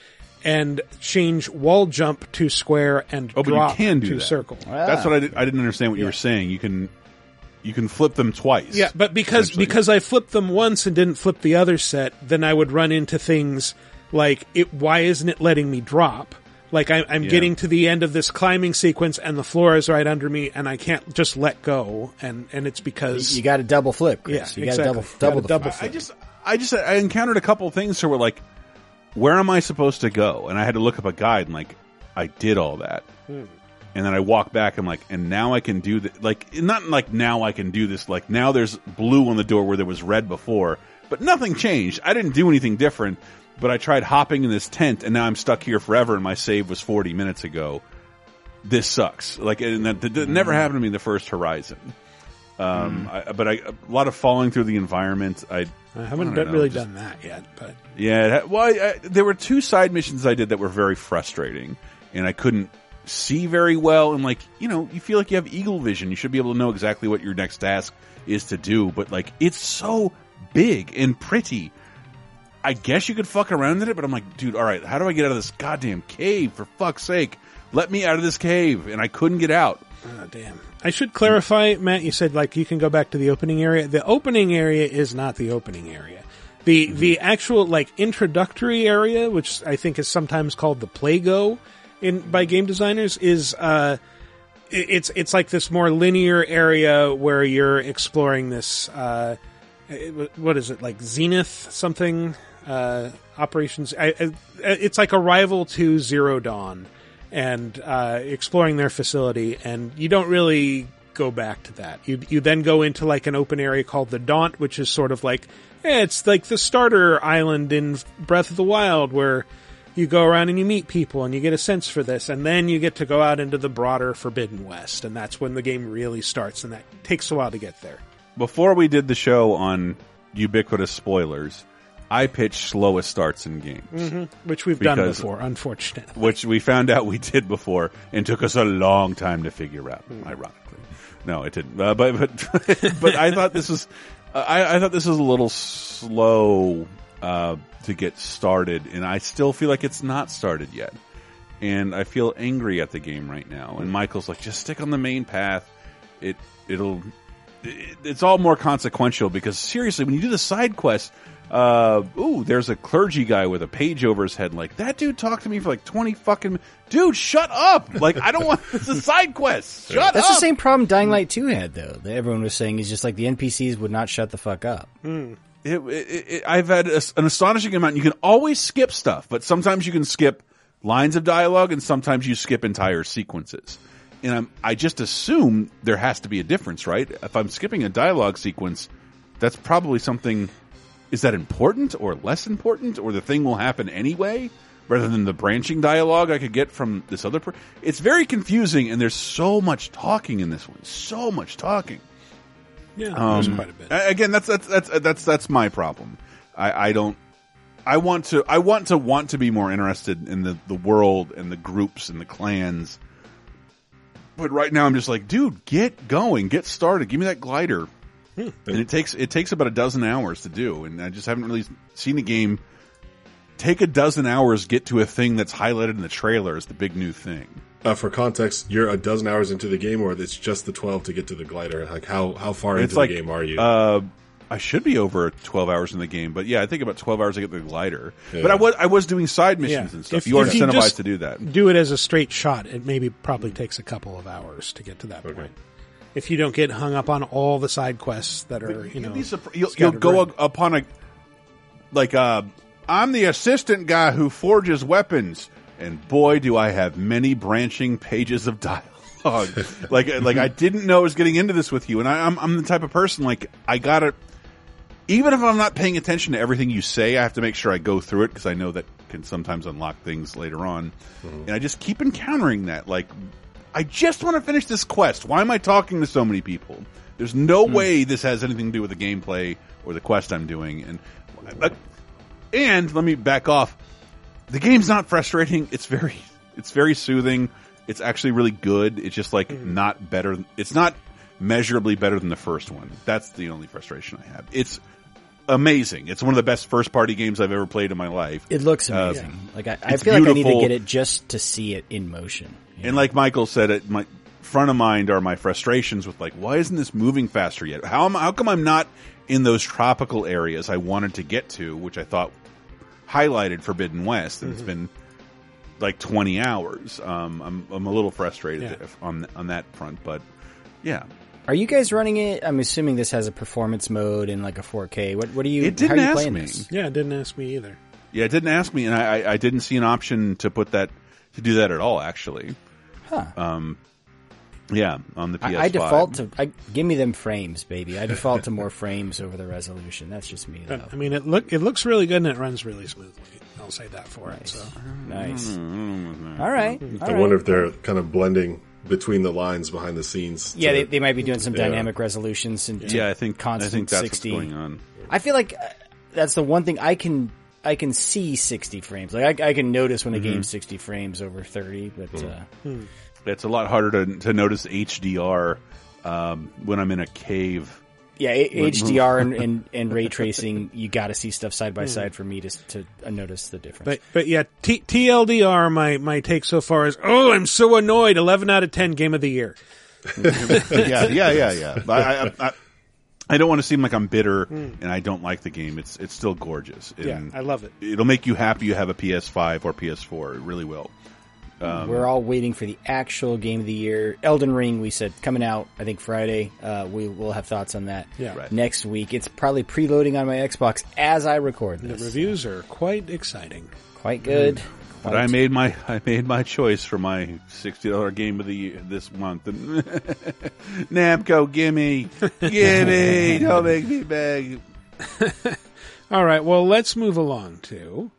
and change wall jump to square and
Oh, but
drop
you can do
to
that.
circle.
That's what I, did, I didn't understand what you were saying. You can you can flip them twice.
Yeah, but because because I flipped them once and didn't flip the other set, then I would run into things like it. Why isn't it letting me drop? Like I, I'm
Yeah.
getting to the end of this climbing sequence and the floor is right under me, and I can't just let go, and and it's because
you got to double flip. Chris.
Yeah,
you got
exactly.
double
Gotta
double the
double
flip.
I just I just I encountered a couple of things where like, where am I supposed to go? And I had to look up a guide and like I did all that.
Hmm.
And then I walk back. I'm like, and now I can do that. Like, not like now I can do this. Like now there's blue on the door where there was red before, but nothing changed. I didn't do anything different. But I tried hopping in this tent, and now I'm stuck here forever. And my save was 40 minutes ago. This sucks. Like, and that, that
Hmm.
never happened to me in the first Horizon. Um, I, but I, a lot of falling through the environment. I,
I haven't
don't know,
really
just-
done that yet. But
yeah, well, I, I, there were two side missions I did that were very frustrating, and I couldn't see very well. And like, you know, you feel like you have eagle vision. You should be able to know exactly what your next task is to do. But like, it's so big and pretty. I guess you could fuck around in it, but I'm like, dude, all right, how do I get out of this goddamn cave? For fuck's sake, let me out of this cave, and I couldn't get out.
Oh, damn. I should clarify, Matt. You said like you can go back to the opening area. The opening area is not the opening area. The the actual like introductory area, which I think is sometimes called the Playgo in by game designers, is uh, it's it's like this more linear area where you're exploring this. Uh, what is it like Zenith something uh, operations? I, I, it's like a rival to Zero Dawn and uh, exploring their facility, and you don't really go back to that. You you then go into like an open area called the Daunt, which is sort of like eh, it's like the starter island in Breath of the Wild, where you go around and you meet people and you get a sense for this, and then you get to go out into the broader Forbidden West, and that's when the game really starts, and that takes a while to get there.
Before we did the show on ubiquitous spoilers, I pitched slowest starts in games.
hmm Which we've done before, unfortunately.
which we found out we did before and took us a long time to figure out. Ironically, no, it didn't. Uh, but but but I thought this was uh, I, I thought this was a little slow uh, to get started, and I still feel like it's not started yet. And I feel angry at the game right now. And Michael's like, just stick on the main path. It it'll it, it's all more consequential because seriously, when you do the side quest, uh, ooh, there's a clergy guy with a page over his head. Like that dude talked to me for like twenty fucking. Dude, shut up! Like I don't want. It's a side quest. Shut
That's
up.
That's the same problem Dying Light 2 had, though. That everyone was saying is just like the NPCs would not shut the fuck up.
It, it, it, I've had a, an astonishing amount. You can always skip stuff, but sometimes you can skip lines of dialogue, and sometimes you skip entire sequences. And I'm, I just assume there has to be a difference, right? If I'm skipping a dialogue sequence, that's probably something. Is that important or less important, or the thing will happen anyway? rather than the branching dialogue I could get from this other. Per- it's very confusing, and there's so much talking in this one. So much talking.
Yeah,
Um,
there's quite a bit.
Again, that's that's that's that's that's my problem. I, I don't. I want to. I want to want to be more interested in the the world and the groups and the clans. But right now, I'm just like, dude, get going, get started. Give me that glider.
Hmm.
And it takes it takes about a dozen hours to do, and I just haven't really seen a game take a dozen hours get to a thing that's highlighted in the trailer as the big new thing.
Uh, for context, you're a dozen hours into the game, or it's just the twelve to get to the glider. Like how how far
it's
into
like
the game are you?
Uh, I should be over twelve hours in the game, but yeah, I think about twelve hours to get the glider.
Yeah.
But I was I was doing side missions and stuff.
If-
you are
if
incentivized
just
to do that.
Do it as a straight shot. It maybe probably takes a couple of hours to get to that point. If you don't get hung up on all the side quests that are, you know,
You'll, you'll
scattered
go
around.
a- upon a like uh I'm the assistant guy who forges weapons, and boy, do I have many branching pages of dialogue. like like I didn't know I was getting into this with you, and I, I'm I'm the type of person like I gotta. Even if I'm not paying attention to everything you say, I have to make sure I go through it because I know that can sometimes unlock things later on, and I just keep encountering that. Like, I just want to finish this quest. Why am I talking to so many people? There's no way this has anything to do with the gameplay or the quest I'm doing, and uh, and let me back off. The game's not frustrating. It's very, it's very soothing. It's actually really good. It's just like not better. It's not measurably better than the first one. That's the only frustration I have. It's amazing. It's one of the best first party games I've ever played in my life.
It looks
Uh,
amazing. like I, I feel like I need to get it just to see it in motion.
And like Michael said, it my front of mind are my frustrations with like, why isn't this moving faster yet? How am how come I'm not in those tropical areas I wanted to get to, which I thought highlighted Forbidden West, and it's
Mhm.
been like 20 hours. Um, I'm I'm a little frustrated
Yeah.
if- on on that front, but yeah,
Are you guys running it? I'm assuming this has a performance mode and like a 4K. What what are you?
It didn't
how are you
ask
playing
me.
this?
Yeah, it didn't ask me either.
yeah, it didn't ask me, and I I, I didn't see an option to put that to do that at all. Actually,
Huh.
um, yeah, on the PS5.
I, I default to I, give me them frames, baby. I default to more frames over the resolution. That's just me, though.
I mean, it look it looks really good and it runs really smoothly. I'll say that for it. So
Nice.
Mm-hmm.
All right.
I
all
wonder if they're kind of blending between the lines behind the scenes.
Yeah,
to-
they, they might be doing some
Yeah.
dynamic resolutions and
Yeah, I think
constant I
think that's
60.
what's going on.
I feel like uh, that's the one thing I can I can see 60 frames. Like I, I can notice when a
Mhm.
game's 60 frames over 30, but uh,
It's a lot harder to to notice HDR um, when I'm in a cave.
Yeah, HDR and, and, and ray tracing, you got to see stuff side by
Hmm.
side for me to to uh, notice the difference.
But but yeah, T- TLDR. My my take so far is oh, I'm so annoyed. Eleven out of ten game of the year.
yeah, yeah, yeah, yeah. But I, I, I, I don't want to seem like I'm bitter
Mm.
and I don't like the game. It's it's still gorgeous.
Yeah,
And
I love it.
It'll make you happy you have a PS5 or PS4. It really will. Um,
We're all waiting for the actual game of the year. Elden Ring, we said coming out. I think Friday. Uh, we will have thoughts on that.
Yeah. Right.
Next week, it's probably preloading on my Xbox as I record
The reviews are quite exciting.
Quite good.
but I made my I made my choice for my sixty dollar game of the year this month. Namco, gimme, gimme, don't make me beg.
All right, well, let's move along to.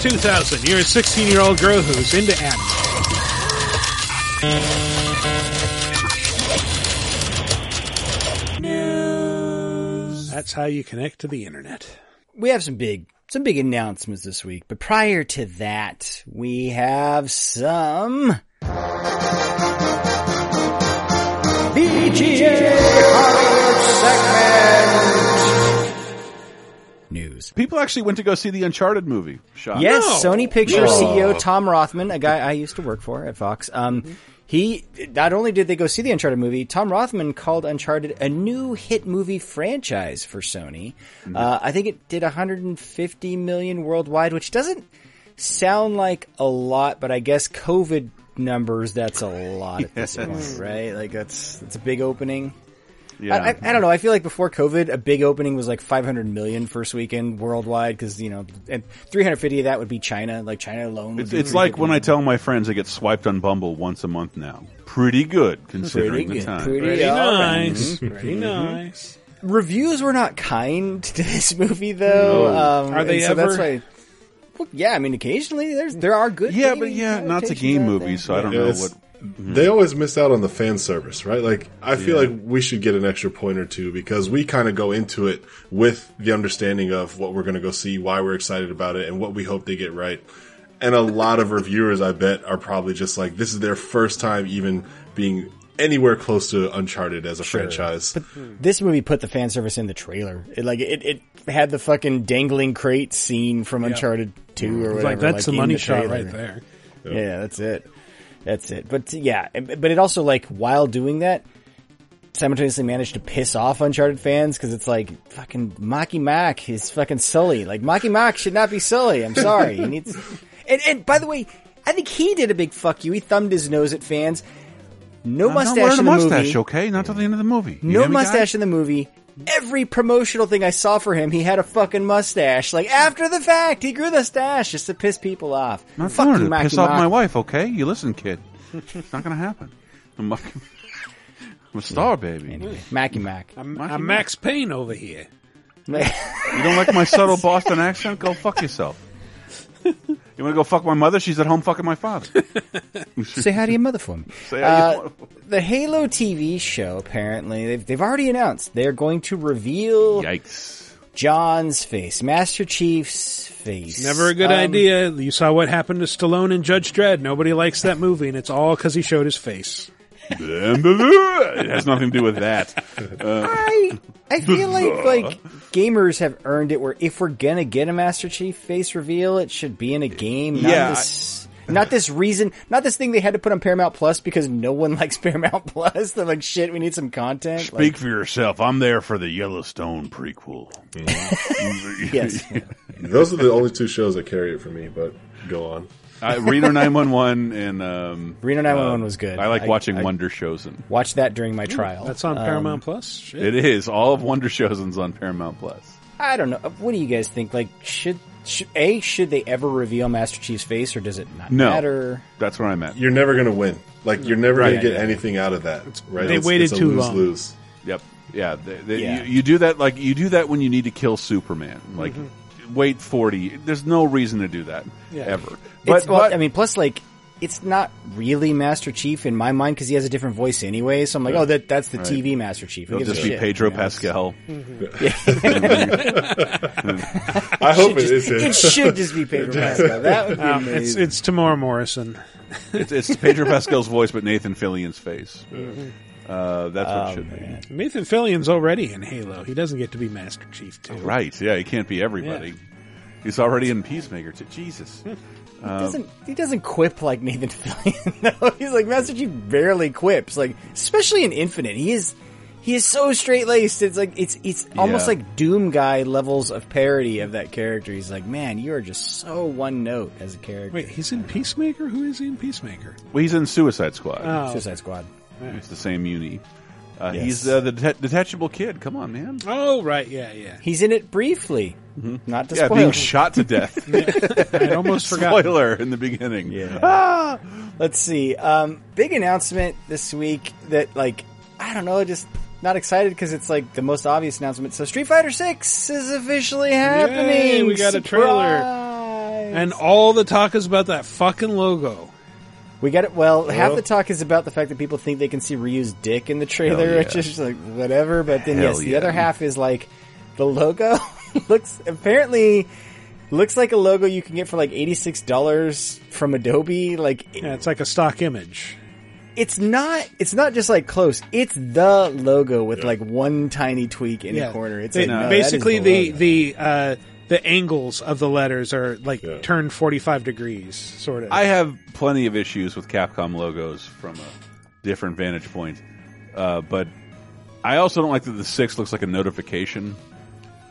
Two thousand. You're a sixteen-year-old girl who's into anime. That's how you connect to the internet.
we have some big some big announcements this week, but prior to that, we have some VGA Hollywood segment news.
People actually went to go see the Uncharted movie. Shock.
Yes, Sony Pictures
No.
CEO Tom Rothman, a guy I used to work for at Fox. Um, he not only did they go see the Uncharted movie, Tom Rothman called Uncharted a new hit movie franchise for Sony. Uh, I think it did 150 million worldwide, which doesn't sound like a lot, but I guess COVID numbers that's a lot at this
Yes.
point, right? Like that's that's a big opening.
Yeah.
I, I, I don't know. I feel like before COVID, a big opening was like 500 million first weekend worldwide because you know, and 350 of that would be China. Like China alone. Would
It's,
be
it's like when I tell my friends I get swiped on Bumble once a month now. Pretty good considering
Pretty
the
good.
time.
Pretty
Pretty
all right.
nice.
Mhm.
Pretty
Mhm.
nice.
reviews were not kind to this movie, though.
No.
Um,
Are they
and so That's
ever?
why, well, yeah, I mean, occasionally there's there are good.
Yeah, but yeah, not to
adaptations
game
out
movies, so I don't know
it's-
what.
They always miss out on the fan service, right? Like, I feel
Yeah.
like we should get an extra point or two because we kind of go into it with the understanding of what we're going to go see, why we're excited about it, and what we hope they get right. And a lot of reviewers, I bet, are probably just like, this is their first time even being anywhere close to Uncharted as a franchise.
But This movie put the fan service in the trailer. It like it, it had the fucking dangling crate scene from Uncharted Two or whatever.
like that's the money
the
shot right there.
Yeah, that's it. That's it. But yeah, but it also like while doing that, simultaneously managed to piss off Uncharted fans because it's like fucking Marky Mark is fucking Sully. Like Marky Mark should not be Sully. I'm sorry. he needs. And, and by the way, I think he did a big fuck you. He thumbed his nose at fans. No
I'm
mustache in the
mustache,
movie.
okay? Not till the end of the movie. You
No mustache in the movie. Every promotional thing I saw for him, he had a fucking mustache. Like after the fact, he grew the stash just to piss people off.
I'm not
Fuck you,
it to piss off my wife, okay? You listen, kid. it's not gonna happen. I'm, a- I'm a star, baby.
Marky Mark.
I'm, I'm Max Payne over here.
You don't like my subtle Boston accent? Go fuck yourself. You want to go fuck my mother? She's at home fucking my father.
Say hi to your mother for me.
Say hi to your
Uh, the Halo TV show, apparently, they've, they've already announced they're going to reveal
Yikes.
John's face, Master Chief's face.
Never a good
Um,
idea. You saw what happened to Stallone in Judge Dredd. Nobody likes that movie, and it's all because he showed his face.
It has nothing to do with that. Uh,
I I feel like like gamers have earned it. Where if we're gonna get a Master Chief face reveal, it should be in a game. Not
Yeah,
this, not this reason, not this thing they had to put on Paramount Plus because no one likes Paramount Plus. They're like, shit, we need some content.
speak
Like,
for yourself. I'm there for the Yellowstone prequel.
yes,
Those are the only two shows that carry it for me, but go on.
Uh, Reno 911 and um,
Reno 911
uh,
was good.
I like
I-
watching
I-
Wonder Chosen.
watch that during my trial.
That's on
Um,
Paramount Plus. Shit.
It is all of Wonder Chosen's on Paramount Plus.
I don't know. What do you guys think? Like, should, should a should they ever reveal Master Chief's face, or does it not
No,
matter?
that's where I'm at.
You're never going to win. Like, you're never
Right.
going to get
Yeah, yeah.
anything out of that, right?
they
It's-
waited
it's a
too long.
lose-lose.
Yep. Yeah. They, they,
Yeah.
You, you do that like you do that when you need to kill Superman. Like wait forty. There's no reason to do that
Yeah.
ever.
It's,
But,
well,
but
I mean, plus, like, it's not really Master Chief in my mind because he has a different voice anyway. So I'm like, oh, that that's the
Right.
TV Master Chief. Who
it'll just be
shit,
Pedro
you know?
Pascal.
I hope
Should
it
just-
is him.
It should just be Pedro Pascal. That would be
Um, it's
amazing.
it's Temuera Morrison.
It's, it's Pedro Pascal's voice, but Nathan Fillion's face. Uh, that's what it should be.
Nathan Fillion's already in Halo. He doesn't get to be Master Chief too.
Right? Yeah, he can't be everybody. He's already in Peacemaker. Too. Jesus.
he doesn't he doesn't quip like Nathan Fillion though. He's like Master Chief barely quips. Like especially in Infinite, he is he is so straight laced. It's like it's it's almost
Yeah.
like Doom guy levels of parody of that character. He's like, man, you are just so one note as a character.
Wait, he's in Peacemaker. Who is he in Peacemaker?
Well, he's in Suicide Squad.
Oh.
Suicide Squad.
It's the same uni. Uh,
Yes.
He's uh, the det- detachable kid. Come on, man.
Oh, right, yeah, yeah.
He's in it briefly, not to
Yeah,
spoil.
being shot to death.
I almost forgot.
Spoiler in the beginning.
Yeah.
Ah!
Let's see. Um, big announcement this week that, like, I don't know, just not excited because it's like the most obvious announcement. So, Street Fighter Six is officially happening.
Yay, we got a trailer.
Surprise!
And all the talk is about that fucking logo.
We got it. Well, half the talk is about the fact that people think they can see Ryu's dick in the trailer,
Hell yeah.
which is just like whatever. But then,
Hell
yes, the other half is like the logo looks apparently looks like a logo you can get for like eighty six dollars from Adobe. Like
Yeah, it's like a stock image.
it's not it's not just like close it's the logo with like one tiny tweak in
yeah,
a corner it's
They-
like, no, that
basically
is
the
logo.
the uh, the angles of the letters are like
Yeah.
turned forty five degrees, sort of.
I have plenty of issues with Capcom logos from a different vantage point, uh, but I also don't like that the six looks like a notification.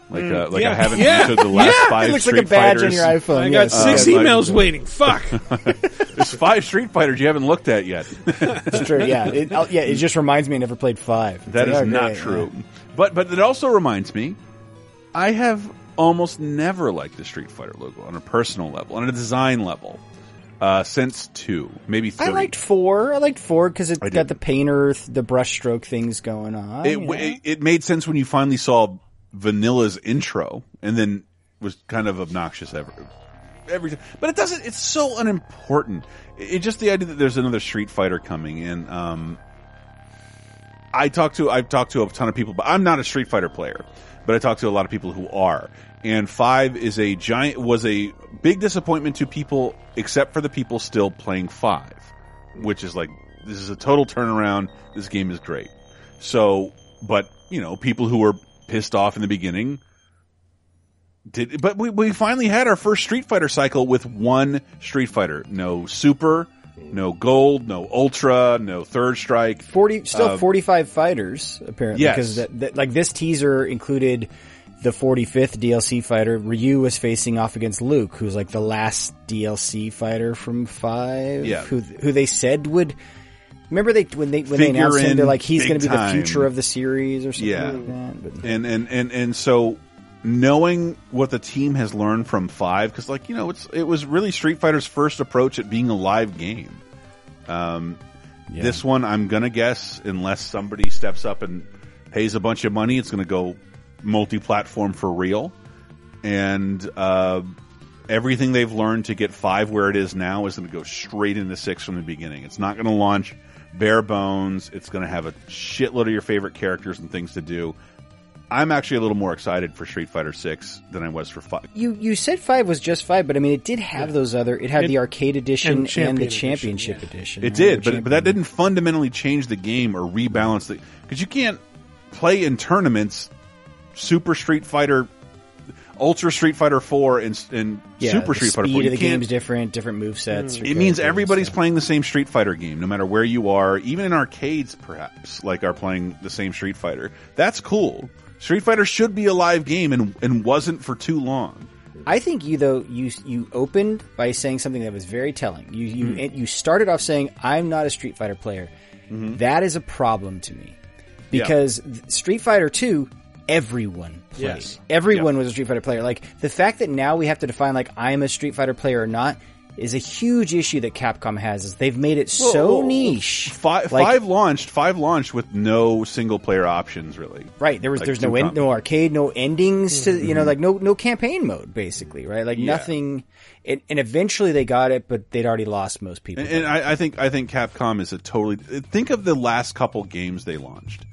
Like, uh, like
Yeah.
I haven't
Yeah.
entered the last
Yeah,
five
it looks
Street
like a badge on
Fighters.
your iphone
I got
yes.
six
Uh, like-
emails waiting. Fuck.
There's five Street Fighters you haven't looked at yet.
it's true yeah it, yeah it just reminds me i never played five It's
That
like,
is
oh,
not
great,
true. But but it also reminds me, I have almost never liked the Street Fighter logo on a personal level, on a design level. Uh, since two, maybe three.
I liked four. I liked four because it
I
got
did.
the painter, the brushstroke things going on.
it,
you know?
it it made sense when you finally saw Vanilla's intro, and then was kind of obnoxious every every time. But it doesn't. It's so unimportant. It, it just the idea that there's another Street Fighter coming, and um, I talked to I've talked to a ton of people, but I'm not a Street Fighter player, but I talked to a lot of people who are. And five is a giant was a big disappointment to people, except for the people still playing five, which is like this is a total turnaround. This game is great. So, but you know, people who were pissed off in the beginning did, but we, we finally had our first Street Fighter cycle with one Street Fighter. No Super, no Gold, no Ultra, no Third Strike.
Forty, still
Uh,
forty-five fighters apparently.
Yes.
because that, that, like this teaser included the forty-fifth DLC fighter. Ryu was facing off against Luke, who's like the last DLC fighter from five.
Yeah.
who who they said would. Remember they when they when they announced him, they're like he's going to be
time.
the future of the series or something
Yeah.
like that. But
and and and and so knowing what the team has learned from five, because like you know, it's it was really Street Fighter's first approach at being a live game. Um, this one, I'm gonna guess, unless somebody steps up and pays a bunch of money, it's gonna go multi-platform for real, and uh, everything they've learned to get five where it is now is to go straight into six from the beginning. It's not to launch bare bones. It's to have a shitload of your favorite characters and things to do. I'm actually a little more excited for Street Fighter Six than I was for five.
You you said five was just five, but I mean it did have those other. It had
It-
the arcade edition
and
and,
champion
the
edition,
championship edition.
It
right?
did, but but that didn't fundamentally change the game or rebalance the because you can't play in tournaments Super Street Fighter, Ultra Street Fighter Four, and, and
Yeah,
Super Street Fighter
speed
Four.
of
You
the game's different, different move sets. Mm.
It means everybody's playing the same Street Fighter game, no matter where you are, even in arcades, perhaps, like are playing the same Street Fighter. That's cool. Street Fighter should be a live game and, and wasn't for too long.
I think you though you you opened by saying something that was very telling. You you
Hmm.
you started off saying I'm not a Street Fighter player. That is a problem to me because th- Street Fighter Two, everyone played.
Yes.
Everyone was a Street Fighter player. Like the fact that now we have to define like I'm a Street Fighter player or not is a huge issue that Capcom has. Is they've made it so
Whoa.
niche.
Five,
Like-
five launched. Five launched with no single player options, really.
Right. There was
Like
there's no no arcade, no endings to you know
Mhm.
like no no campaign mode basically, right? Like
Yeah.
nothing. And, and eventually they got it, but they'd already lost most people.
And, and I, I think I think Capcom is a totally. Think of the last couple games they launched.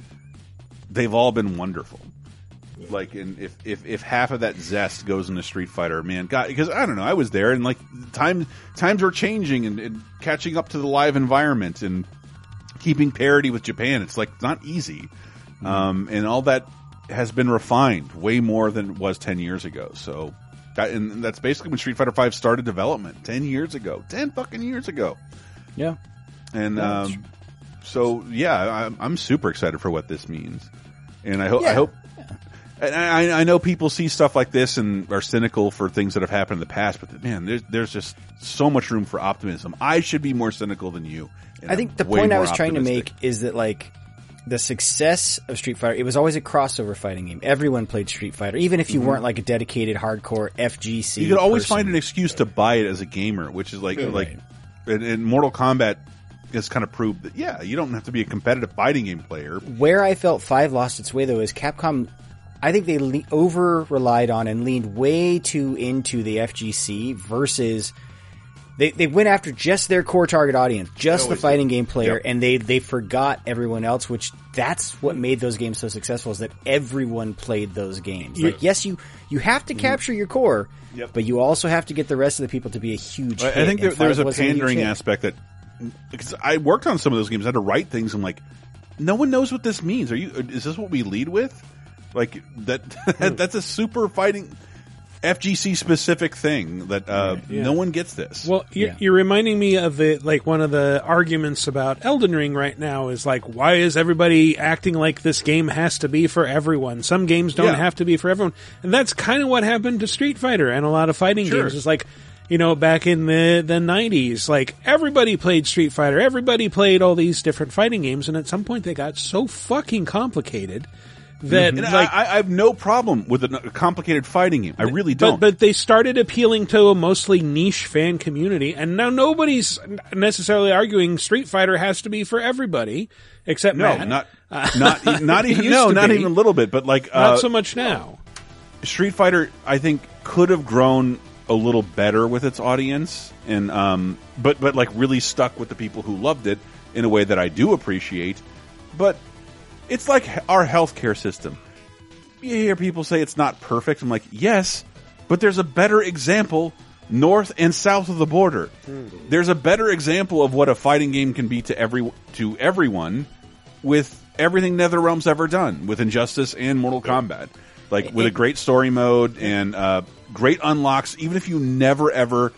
They've all been wonderful. Like, and if if if half of that zest goes into Street Fighter, man, God, because I don't know, I was there, and like time times were changing and, and catching up to the live environment and keeping parity with Japan. It's like not easy, um, and all that has been refined way more than it was ten years ago. So, that, and that's basically when Street Fighter Five started development ten years ago, ten fucking years ago.
Yeah.
And
Yeah,
um, so yeah, I'm, I'm super excited for what this means, and I hope I hope. And I, I know people see stuff like this and are cynical for things that have happened in the past, but man, there's there's just so much room for optimism. I should be more cynical than you.
I think
I'm
the point I was trying to make is that like the success of Street Fighter, it was always a crossover fighting game. Everyone played Street Fighter, even if you
Mhm.
weren't like a dedicated hardcore FGC.
You could always
person.
find an excuse to buy it as a gamer, which is like
Right.
like in, in Mortal Kombat has kind of proved that yeah, you don't have to be a competitive fighting game player.
Where I felt Five lost its way though is Capcom. I think they le- over relied on and leaned way too into the FGC versus they they went after just their core target audience, just the fighting
do.
game player,
Yep.
and they they forgot everyone else. Which that's what made those games so successful is that everyone played those games. Like yes, you you have to mm-hmm. capture your core,
Yep.
but you also have to get the rest of the people to be a huge.
I, I think there, there's a pandering
hit.
aspect that because I worked on some of those games, I had to write things. I'm like, no one knows what this means. Are you? Is this what we lead with? Like that? that's a super fighting FGC specific thing that uh,
Yeah.
no one gets this.
Well, you're, you're reminding me of the like one of the arguments about Elden Ring right now is like, why is everybody acting like this game has to be for everyone? Some games don't
Yeah.
have to be for everyone, and that's kind of what happened to Street Fighter and a lot of fighting
Sure.
games. It's like, you know, back in the the '90s, like everybody played Street Fighter, everybody played all these different fighting games, and at some point they got so fucking complicated that
And
like
I, I have no problem with a complicated fighting game. I really don't.
But, but they started appealing to a mostly niche fan community, and now nobody's necessarily arguing Street Fighter has to be for everybody, except
no,
Matt.
not
Uh,
not not even no, not
be.
even a little bit. But like
Not
uh,
so much now.
Street Fighter, I think, could have grown a little better with its audience, and um, but but like really stuck with the people who loved it in a way that I do appreciate. But it's like our healthcare system. You hear people say it's not perfect. I'm like, yes, but there's a better example north and south of the border. There's a better example of what a fighting game can be to every to everyone with everything NetherRealm's ever done with Injustice and Mortal Kombat. Like with a great story mode and uh, great unlocks, even if you never ever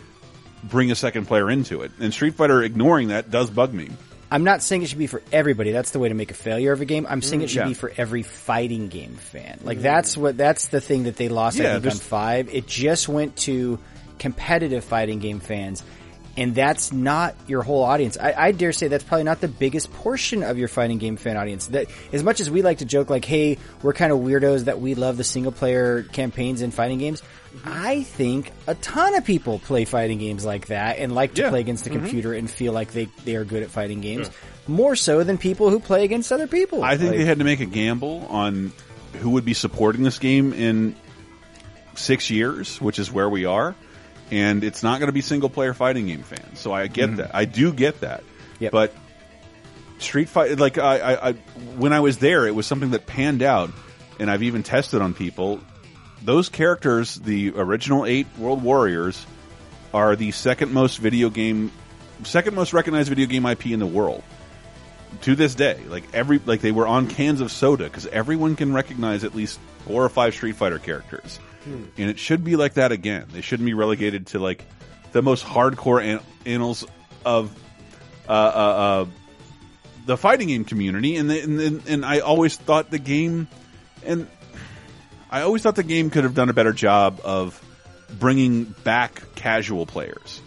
bring a second player into it. And Street Fighter ignoring that does bug me.
I'm not saying it should be for everybody. That's the way to make a failure of a game. I'm saying
Mm,
it should
yeah.
be for every fighting game fan. Like that's what that's the thing that they lost.
Yeah,
I think on five. It just went to competitive fighting game fans, and that's not your whole audience. I, I dare say that's probably not the biggest portion of your fighting game fan audience. That as much as we like to joke, like, "Hey, we're kind of weirdos that we love the single player campaigns in fighting games." I think a ton of people play fighting games like that and like to
Yeah.
play against the
Mhm.
computer and feel like they, they are good at fighting games. More so than people who play against other people.
I think
Like-
they had to make a gamble on who would be supporting this game in six years, which is where we are. And it's not going to be single player fighting game fans. So I get
Mhm.
that. I do get that. But Street Fighter, like I, I, I, when I was there, it was something that panned out, and I've even tested on people. Those characters, the original eight World Warriors, are the second most video game, second most recognized video game IP in the world to this day. Like every like they were on cans of soda because everyone can recognize at least four or five Street Fighter characters,
Hmm.
and it should be like that again. They shouldn't be relegated to like the most hardcore an annals of uh, uh, uh, the fighting game community. And, the, and and and I always thought the game and I always thought the game could have done a better job of bringing back casual players.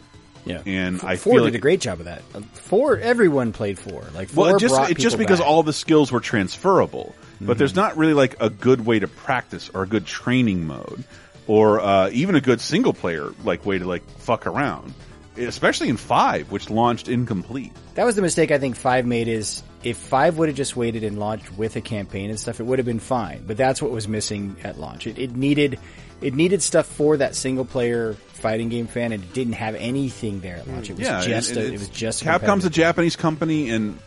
Yeah,
and I
four
feel
did
like
a great job of that. Uh, Four, everyone played four. Like four
well, it just
brought
it just because
back.
all the skills were transferable, but
Mhm.
there's not really like a good way to practice or a good training mode, or uh, even a good single player like way to like fuck around, especially in five, which launched incomplete.
That was the mistake I think five made. Is if five would have just waited and launched with a campaign and stuff, it would have been fine. But that's what was missing at launch. It, it needed it needed stuff for that single player fighting game fan, and it didn't have anything there at launch. It was
yeah,
just
and-
a,
and
it was just
Capcom's a Japanese company, and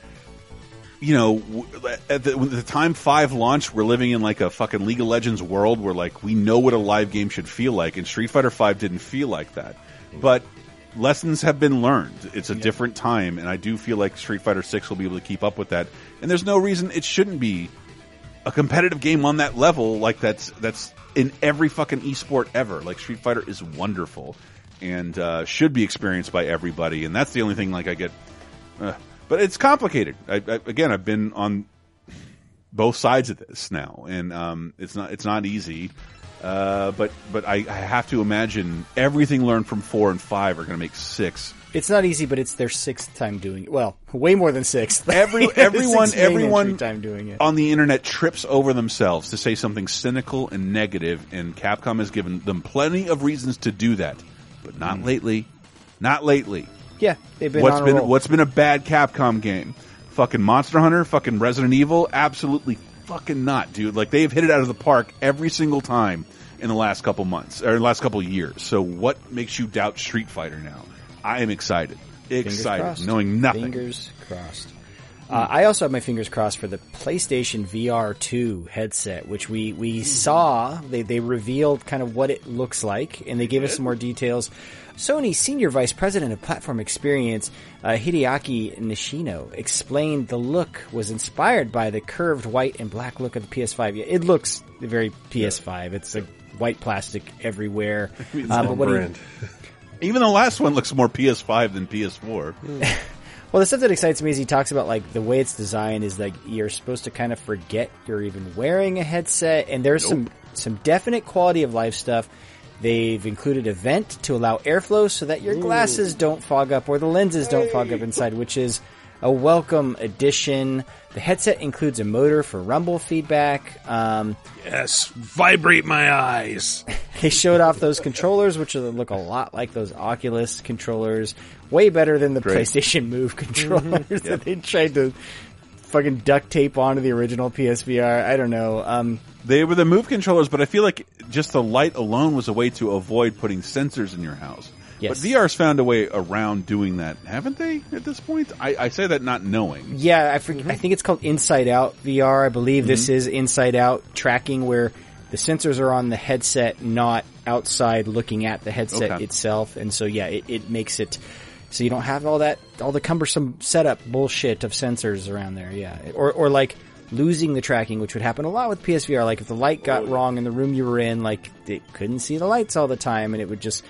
you know, at the, the time Five launched, we're living in like a fucking League of Legends world where like we know what a live game should feel like, and Street Fighter Five didn't feel like that. But lessons have been learned. It's a different time, and I do feel like Street Fighter Six will be able to keep up with that. And there's no reason it shouldn't be a competitive game on that level. Like that's that's in every fucking esport ever. Like Street Fighter is wonderful and uh, should be experienced by everybody. And that's the only thing like I get. Uh, but it's complicated. I, I, again, I've been on both sides of this now, and um, it's not it's not easy. Uh, but but I, I have to imagine everything learned from four and five are going to make six.
It's not easy, but it's their sixth time doing it. Well, way more than sixth.
Every everyone
main
everyone
time doing it.
on the internet trips over themselves to say something cynical and negative, and Capcom has given them plenty of reasons to do that, but not lately. Not lately.
Yeah, they've been
what's been
roll.
what's been a bad Capcom game? Fucking Monster Hunter, fucking Resident Evil, absolutely fucking not, dude. Like they've hit it out of the park every single time in the last couple months or last couple years. So what makes you doubt Street Fighter now? I am excited, excited, knowing nothing.
Fingers crossed. Uh, I also have my fingers crossed for the PlayStation VR 2 headset, which we, we saw. They, they revealed kind of what it looks like, and they gave us some more details. Sony Senior Vice President of Platform Experience, uh, Hideaki Nishino, explained the look was inspired by the curved white and black look of the PS5. Yeah, It looks very PS5. It's a white plastic everywhere.
It's
Uh, but what he-
brand. Even the last one looks more PS5 than PS4.
Well, the stuff that excites me is he talks about like the way it's designed is like you're supposed to kind of forget you're even wearing a headset, and there's some some definite quality of life stuff. They've included a vent to allow airflow so that your glasses don't fog up or the lenses don't fog up inside, which is a welcome addition. The headset includes a motor for rumble feedback. Um,
yes, vibrate my eyes.
they showed off those controllers, which look a lot like those Oculus controllers. Way better than the
Great.
PlayStation Move controllers that they tried to fucking duct tape onto the original PSVR. I don't know. Um,
They were the move controllers, but I feel like just the light alone was a way to avoid putting sensors in your house.
Yes.
But VR's found a way around doing that, haven't they? At this point, I, I say that not knowing.
Yeah, I, forget, I think it's called Inside Out VR. I believe this is Inside Out tracking where the sensors are on the headset, not outside looking at the headset
Okay.
itself. And so, yeah, it, it makes it so you don't have all that, all the cumbersome setup bullshit of sensors around there. Yeah. Or, or like losing the tracking, which would happen a lot with PSVR. Like if the light got wrong in the room you were in, like it couldn't see the lights all the time and it would just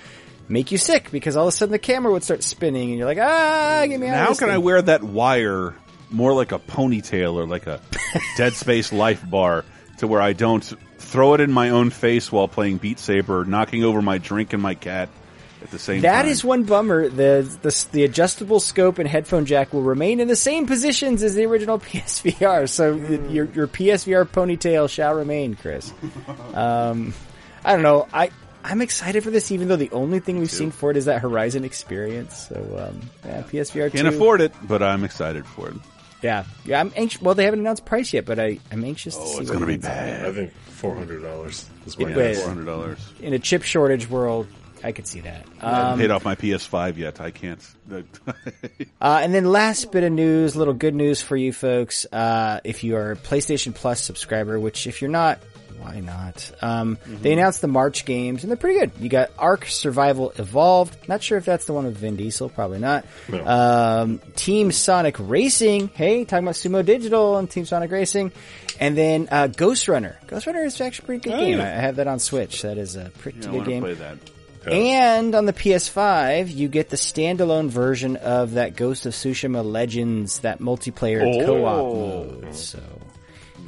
make you sick because all of a sudden the camera would start spinning and you're like, ah, get me out this
can I wear that wire more like a ponytail or like a Dead Space life bar to where I don't throw it in my own face while playing Beat Saber, knocking over my drink and my cat at the same
That
time.
is one bummer. The, the the adjustable scope and headphone jack will remain in the same positions as the original PSVR. So your your PSVR ponytail shall remain, Chris. Um, I don't know. I I'm excited for this, even though the only thing we've seen for it is that Horizon experience. So um, yeah, PSVR
Can't
2.
afford it, but I'm excited for it.
Yeah, yeah. I'm anxious. Well, they haven't announced price yet, but I I'm anxious to see.
Oh, it's gonna be bad.
I think four hundred dollars is
It
my
was-
Four hundred dollars.
In a chip shortage world, I could see that.
I haven't
Um,
paid off my PS5 yet. I can't.
Uh, and then last bit of news, little good news for you folks. Uh, if you are a PlayStation Plus subscriber, which if you're not, why not? Um, They announced the March games, and they're pretty good. You got Ark Survival Evolved. Not sure if that's the one with Vin Diesel. Probably not.
No.
Um, Team Sonic Racing. Hey, talking about Sumo Digital and Team Sonic Racing. And then uh, Ghost Runner. Ghost Runner is actually a pretty good
Oh,
game.
yeah.
I I have that on Switch. That is a pretty
Yeah, I
good
want to
game.
Play that.
And on the PS5, you get the standalone version of that Ghost of Tsushima Legends, that multiplayer
Oh.
co-op mode. So,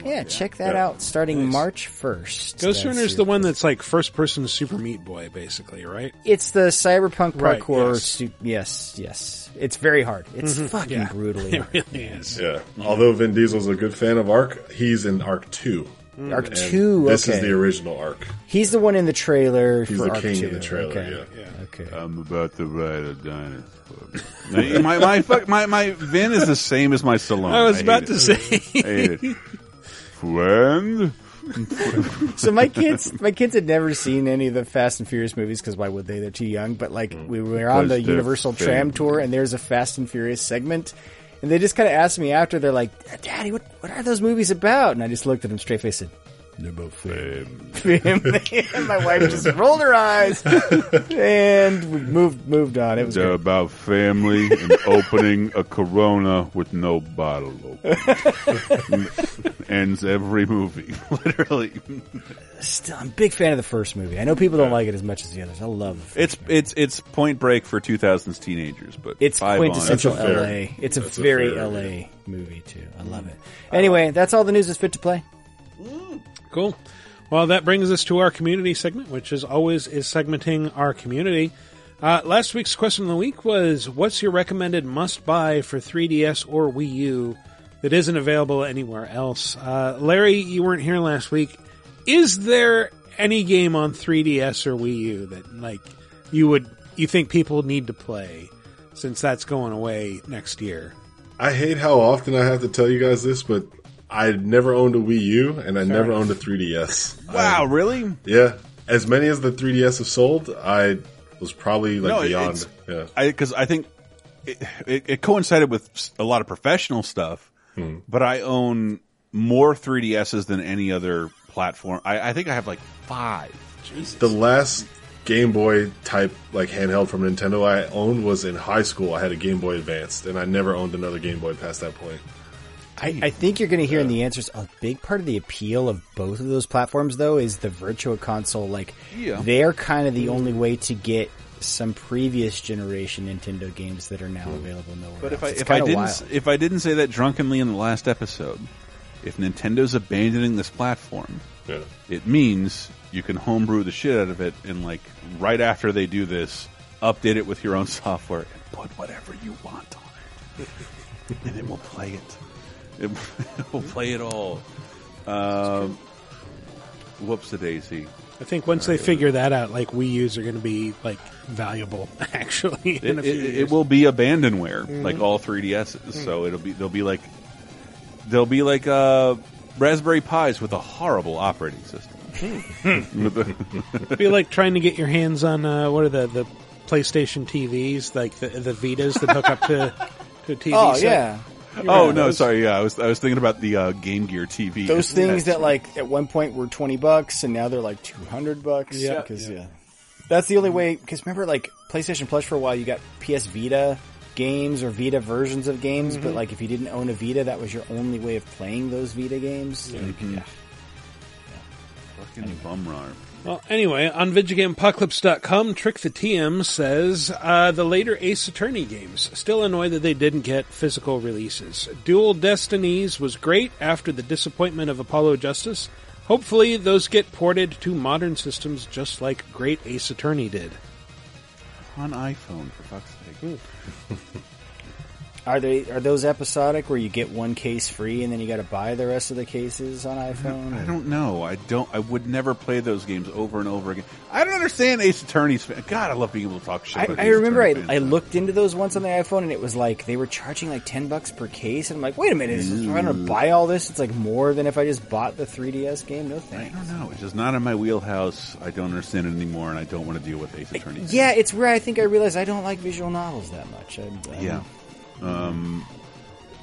yeah, check that
Yeah.
out starting March 1st.
Ghost
That's is
the one that's like first person Super Meat Boy, basically, right?
It's the cyberpunk
Right,
parkour.
yes.
Su- yes, yes. It's very hard. It's
Mhm,
fucking
yeah.
brutally
It really is.
Yeah. Although Vin Diesel's a good fan of Ark, he's in Ark Two.
Ark
And
2,
This
okay.
is the original Ark.
He's the one in the trailer
He's
for
the
Ark
king
2.
in the trailer.
Okay.
Yeah.
Okay.
I'm about to ride a dinosaur. my my fuck, my my Vin is the same as my Stallone.
I was
hate
about
it.
to say.
I hate it. Friend.
so my kids, my kids had never seen any of the Fast and Furious movies because why would they? They're too young. But like we were on the Universal
fake.
Tram tour, and there's a Fast and Furious segment, and they just kind of asked me after. They're like, "Daddy, what what are those movies about?" And I just looked at them straight faced. and said, They're about fame. and my wife just rolled her eyes, and we moved moved on. It was
They're
great.
about family and opening a Corona with no bottle open. Ends every movie, literally.
Still, I'm a big fan of the first movie. I know people don't like it as much as the others. I love the
It's it's it's Point Break for 2000s teenagers, but
It's
five on.
quintessential
That's fair-
LA. It's a
that's a
very
fair
LA
review.
movie too. I love it. Anyway, that's all the news is fit to play. Mm.
Cool. Well, that brings us to our community segment, which as always is segmenting our community. Uh, last week's question of the week was, "What's your recommended must-buy for 3DS or Wii U that isn't available anywhere else?" Uh, Larry, you weren't here last week. Is there any game on 3DS or Wii U that like you would you think people need to play since that's going away next year?
I hate how often I have to tell you guys this, but I never owned a Wii U and I never owned a 3DS.
Wow, really?
Yeah. As many as the 3DS have sold, I was probably like
No,
beyond.
it's-
Yeah.
Because I think it, it, it coincided with a lot of professional stuff,
Hmm.
but I own more 3DSs than any other platform. I, I think I have like five. Jesus.
The last Game Boy type like handheld from Nintendo I owned was in high school. I had a Game Boy Advanced, and I never owned another Game Boy past that point.
I, I think you're going to hear in the answers a big part of the appeal of both of those platforms, though, is the Virtual Console. Like,
Yeah.
they're kind of the only way to get some previous generation Nintendo games that are now hmm. available nowhere.
But if
else.
I
It's
if I didn't
wild.
if I didn't say that drunkenly in the last episode, if Nintendo's abandoning this platform,
Yeah.
it means you can homebrew the shit out of it and like right after they do this, update it with your own software and put whatever you want on it. and then we'll play it. It- we'll play it all. Um, whoops a daisy.
I think once they figure that out, like Wii U's are going to be like valuable. Actually, in
It,
a few
it,
years.
it will be abandonware,
Mhm.
like all 3DSs. So it'll be they'll be like they'll be like uh, Raspberry Pis with a horrible operating system.
It'd be like trying to get your hands on uh, what are the the PlayStation TVs, like the the Vitas that hook up to to a TV.
Oh,
set.
yeah.
oh no,
those-
sorry. Yeah, I was I was thinking about the uh, Game Gear TV.
Those things that like at one point were twenty bucks and now they're like two hundred bucks.
Yeah.
because yeah. that's the only way. Because remember, like PlayStation Plus for a while, you got PS Vita games or Vita versions of games, but
Mhm.
like if you didn't own a Vita, that was your only way of playing those Vita games. Like,
Mhm.
yeah.
Fucking bumrar.
Well, anyway, on VidjagameApocalypse.com, Trick the TM says uh, the later Ace Attorney games still annoy that they didn't get physical releases. Dual Destinies was great after the disappointment of Apollo Justice. Hopefully, those get ported to modern systems just like Great Ace Attorney did.
on iPhone for fuck's sake.
Are they are those episodic where you get one case free and then you got to buy the rest of the cases on iPhone?
I don't know. I don't. I would never play those games over and over again. I don't understand Ace Attorney's. fan- God, I love being able to talk shit.
I, I remember I, I looked into those once on the iPhone and it was like they were charging like ten bucks per case and I'm like, wait a minute, is if I'm gonna buy all this, it's like more than if I just bought the 3DS game. No thanks.
I don't know. It's just not in my wheelhouse. I don't understand it anymore, and I don't want to deal with Ace Attorney.
Yeah, it's where I think I realized I don't like visual novels that much. I, I-
Yeah. Um,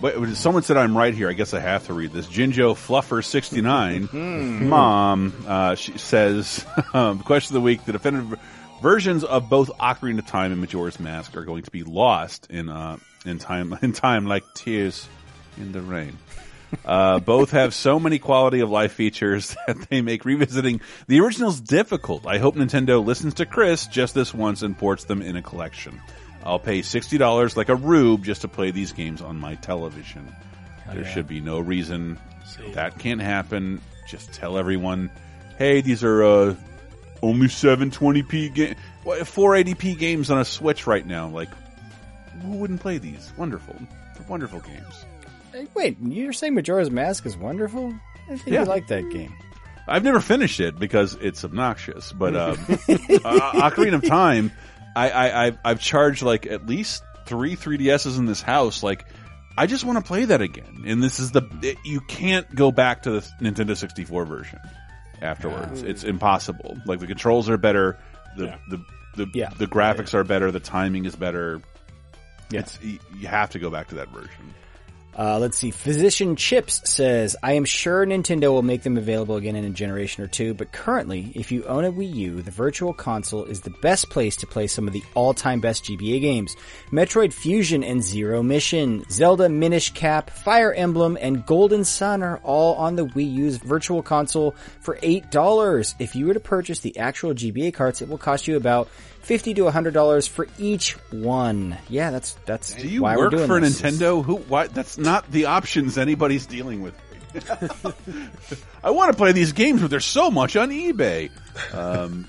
but someone said I'm right here. I guess I have to read this. Jinjo Fluffer sixty nine,
Hmm.
mom. Uh, she says, um, question of the week: the definitive versions of both Ocarina of Time and Majora's Mask are going to be lost in uh, in time in time like tears in the rain. Uh, both have so many quality of life features that they make revisiting the originals difficult. I hope Nintendo listens to Chris just this once and ports them in a collection. I'll pay sixty dollars like a rube just to play these games on my television. there
yeah.
should be no reason that can't happen. Just tell everyone, hey, these are uh, only 720p game, 480p games on a Switch right now. Like, who wouldn't play these? Wonderful, They're wonderful games.
Hey, Wait, you're saying Majora's Mask is wonderful? I think
Yeah.
you like that game.
I've never finished it because it's obnoxious. But um, uh, Ocarina of Time, I, I I've, I've charged like at least three 3DSs in this house. Like, I just want to play that again. And this is the it, you can't go back to the Nintendo 64 version afterwards. It's impossible. Like the controls are better. The the the, the graphics are better. The timing is better. It's you, you have to go back to that version.
Uh, let's see. Physician Chips says, I am sure Nintendo will make them available again in a generation or two, but currently, if you own a Wii U, the Virtual Console is the best place to play some of the all-time best GBA games. Metroid Fusion and Zero Mission, Zelda Minish Cap, Fire Emblem, and Golden Sun are all on the Wii U's Virtual Console for $8. If you were to purchase the actual GBA carts, it will cost you about 50 to $100 for each one. Yeah, that's, that's
Do you
why we're
work
doing
for
this.
Nintendo? Who? Why? That's not the options anybody's dealing with. I want to play these games, but there's so much on eBay. Um,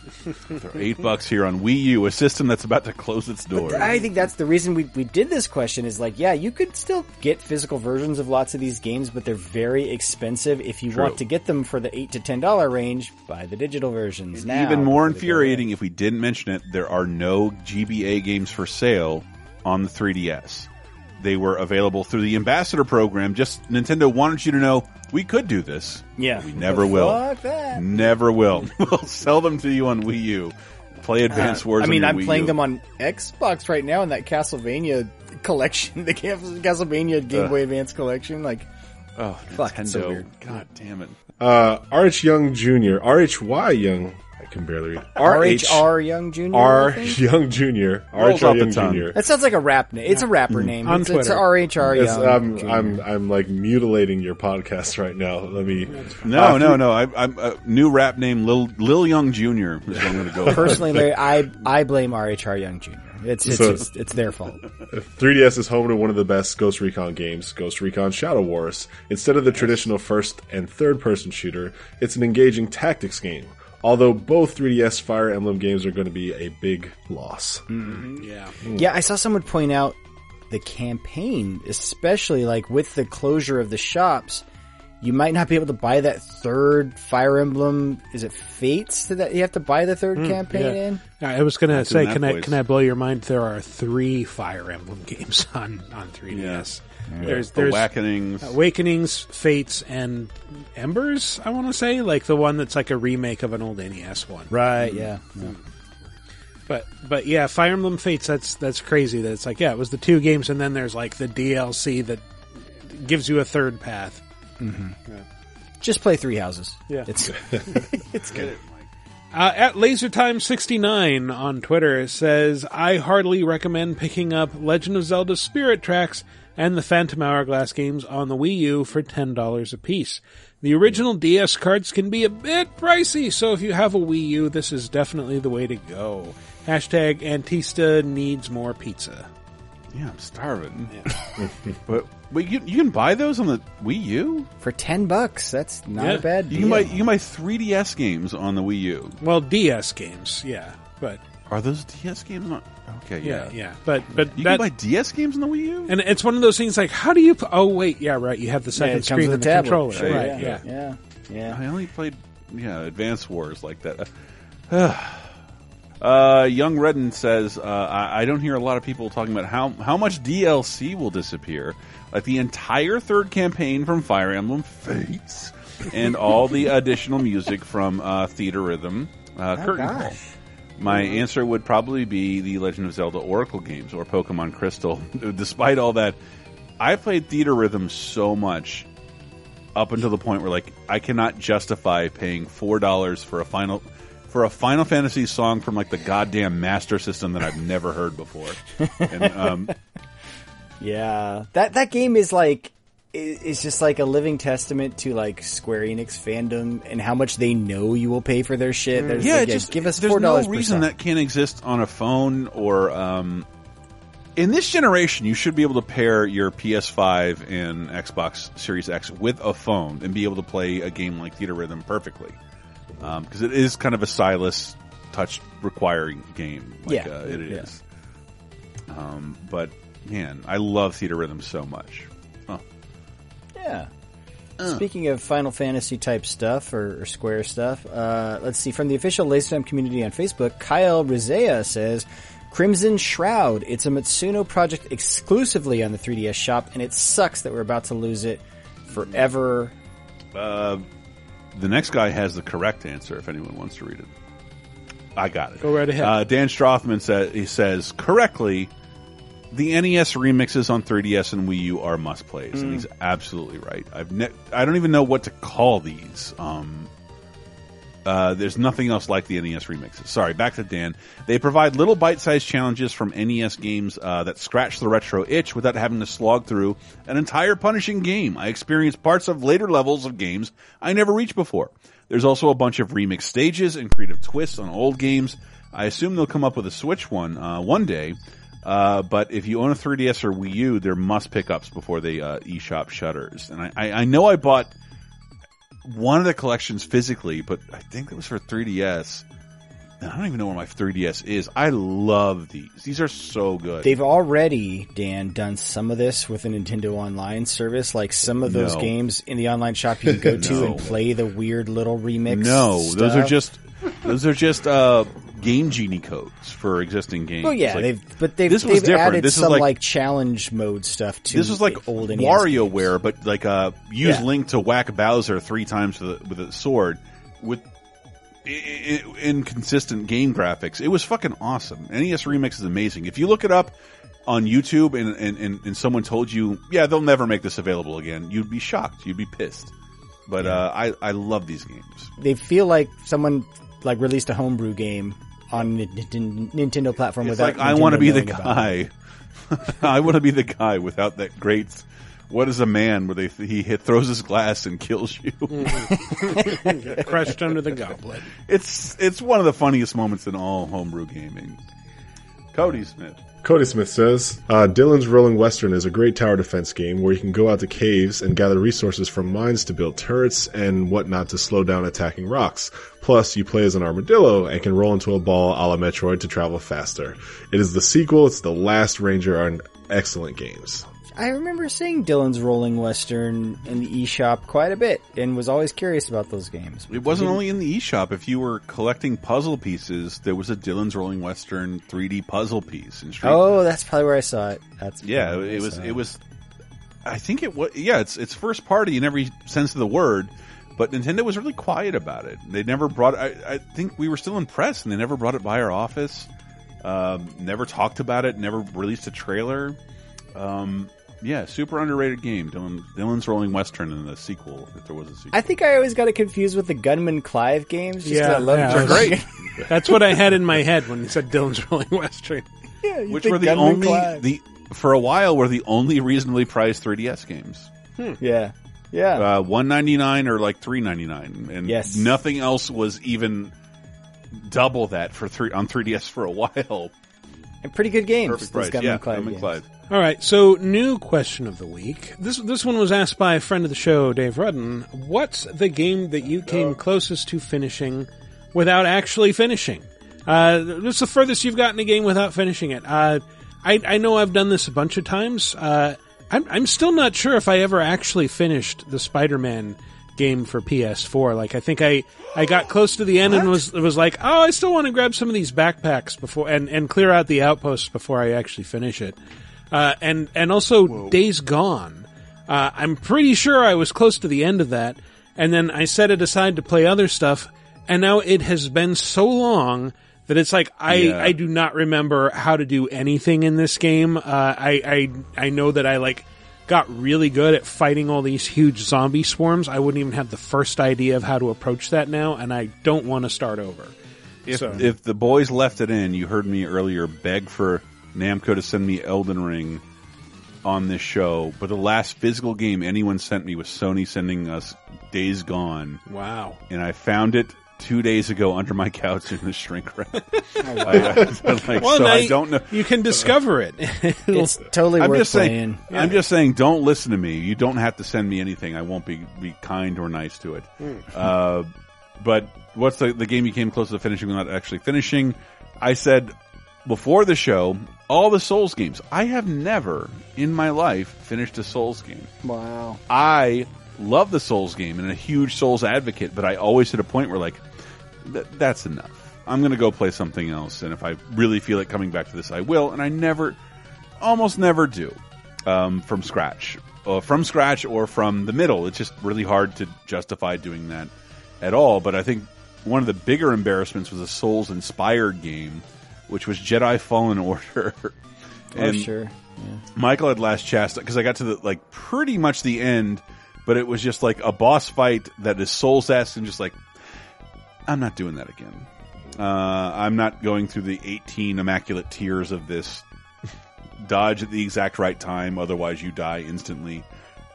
they're eight bucks here on Wii U, a system that's about to close its doors.
I think that's the reason we, we did this question is like, yeah, you could still get physical versions of lots of these games, but they're very expensive. If you
True.
want to get them for the eight to ten dollar range, buy the digital versions now.
Even more infuriating, if we didn't mention it, there are no GBA games for sale on the 3DS. They were available through the Ambassador program. Just Nintendo wanted you to know we could do this.
Yeah.
we never will.
Fuck that.
Never will. we'll sell them to you on Wii U. Play Advance
Uh,
Wars.
I mean,
on
I'm
Wii
playing
U.
them on Xbox right now in that Castlevania collection, the Castlevania Game
Ugh.
Boy Advance collection. Like,
Oh,
fuck, it's so weird.
God damn it.
Uh, RH Young Jr. RHY Young. I can barely read.
RHR Young Jr. I
R
think?
Young Jr.
Rolls
RHR
off the
Young
tongue.
Jr.
That sounds like a rap name. It's a rapper name.
On
it's, it's
Twitter.
RHR
It's-
Young.
I'm,
Jr.
I'm, I'm like mutilating your podcast right now. Let me.
No,
Uh,
no, no. I, I'm uh, new rap name Lil Lil Young Jr. is what I'm going to go. for.
Personally, Larry, I I blame RHR Young Jr. It's it's
So-
just, it's their fault.
3DS is home to one of the best Ghost Recon games, Ghost Recon Shadow Wars. Instead of the traditional first and third person shooter, it's an engaging tactics game. Although both 3DS Fire Emblem games are going to be a big loss.
Yeah.
Yeah, I saw someone point out the campaign, especially like with the closure of the shops, you might not be able to buy that third Fire Emblem. Is it Fates that you have to buy the third
Mm,
campaign
yeah.
in?
I was going to
Back
say,
that
can I
place.
can I blow your mind? There are three Fire Emblem games on on 3DS. There's
The
there's
Awakenings.
Awakenings, Fates, and Embers. I want to say like the one that's like a remake of an old NES one.
Right. Yeah. yeah.
But but yeah, Fire Emblem Fates. That's that's crazy. That it's like yeah, it was the two games, and then there's like the DLC that gives you a third path.
Just play Three Houses.
Yeah.
It's it's good.
Uh, at LaserTime69 on Twitter says, I heartily recommend picking up Legend of Zelda Spirit Tracks and the Phantom Hourglass games on the Wii U for $10 a piece. The original DS cards can be a bit pricey, so if you have a Wii U, this is definitely the way to go. Hashtag Antista needs more pizza.
Yeah, I'm starving. but wait, you, you can buy those on the Wii U
for ten bucks. That's not
Yeah.
a bad
You
deal.
can buy you can buy 3DS games on the Wii U.
Well, DS games, yeah, but
Are those DS games on? Okay,
yeah,
yeah,
yeah, but but
You
that,
can buy DS games on the Wii U.
and it's one of those things like, how do you? p- Oh wait, yeah, right. You have the second
it comes
screen
with
and
a
the
tablet.
controller,
Sure,
right?
yeah,
yeah.
yeah, yeah.
I only played yeah Advance Wars like that. Uh, Young Redden says, uh, I, I don't hear a lot of people talking about how how much DLC will disappear, like the entire third campaign from Fire Emblem Fates, and all the additional music from uh, Theatrhythm, uh,
Oh,
Curtain
gosh.
My answer would probably be the Legend of Zelda Oracle games or Pokemon Crystal. Despite all that, I played Theatrhythm so much up until the point where like I cannot justify paying four dollars for a final for a Final Fantasy song from like the goddamn Master System that I've never heard before. And um,
Yeah, that that game is like i- is just like a living testament to like Square Enix fandom and how much they know you will pay for their shit. There's
yeah,
like,
it just
give us
there's
four dollars.
no reason that can't exist on a phone or um, in this generation. You should be able to pair your PS5 and Xbox Series X with a phone and be able to play a game like Theatrhythm perfectly because it is kind of a stylus touch requiring game. Like,
Yeah,
uh, it is.
yeah.
Um, but man, I love Theatrhythm so much. Huh.
Yeah.
Uh.
Speaking of Final Fantasy type stuff or, or Square stuff, uh, let's see. From the official LaserTime community on Facebook, Kyle Rizea says, Crimson Shroud. It's a Matsuno project exclusively on the 3DS shop, and it sucks that we're about to lose it forever.
Uh, the next guy has the correct answer. If anyone wants to read it, I got it.
Go right ahead.
Uh, Dan Strothman says he says correctly. The NES remixes on 3DS and Wii U are must plays, and
Mm.
he's absolutely right. I've ne- I don't even know what to call these. Um, uh, there's nothing else like the NES remixes. Sorry, back to Dan. They provide little bite-sized challenges from NES games uh, that scratch the retro itch without having to slog through an entire punishing game. I experienced parts of later levels of games I never reached before. There's also a bunch of remix stages and creative twists on old games. I assume they'll come up with a Switch one uh, one day. Uh, but if you own a 3DS or Wii U, there must pickups before the uh, eShop shutters. And I, I, I know I bought one of the collections physically, but I think it was for 3DS. And I don't even know where my 3DS is. I love these. These are so good.
They've already, Dan, done some of this with a Nintendo Online service. Like some of those
No.
games in the online shop you can go to and play the weird little remix.
no, those are just those are just uh, Game Genie codes for existing games.
Well, yeah,
Like,
they've but they've
this was
they've
different.
added
This is
some
like-
like, challenge mode stuff to
This was like
old
WarioWare, but like uh, use
Yeah.
Link to whack Bowser three times with a, with a sword with inconsistent game graphics. It was fucking awesome. NES Remix is amazing. If you look it up on YouTube and, and, and, and someone told you, yeah, they'll never make this available again, you'd be shocked. You'd be pissed. But uh, I, I love these games.
They feel like someone like released a homebrew game on N- N- Nintendo platform
It's
without.
like I
Nintendo
want to be the
knowing about it.
guy. I want to be the guy without that great. What is a man where they he hit, throws his glass and kills you? Mm-hmm.
Get crushed under the goblet.
It's it's one of the funniest moments in all homebrew gaming. Cody Smith.
Cody Smith says, uh, Dillon's Rolling Western is a great tower defense game where you can go out to caves and gather resources from mines to build turrets and whatnot to slow down attacking rocks. Plus, you play as an armadillo and can roll into a ball a la Metroid to travel faster. It is the sequel, it's the last Ranger, are excellent games.
I remember seeing Dillon's Rolling Western in the eShop quite a bit and was always curious about those games.
It wasn't only in the eShop. If you were collecting puzzle pieces, there was a Dillon's Rolling Western 3D puzzle piece in Street.
Oh, that's probably where I saw it. That's
yeah, it was.
saw
It was. I think it was. Yeah, it's it's first party in every sense of the word. But Nintendo was really quiet about it. They never brought. I, I think we were still impressed, and they never brought it by our office. Um, never talked about it. Never released a trailer. Um, yeah, super underrated game. Dillon, Dillon's Rolling Western and the sequel, if there was a sequel.
I think I always got it confused with the Gunman Clive games. Just 'cause I love
yeah,
Dillon's-
great. That's what I had in my head when you said Dillon's Rolling Western.
yeah, you
Which
think
were the
Gunman
only
Clive.
the for a while were the only reasonably priced 3DS games.
Yeah, yeah.
Uh, one ninety nine or like three ninety nine, and
Yes.
nothing else was even double that for three on 3DS for a while.
And pretty good games.
Perfect
those
price,
Gunman
yeah.
Clive
Gunman. Clive.
All right, so new question of the week. This this one was asked by a friend of the show, Dave Rudden. What's the game that you came closest to finishing without actually finishing? Uh, what's the furthest you've gotten a game without finishing it? Uh, I I know I've done this a bunch of times. Uh, I'm I'm still not sure if I ever actually finished the Spider-Man game for PS4. Like I think I I got close to the end and was was like, oh, I still want to grab some of these backpacks before and and clear out the outposts before I actually finish it. Uh, and and also Days Gone. Uh, I'm pretty sure I was close to the end of that, and then I set it aside to play other stuff, and now it has been so long that it's like I
Yeah.
I do not remember how to do anything in this game. Uh, I I I know that I like got really good at fighting all these huge zombie swarms. I wouldn't even have the first idea of how to approach that now, and I don't want to start over.
If
So-
if the boys left it in, you heard me earlier beg for Namco to send me Elden Ring on this show, but the last physical game anyone sent me was Sony sending us Days Gone.
Wow.
And I found it two days ago under my couch in the shrink wrap. I, like,
well,
so I
you-
don't know.
You can discover it.
It's totally
I'm
worth
just
playing.
saying. I'm just saying. Don't listen to me. You don't have to send me anything. I won't be be kind or nice to it.
Hmm.
Uh, but what's the the game you came close to finishing without actually finishing? I said before the show, all the Souls games. I have never in my life finished a Souls game.
Wow.
I love the Souls game and a huge Souls advocate, but I always hit a point where like th- that's enough. I'm going to go play something else, and if I really feel like coming back to this, I will. And I never, almost never do um, from scratch, uh, from scratch or from the middle. It's just really hard to justify doing that at all. But I think one of the bigger embarrassments was a Souls inspired game, which was Jedi Fallen Order.
Oh, sure.
Michael had last chast because I got to the like pretty much the end, but it was just like a boss fight that is Souls esque and just like I'm not doing that again. Uh, I'm not going through the 18 immaculate tears of this dodge at the exact right time, otherwise you die instantly.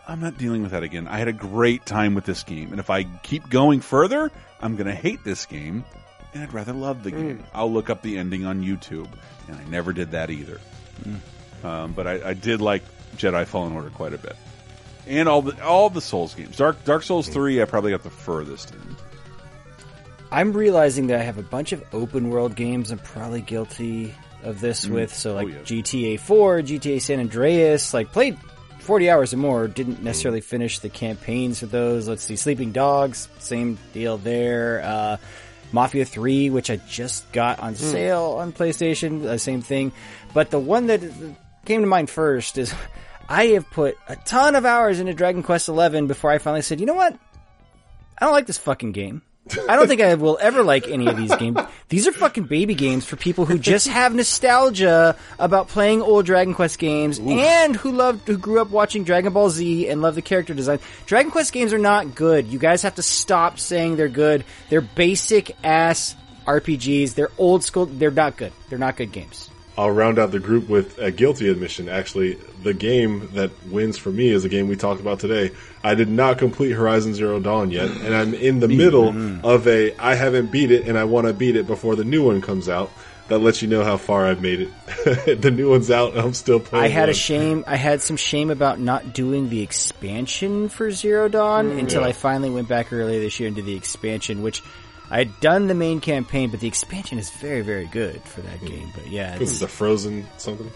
I'm not dealing with that again. I had a great time with this game, and if I keep going further, I'm going to hate this game, and I'd rather love the game. I'll look up the ending on YouTube, and I never did that either. Um, but I, I did like Jedi Fallen Order quite a bit, and all the all the Souls games. Dark Dark Souls three, I probably got the furthest in.
I'm realizing that I have a bunch of open world games I'm probably guilty of this
Mm.
with. So
Oh,
like. GTA 4, GTA San Andreas, like played 40 hours or more, didn't necessarily finish the campaigns for those. Let's see, Sleeping Dogs, same deal there. Uh, Mafia 3, which I just got on sale on PlayStation, uh, same thing. But the one that came to mind first is I have put a ton of hours into Dragon Quest 11 before I finally said, you know what? I don't like this fucking game. I don't think I will ever like any of these games. These are fucking baby games for people who just have nostalgia about playing old Dragon Quest games and who loved, who grew up watching Dragon Ball Z and love the character design. Dragon Quest games are not good. You guys have to stop saying they're good. They're basic ass RPGs. They're old school. They're not good. They're not good games.
I'll round out the group with a guilty admission. Actually, the game that wins for me is a game we talked about today. I did not complete Horizon Zero Dawn yet, and I'm in the middle of a I haven't beat it and I want to beat it before the new one comes out. that lets you know how far I've made it. the new one's out, and I'm still playing.
I had a shame. I had some shame about not doing the expansion for Zero Dawn
Mm,
until
yeah.
I finally went back earlier this year and did the expansion, which I had done the main campaign, but the expansion is very, very good for that hmm. game. But yeah,
This
it's,
is the Frozen something.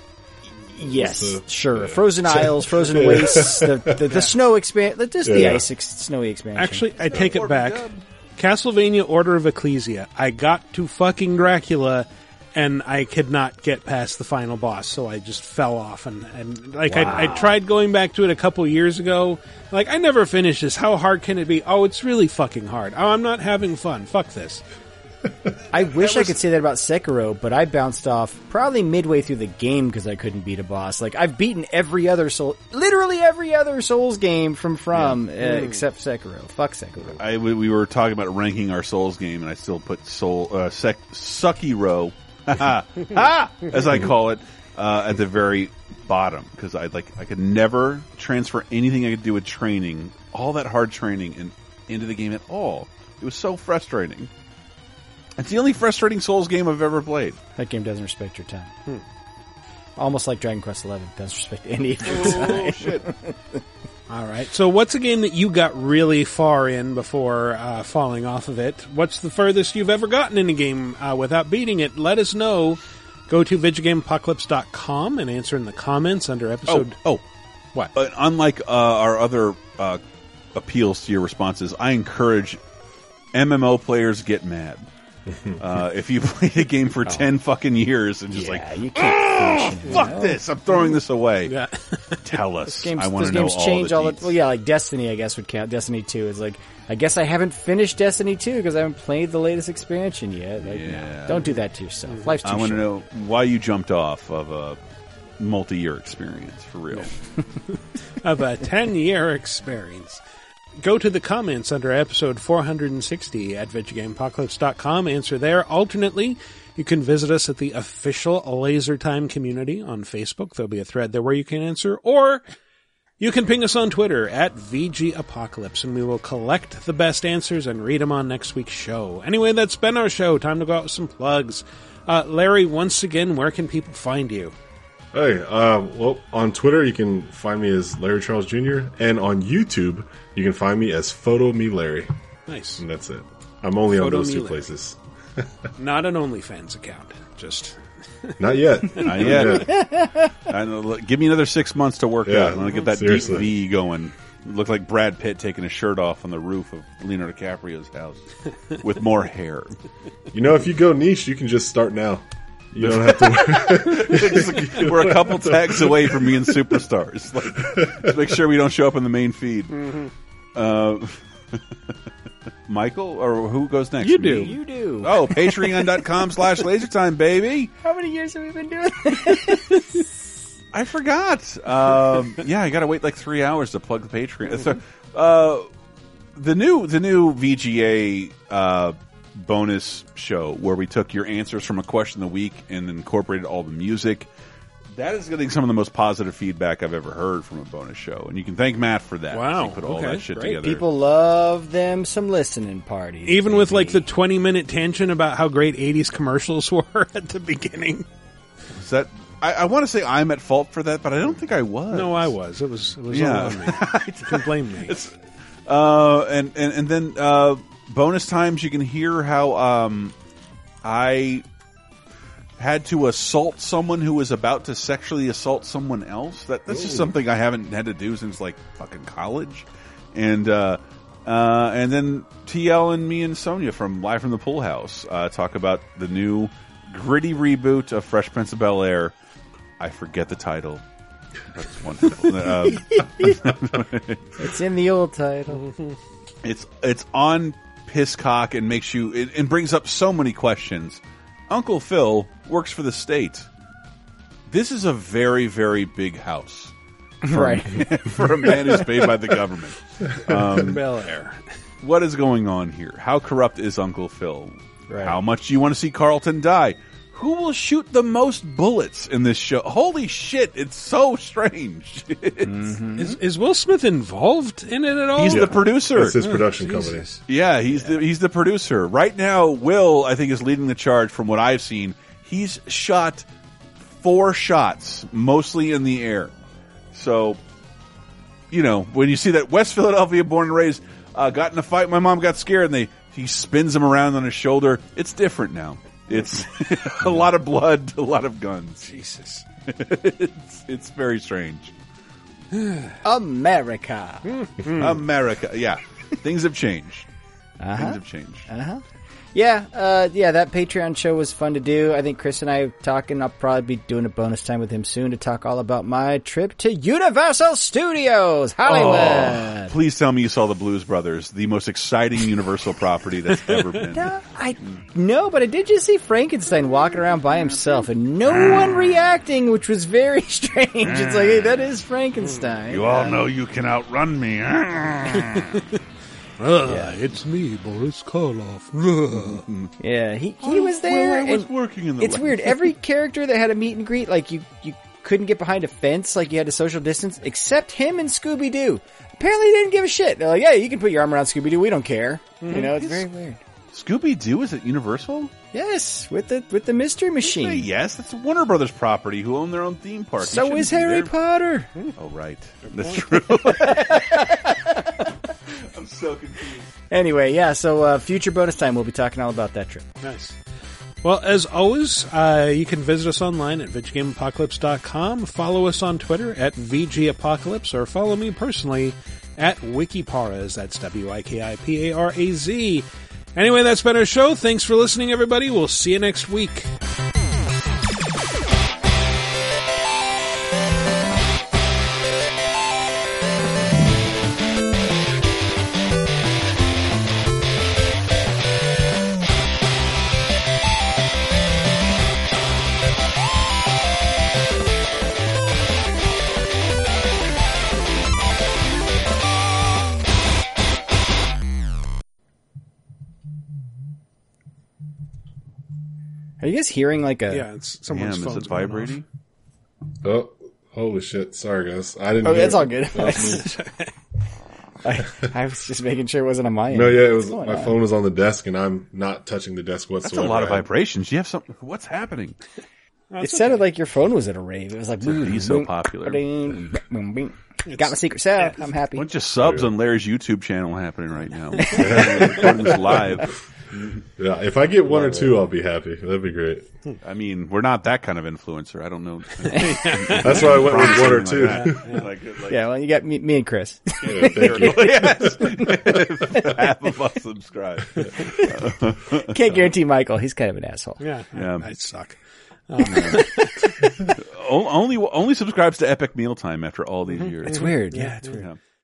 yes,
the-
sure.
yeah.
Frozen Isles, Frozen
Yeah.
Wastes, the, the, the snow expansion, just the
Yeah.
ice ex- snowy expansion.
Actually, I take it back. Castlevania Order of Ecclesia. I got to fucking Dracula and I could not get past the final boss, so I just fell off and, and like I, I tried going back to it a couple years ago. Like I never finished this. How hard can it be? Oh, it's really fucking hard. Oh, I'm not having fun. Fuck this.
I wish I could say that about Sekiro, but I bounced off probably midway through the game because I couldn't beat a boss. Like I've beaten every other soul, literally every other Souls game from From uh,
Mm.
except Sekiro. Fuck Sekiro.
I we we were talking about ranking our Souls game, and I still put Soul uh, sec, Sucky Row, as I call it, uh, at the very bottom because I like I could never transfer anything I could do with training, all that hard training, in, into the game at all. It was so frustrating. It's the only frustrating Souls game I've ever played.
That game doesn't respect your time. Almost like Dragon Quest Eleven doesn't respect any of your time.
Oh,
time.
shit.
All right. So, what's a game that you got really far in before uh, falling off of it? What's the furthest you've ever gotten in a game uh, without beating it? Let us know. Go to VidjagameApocalypse.com and answer in the comments under episode.
Oh, oh.
What?
But unlike uh, our other uh, appeals to your responses, I encourage MMO players get mad. uh, if you played a game for ten fucking years and just
Oh. Yeah,
like,
you can't
"Ah,
finish
fuck
you know?"
this, I'm throwing this away.
Yeah.
Tell us.
Games,
I want to know
games
all
change
the
all the well, yeah, like Destiny, I guess would count. Destiny Two is like, I guess I haven't finished Destiny Two because I haven't played the latest expansion yet. Like, no,
Yeah.
don't do that to yourself. Life's too
I want to know why you jumped off of a multi-year experience for real.
of a 10 year experience. Go to the comments under episode 460 at VidjagameApocalypse.com. Answer there. Alternately, you can visit us at the official Laser Time community on Facebook. There'll be a thread there where you can answer, or you can ping us on Twitter at VG Apocalypse, and we will collect the best answers and read them on next week's show. Anyway, that's been our show. Time to go out with some plugs. Uh, Larry, once again, where can people find you?
Hey, uh, well, on Twitter you can find me as Larry Charles Jr. and on YouTube you can find me as Photo Me Larry.
Nice.
And that's it. I'm only on those two
Larry.
places.
Not an OnlyFans account. Just
Not yet.
Not yet. I know, look, give me another six months to work
Yeah,
out. I want to get that
seriously.
deep V going. Look like Brad Pitt taking his shirt off on the roof of Leonardo DiCaprio's house with more hair.
You know, if you go niche, you can just start now. You don't have to.
We're a couple tags away from being superstars. Like, just make sure we don't show up in the main feed. Uh, Michael, or who goes next?
You do.
Me?
You do.
Oh, patreon.com slash lasertime, baby.
How many years have we been doing? This?
I forgot. Um, yeah, I got to wait like three hours to plug the Patreon. So, uh, the new the new VGA uh, bonus show where we took your answers from a question of the week and incorporated all the music. That is getting some of the most positive feedback I've ever heard from a bonus show, and you can thank Matt for that.
Wow,
he put all
okay,
that shit
great.
together.
People love them some listening parties.
Even with like the 20 minute tension about how great 80s commercials were at the beginning.
Is that I, I want to say I'm at fault for that, but I don't think I was.
No, I was. It was, it was
Yeah.
all on me. you can blame me.
Uh, and, and and then uh, bonus times you can hear how um, I had to assault someone who was about to sexually assault someone else. That that's just
Ooh.
something I haven't had to do since like fucking college. And uh, uh, and then TL and me and Sonia from Live from the Pool House uh, talk about the new gritty reboot of Fresh Prince of Bel Air. I forget the title. That's wonderful. um,
It's in the old title.
it's it's on Pisscock and makes you it, it brings up so many questions. Uncle Phil works for the state. This is a very very big house, for,
Right.
for a man who's paid by the government. Um,
Bel Air.
What is going on here? How corrupt is Uncle Phil?
Right.
How much do you want to see Carlton die? Who will shoot the most bullets in this show? Holy shit! It's so strange. It's-
Is, is Will Smith involved in it at all?
He's the producer.
That's his
Oh,
production
Jesus.
company.
Yeah, he's the he's the producer right now. Will I think is leading the charge from what I've seen. He's shot four shots, mostly in the air. So, you know, when you see that West Philadelphia, born and raised, uh, got in a fight, my mom got scared, and they he spins him around on his shoulder. It's different now. It's a lot of blood, a lot of guns.
Jesus,
it's it's very strange.
America.
America, yeah, things have changed.
Uh-huh.
Things have changed.
Uh huh. Yeah, uh, yeah, that Patreon show was fun to do. I think Chris and I are talking. I'll probably be doing a bonus time with him soon to talk all about my trip to Universal Studios, Hollywood.
Oh, please tell me you saw the Blues Brothers, the most exciting Universal property that's ever been.
No, I no, but I did just see Frankenstein walking around by himself and no one reacting, which was very strange. It's like, hey, that is Frankenstein.
You all know you can outrun me.
Ah, it's me, Boris Karloff.
Yeah, he he was there.
Well, I was working in the
It's
lab.
weird. Every character that had a meet and greet, like you, you couldn't get behind a fence, like you had to social distance, except him and Scooby Doo. Apparently, they didn't give a shit. They're like, "Yeah, you can put your arm around Scooby Doo. We don't care." You know, it's very weird.
Scooby Doo is at Universal.
Yes, with the with the mystery machine.
Yes, that's Warner Brothers property, who own their own theme park.
So is Harry
there.
Potter.
Oh, right. That's true. I'm so confused.
Anyway, yeah. So uh, future bonus time, we'll be talking all about that trip.
Nice. Well, as always, uh, you can visit us online at VidjagameApocalypse.com, follow us on Twitter at VGApocalypse, or follow me personally at Wikiparaz. That's W-I-K-I-P-A-R-A-Z. Anyway, that's been our show. Thanks for listening, everybody. We'll see you next week.
Are you guys hearing like a?
Yeah, it's someone's
Damn, is it vibrating?
Oh, holy shit! Sorry, guys. I didn't.
Oh,
hear
it's
it.
all good.
That.
I, I was just making sure it wasn't on my end.
no, yeah, it was. My
on?
phone was on the desk, and I'm not touching the desk whatsoever.
That's
whatsoever.
a lot of vibrations. You have some. What's happening?
It sounded like your phone was at a rave. It was like,
He's so popular.
boom, boom, boom. Got my secret set. I'm happy.
A bunch of subs on Larry's YouTube channel happening right now. Live.
Yeah, if I get one or two, I'll be happy. That'd be great.
I mean, we're not that kind of influencer. I don't know.
That's why I went with one or two.
Like, like, like,
Yeah, well, you got me, me and Chris.
Yeah, thank you.
yes. Half of us subscribe.
Can't guarantee Michael. He's kind of an asshole.
Yeah,
Yeah.
I suck.
Um, o- only only subscribes to Epic Mealtime after all these mm-hmm. years.
It's weird. Yeah, it's weird.
Yeah.